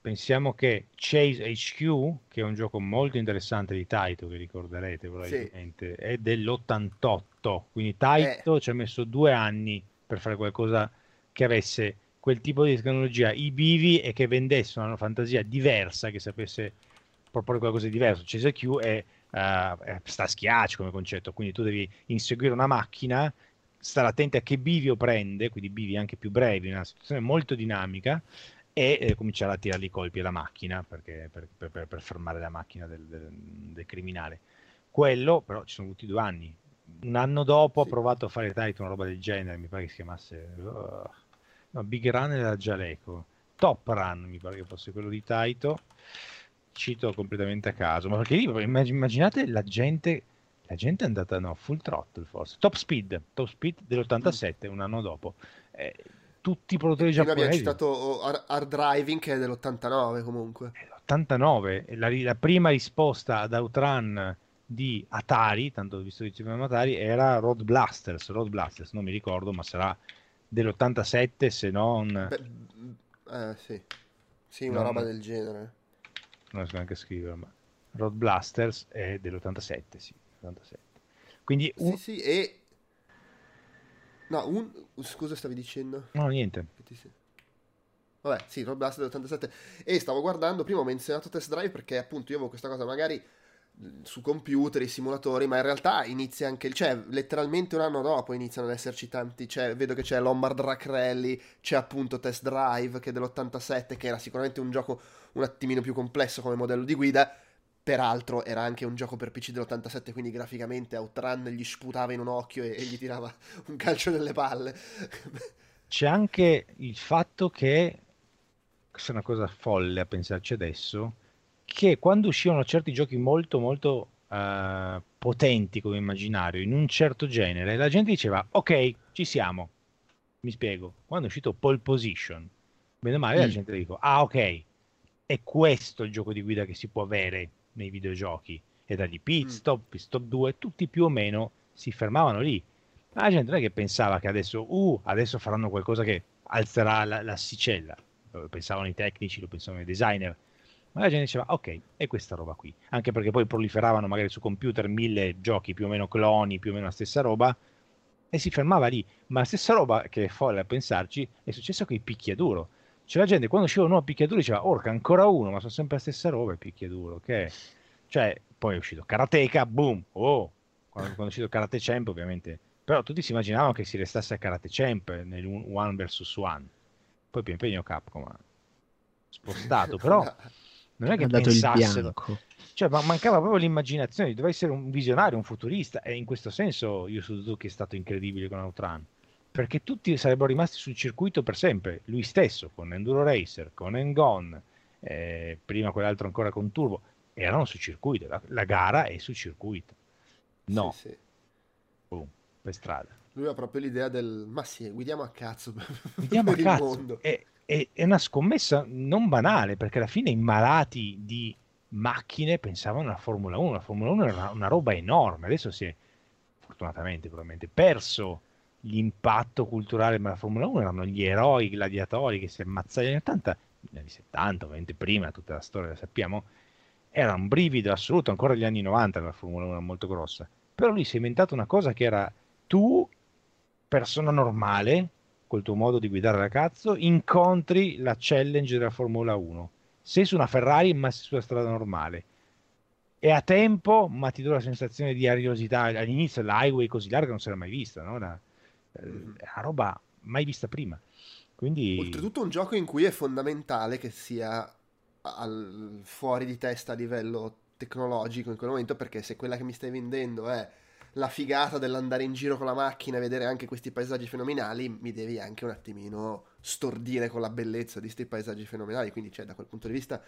Pensiamo che Chase HQ, che è un gioco molto interessante di Taito, che ricorderete probabilmente, sì. è dell'88. Quindi Taito eh. ci ha messo due anni per fare qualcosa che avesse quel tipo di tecnologia, i bivi e che vendesse una fantasia diversa, che sapesse proporre qualcosa di diverso. Chase HQ è, uh, sta schiaccio come concetto, quindi tu devi inseguire una macchina, stare attenti a che bivio prende, quindi bivi anche più brevi, una situazione molto dinamica e eh, cominciare a tirare i colpi alla macchina perché, per, per, per, fermare la macchina del, del, del, criminale. Quello però ci sono voluti due anni. Un anno dopo sì. ho provato a fare Titan, una roba del genere, mi pare che si chiamasse uh, no, Big Run era Gialeco. Top Run mi pare che fosse quello di Taito. Cito completamente a caso, ma perché lì immaginate la gente la gente è andata no, full throttle forse. Top Speed, Top Speed dell'87, mm. un anno dopo. Eh, tutti i produttori Prima giapponesi. Prima abbiamo citato Hard Driving che è dell'89 comunque. L'89, la, la prima risposta ad Outrun di Atari, tanto visto che dicevamo Atari, era Road Blasters. Road Blasters, non mi ricordo, ma sarà dell'87 se non... Beh, eh, sì. Sì, una non... roba del genere. Non riesco neanche a scrivere, ma... Road Blasters è dell'87, sì. 87. Quindi un... Sì, sì, e No, un... Scusa, stavi dicendo? No, niente. Vabbè, sì, Rob Blast dell'87. E stavo guardando, prima ho menzionato Test Drive perché appunto io avevo questa cosa magari su computer, i simulatori, ma in realtà inizia anche, cioè letteralmente un anno dopo iniziano ad esserci tanti, cioè vedo che c'è Lombard Rack Rally, c'è appunto Test Drive che è dell'87 che era sicuramente un gioco un attimino più complesso come modello di guida, Peraltro era anche un gioco per PC dell'87, quindi graficamente Outrun gli sputava in un occhio e, e gli tirava un calcio nelle palle. C'è anche il fatto che, questa è una cosa folle a pensarci adesso, che quando uscivano certi giochi molto molto uh, potenti come immaginario, in un certo genere, la gente diceva ok, ci siamo. Mi spiego, quando è uscito Pole Position, bene o male mm. la gente dice ah ok, è questo il gioco di guida che si può avere nei videogiochi e dagli pit mm. stop, pit stop 2, tutti più o meno si fermavano lì. Ma la gente non è che pensava che adesso, uh, adesso faranno qualcosa che alzerà la, l'assicella. Lo pensavano i tecnici, lo pensavano i designer. Ma la gente diceva, ok, è questa roba qui. Anche perché poi proliferavano magari su computer mille giochi più o meno cloni, più o meno la stessa roba, e si fermava lì. Ma la stessa roba, che è folle a pensarci, è successo con i picchiaduro c'è la gente quando usciva un nuovo picchiaduro diceva orca ancora uno ma sono sempre la stessa roba il picchiaduro ok? Cioè poi è uscito Karateka boom oh! Quando, quando è uscito Karate Champ ovviamente. Però tutti si immaginavano che si restasse a Karate Champ nel one vs one. Poi più impegno Capcom ha spostato però non è che dato pensassero. cioè ma mancava proprio l'immaginazione doveva essere un visionario un futurista e in questo senso Yu Suzuki è stato incredibile con Outrun perché tutti sarebbero rimasti sul circuito per sempre, lui stesso con Enduro Racer, con Engon, eh, prima quell'altro ancora con Turbo, erano sul circuito, la, la gara è sul circuito. No, sì, sì. Boom, per strada. Lui ha proprio l'idea del, ma sì, guidiamo a cazzo guidiamo a cazzo. È, è, è una scommessa non banale, perché alla fine i malati di macchine pensavano alla Formula 1, la Formula 1 era una, una roba enorme, adesso si è fortunatamente probabilmente perso l'impatto culturale della Formula 1 erano gli eroi gladiatori che si ammazzavano negli 80, negli anni 70, ovviamente prima, tutta la storia la sappiamo, era un brivido assoluto, ancora negli anni 90 la Formula 1 era molto grossa, però lui si è inventato una cosa che era tu, persona normale, col tuo modo di guidare la cazzo, incontri la challenge della Formula 1. Sei su una Ferrari ma sei sulla strada normale. È a tempo, ma ti do la sensazione di ariosità. All'inizio l'highway così larga non si era mai vista, no? Era è una roba mai vista prima. Quindi... Oltretutto un gioco in cui è fondamentale che sia al, fuori di testa a livello tecnologico in quel momento, perché se quella che mi stai vendendo è la figata dell'andare in giro con la macchina e vedere anche questi paesaggi fenomenali, mi devi anche un attimino stordire con la bellezza di questi paesaggi fenomenali. Quindi, cioè, da quel punto di vista,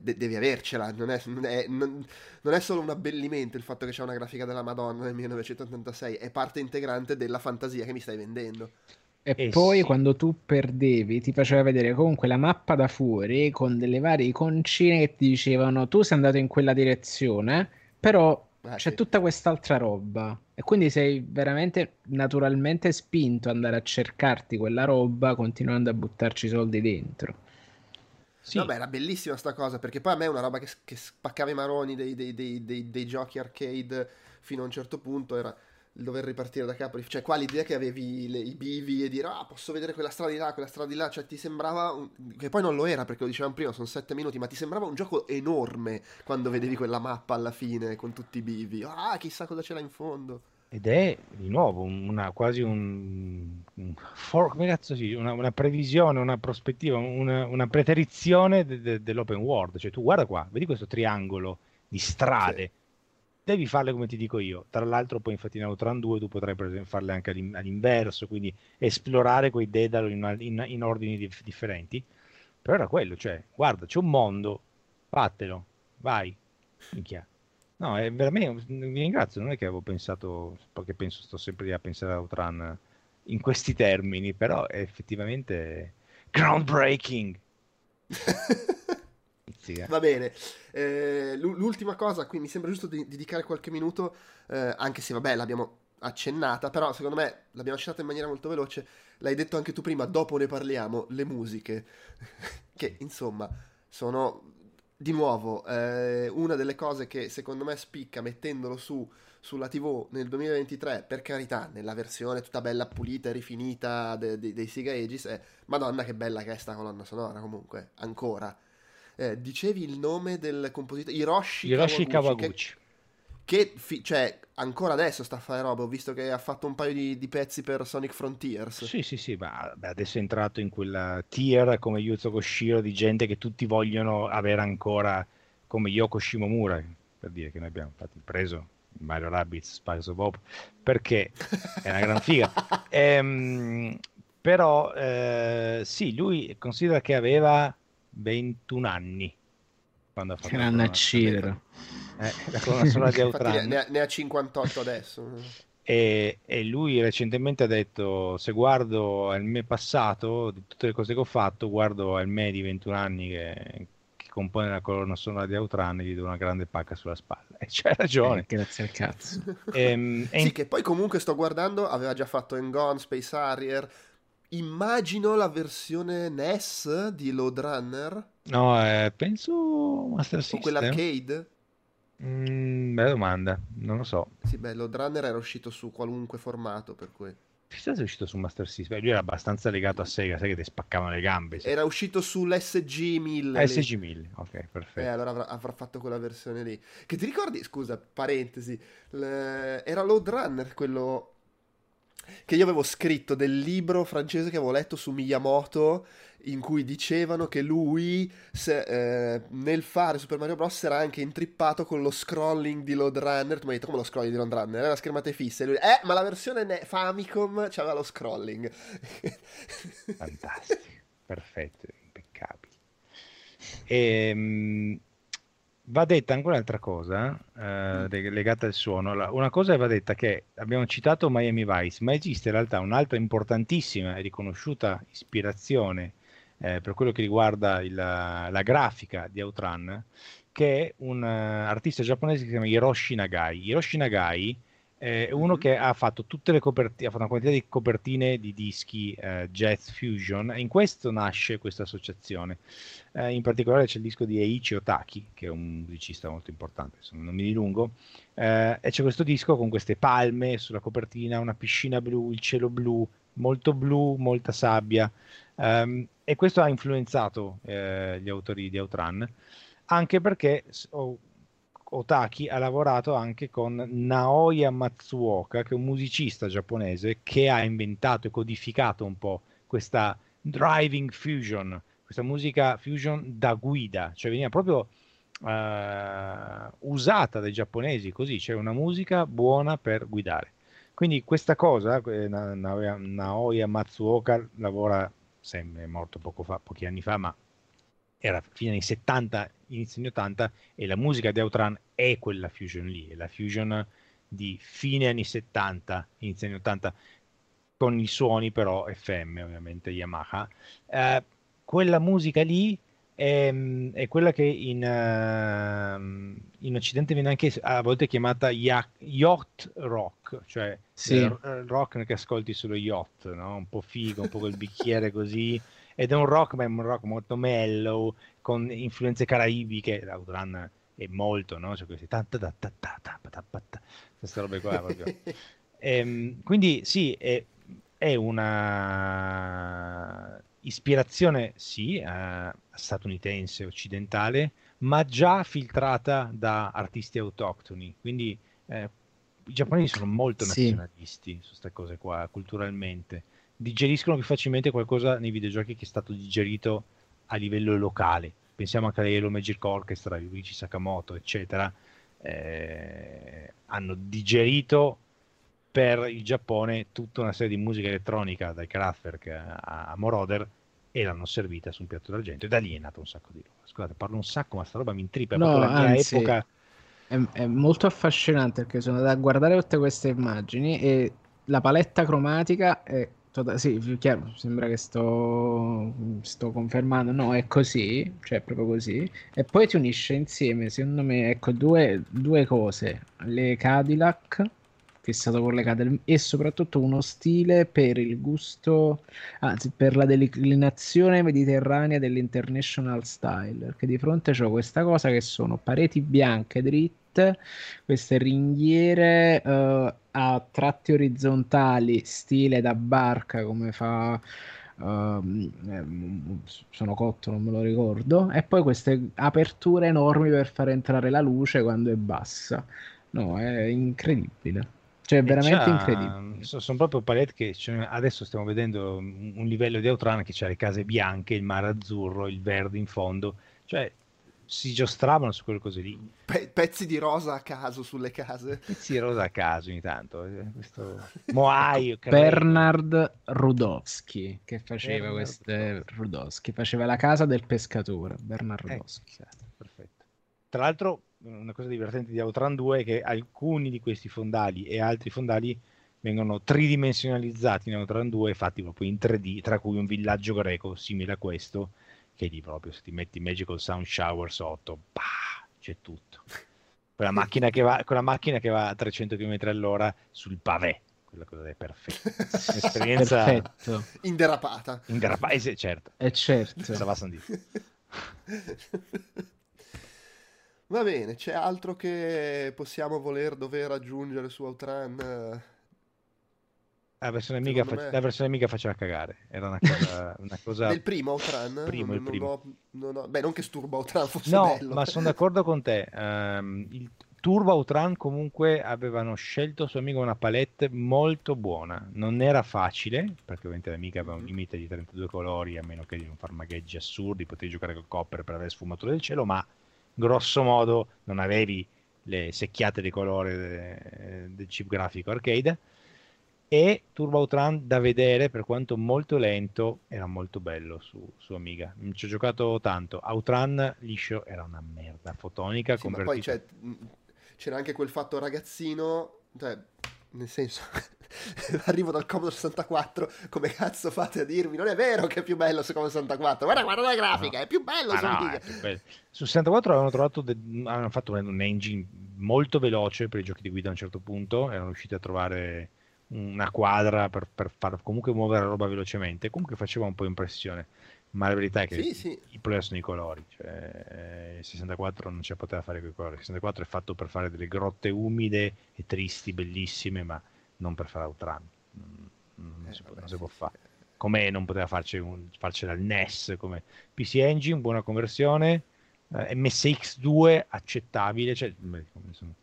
de- devi avercela, non è, non, è, non, non è, solo un abbellimento il fatto che c'è una grafica della Madonna nel 1986, è parte integrante della fantasia che mi stai vendendo. E eh poi sì. quando tu perdevi ti faceva vedere comunque la mappa da fuori con delle varie iconcine che ti dicevano tu sei andato in quella direzione, però ah, c'è sì. tutta quest'altra roba. E quindi sei veramente naturalmente spinto ad andare a cercarti quella roba continuando a buttarci soldi dentro. Sì. Vabbè, era bellissima sta cosa, perché poi a me è una roba che, che spaccava i maroni dei, dei, dei, dei, giochi arcade fino a un certo punto era il dover ripartire da capo, cioè qua l'idea che avevi le, i bivi e dire ah posso vedere quella strada di là, quella strada di là, cioè ti sembrava, un... che poi non lo era perché lo dicevamo prima, sono sette minuti, ma ti sembrava un gioco enorme quando vedevi quella mappa alla fine con tutti i bivi, ah chissà cosa c'era in fondo. Ed è di nuovo una, quasi un, un for, come cazzo si, una, una, previsione, una prospettiva, una, una preterizione de, de, dell'open world, cioè tu guarda qua, vedi questo triangolo di strade. Sì devi farle come ti dico io. Tra l'altro, poi infatti in Outrun 2 tu potrai farle anche all'inverso, quindi esplorare quei dedalo in, in, in ordini dif- differenti. Però era quello, cioè, guarda, c'è un mondo, fatelo, vai. Minchia. No, è veramente, vi ringrazio, non è che avevo pensato, perché penso, sto sempre lì a pensare a Outrun in questi termini, però è effettivamente groundbreaking. Va bene. Eh, l'ultima cosa, qui mi sembra giusto di dedicare qualche minuto, eh, anche se vabbè l'abbiamo accennata, però secondo me l'abbiamo accennata in maniera molto veloce, l'hai detto anche tu prima, dopo ne parliamo, le musiche, che insomma sono di nuovo eh, una delle cose che secondo me spicca mettendolo su sulla TV nel 2023, per carità, nella versione tutta bella pulita e rifinita de, de, dei Sega Aegis, è Madonna che bella che è sta colonna sonora comunque, ancora. Eh, dicevi il nome del compositore Hiroshi, Hiroshi Kawaguchi. Kawaguchi. Che, che fi- cioè, ancora adesso sta a fare roba. Ho visto che ha fatto un paio di, di pezzi per Sonic Frontiers. Sì, sì, sì. Ma adesso è entrato in quella tier come Yuzo Koshiro di gente che tutti vogliono avere ancora come Yoko Shimomura. Per dire che noi abbiamo infatti preso Mario Rabbids Spice of Hope perché è una gran figa. ehm, però eh, sì, lui considera che aveva 21 anni quando ha fatto Grande la Ciro. Eh, la colonna sonora di Outrun. Ne, ne, ha 58 adesso. E, e, lui recentemente ha detto: Se guardo al me passato, di tutte le cose che ho fatto, guardo al me di 21 anni che, che compone la colonna sonora di Outrun e gli do una grande pacca sulla spalla. E c'è ragione. Eh, grazie al cazzo. e, ehm, sì, in... che poi comunque sto guardando, aveva già fatto Gone, Space Harrier, Immagino la versione NES di Load Runner. No, eh, penso Master System. O quell'arcade? Mm, bella domanda, non lo so. Sì, beh, Load Runner era uscito su qualunque formato, per cui... Chissà se è uscito su Master System. Lui era abbastanza legato a Sega, sai che ti spaccavano le gambe. Sì. Era uscito sull'SG1000. SG1000, ok, perfetto. Eh, allora avrà, avrà, fatto quella versione lì. Che ti ricordi, scusa, parentesi, le... era Load Runner quello che io avevo scritto del libro francese che avevo letto su Miyamoto in cui dicevano che lui se, eh, nel fare Super Mario Bros. era anche intrippato con lo scrolling di Load Runner. Tu mi hai detto come lo scrolling di Load Runner? Era schermate fisse. Lui, eh, ma la versione ne- Famicom c'aveva lo scrolling. Fantastico, perfetto, impeccabile. Ehm, Va detta anche un'altra cosa eh, mm. legata al suono. Una cosa va detta che abbiamo citato Miami Vice, ma esiste in realtà un'altra importantissima e riconosciuta ispirazione eh, per quello che riguarda il, la grafica di Outrun, che è un uh, artista giapponese che si chiama Hiroshi Nagai. Hiroshi Nagai è uno mm-hmm. che ha fatto tutte le copertine, ha fatto una quantità di copertine di dischi eh, jazz fusion e in questo nasce questa associazione. Eh, in particolare c'è il disco di Eiichi Otaki, che è un musicista molto importante, insomma, non mi dilungo, eh, e c'è questo disco con queste palme sulla copertina, una piscina blu, il cielo blu, molto blu, molta sabbia, um, e questo ha influenzato eh, gli autori di Outrun, anche perché oh, Otaki ha lavorato anche con Naoya Matsuoka, che è un musicista giapponese che ha inventato e codificato un po' questa driving fusion, questa musica fusion da guida, cioè veniva proprio uh, usata dai giapponesi così, c'è cioè una musica buona per guidare. Quindi questa cosa, eh, Naoya, Matsuoka lavora sempre, è morto poco fa, pochi anni fa, ma era fine anni 70, inizio anni 80 e la musica di Outrun è quella fusion lì, è la fusion di fine anni 70, inizio anni 80. con i suoni però FM ovviamente Yamaha. Eh, quella musica lì è, è quella che in, uh, in, Occidente viene anche a volte chiamata yacht rock, cioè sì. rock che ascolti sullo yacht, no? un po' figo, un po' col bicchiere così. Ed è un rock, ma è un rock molto mellow, con influenze caraibiche. L'Outrun è molto, no? Cioè questi queste robe qua proprio. ehm, quindi sì, è, è una ispirazione sì eh, statunitense occidentale ma già filtrata da artisti autoctoni quindi eh, i giapponesi sono molto nazionalisti sì. su queste cose qua culturalmente digeriscono più facilmente qualcosa nei videogiochi che è stato digerito a livello locale pensiamo anche all'Halo Magic Orchestra Luigi Sakamoto eccetera eh, hanno digerito per il Giappone tutta una serie di musica elettronica dai Kraftwerk a, a Moroder e l'hanno servita su un piatto d'argento e da lì è nato un sacco di roba. Scusate, parlo un sacco, ma sta roba mi intripa. No, la mia anzi, epoca... È, è, molto affascinante perché sono andato a guardare tutte queste immagini e la paletta cromatica è tota-, sì, chiaro, sembra che sto, sto confermando, no, è così, cioè proprio così. E poi ti unisce insieme, secondo me, ecco, due, due cose. Le Cadillac, fissato con le cadere e soprattutto uno stile per il gusto, anzi per la declinazione mediterranea dell'international style, perché di fronte ho questa cosa che sono pareti bianche dritte, queste ringhiere uh, a tratti orizzontali, stile da barca come fa... Uh, sono cotto, non me lo ricordo, e poi queste aperture enormi per far entrare la luce quando è bassa. No, è incredibile. Cioè, è veramente incredibile. Sono proprio palette che cioè, adesso stiamo vedendo un livello di Outrun che c'ha le case bianche, il mare azzurro, il verde in fondo. Cioè, si giostravano su quelle cose lì. Pe- pezzi di rosa a caso sulle case. Pezzi di rosa a caso ogni tanto. Eh, questo... Moai, Bernard Rudowski che faceva Bernard queste Rudowski faceva la casa del pescatore. Bernard ecco, Rudowski. Eh, perfetto. Tra l'altro una cosa divertente di Outrun 2 è che alcuni di questi fondali e altri fondali vengono tridimensionalizzati in Outrun 2 e fatti proprio in 3D, tra cui un villaggio greco simile a questo, che lì proprio se ti metti Magical Sound Shower sotto, bah, c'è tutto. Quella macchina, che va, quella macchina che va a 300 km all'ora sul pavé, quella cosa è perfetta. Un'esperienza Perfetto. inderapata. Inderapata, eh, certo. E eh, certo. Va bene, c'è altro che possiamo voler dover aggiungere su Outrun? La versione, amiga, fac- la versione amiga faceva cagare, era una cosa... Una cosa... Nel primo Outrun? Primo, non, il primo. Non ho, non ho... Beh, non che Sturbo Outrun fosse no, bello. ma sono d'accordo con te. Um, il Turbo Outrun comunque avevano scelto su Amiga una palette molto buona. Non era facile, perché ovviamente l'Amiga aveva un mm-hmm. limite di 32 colori, a meno che di non far magheggi assurdi, potevi giocare col copper per avere sfumature del cielo, ma grosso modo non avevi le secchiate di colore de, del chip grafico arcade e Turbo Outrun da vedere per quanto molto lento era molto bello su, su Amiga ci ho giocato tanto Outrun liscio era una merda fotonica sì, ma poi c'era anche quel fatto ragazzino cioè, nel senso arrivo dal Commodore 64, come cazzo fate a dirmi? Non è vero che è più bello su Commodore 64, guarda, guarda la grafica, no. è più bello ah, su no, più bello. Su 64 avevano trovato, de- avevano fatto un engine molto veloce per i giochi di guida a un certo punto, erano riusciti a trovare una quadra per, per far comunque muovere la roba velocemente, comunque faceva un po' impressione. Ma la verità è che sì, sì. i problemi sono i colori cioè, eh, il 64 non ce la poteva fare con i colori. Il 64 è fatto per fare delle grotte umide e tristi bellissime ma non per fare outrun. Non, non, eh, si, può, non si può fare come non poteva farci un, farcela il NES come PC Engine buona conversione eh, MSX2 accettabile cioè, sono,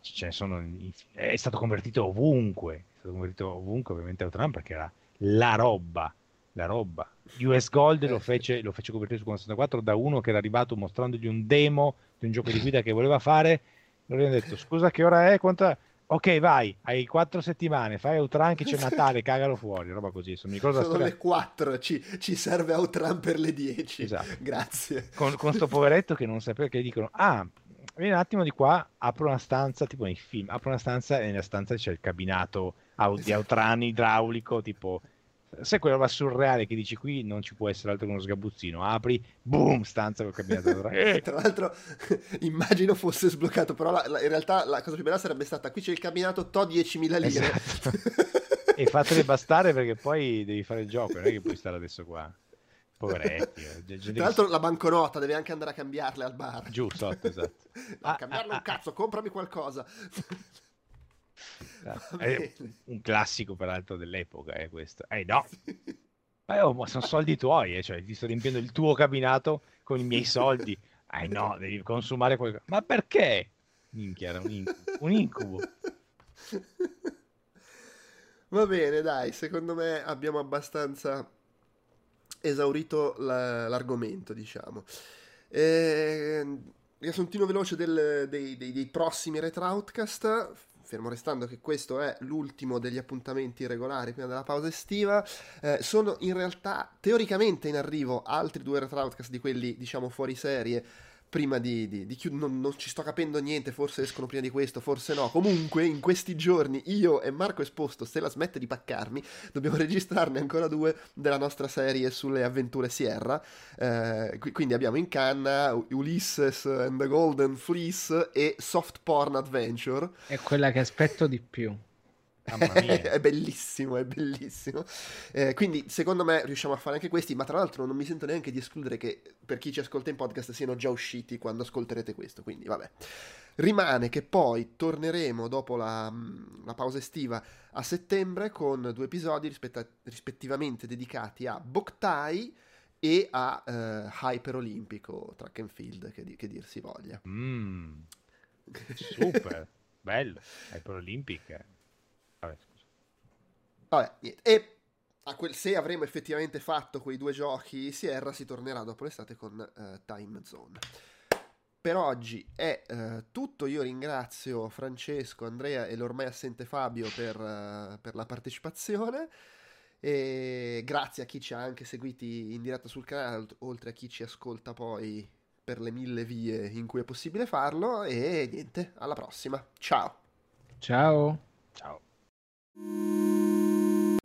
sono, è stato convertito ovunque è stato convertito ovunque ovviamente outrun perché era la roba la roba. US Gold lo fece, lo fece convertire su 64 da uno che era arrivato mostrandogli un demo di un gioco di guida che voleva fare. Loro gli hanno detto: Scusa, che ora è? Quanto... Ok, vai, hai quattro settimane, fai Outran che c'è Natale, cagalo fuori, roba così. Sono, storia... le 4, ci, ci, serve Outran per le 10. Esatto. Grazie. Con, con sto poveretto che non sapeva che dicono, ah, vieni un attimo di qua, apro una stanza, tipo nei film, apro una stanza e nella stanza c'è il cabinato di Outrun idraulico, tipo sai quella roba surreale che dici qui non ci può essere altro che uno sgabuzzino apri boom stanza col cabinato tra l'altro immagino fosse sbloccato però la, la, in realtà la cosa più bella sarebbe stata qui c'è il cabinato to 10.000 lire. Esatto. e fatele bastare perché poi devi fare il gioco non è che puoi stare adesso qua poveretti eh. tra l'altro la banconota devi anche andare a cambiarle al bar. Giù sotto esatto. No, ah, cambiarla ah, un cazzo comprami qualcosa. È un classico peraltro dell'epoca è questo. Eh no. Eh, oh, ma sono soldi tuoi eh, cioè ti sto riempiendo il tuo cabinato con i miei soldi. Eh no devi consumare qualcosa ma perché? Minchia era un incubo, un incubo. va bene dai secondo me abbiamo abbastanza esaurito la, l'argomento diciamo. Eh, riassuntino veloce del, dei, dei, dei prossimi Retroutcast fermo restando che questo è l'ultimo degli appuntamenti regolari prima della pausa estiva, eh, sono in realtà teoricamente in arrivo altri due retroutcast di quelli diciamo fuori serie prima di, di, di chiudere, non, non, ci sto capendo niente, forse escono prima di questo, forse no. Comunque, in questi giorni io e Marco Esposto, se la smette di paccarmi, dobbiamo registrarne ancora due della nostra serie sulle avventure Sierra. Eh, quindi abbiamo in canna Ulysses and the Golden Fleece e Soft Porn Adventure. È quella che aspetto di più. è bellissimo, è bellissimo. Eh, quindi, secondo me, riusciamo a fare anche questi. Ma tra l'altro, non mi sento neanche di escludere che per chi ci ascolta in podcast siano già usciti quando ascolterete questo. Quindi, vabbè. Rimane che poi torneremo dopo la, la pausa estiva a settembre con due episodi rispetta- rispettivamente dedicati a Boktai e a uh, Hyper Olimpico Track and Field, che, che dir si voglia. Mm, super, bello, Hyper Olympic. Vabbè, niente. E quel, se avremo effettivamente fatto quei due giochi Sierra, si tornerà dopo l'estate con uh, Time Zone. Per oggi è uh, tutto. Io ringrazio Francesco, Andrea e l'ormai assente Fabio per, uh, per la partecipazione. E grazie a chi ci ha anche seguiti in diretta sul canale, oltre a chi ci ascolta poi per le mille vie in cui è possibile farlo. E niente, alla prossima. Ciao. Ciao. Ciao. うん。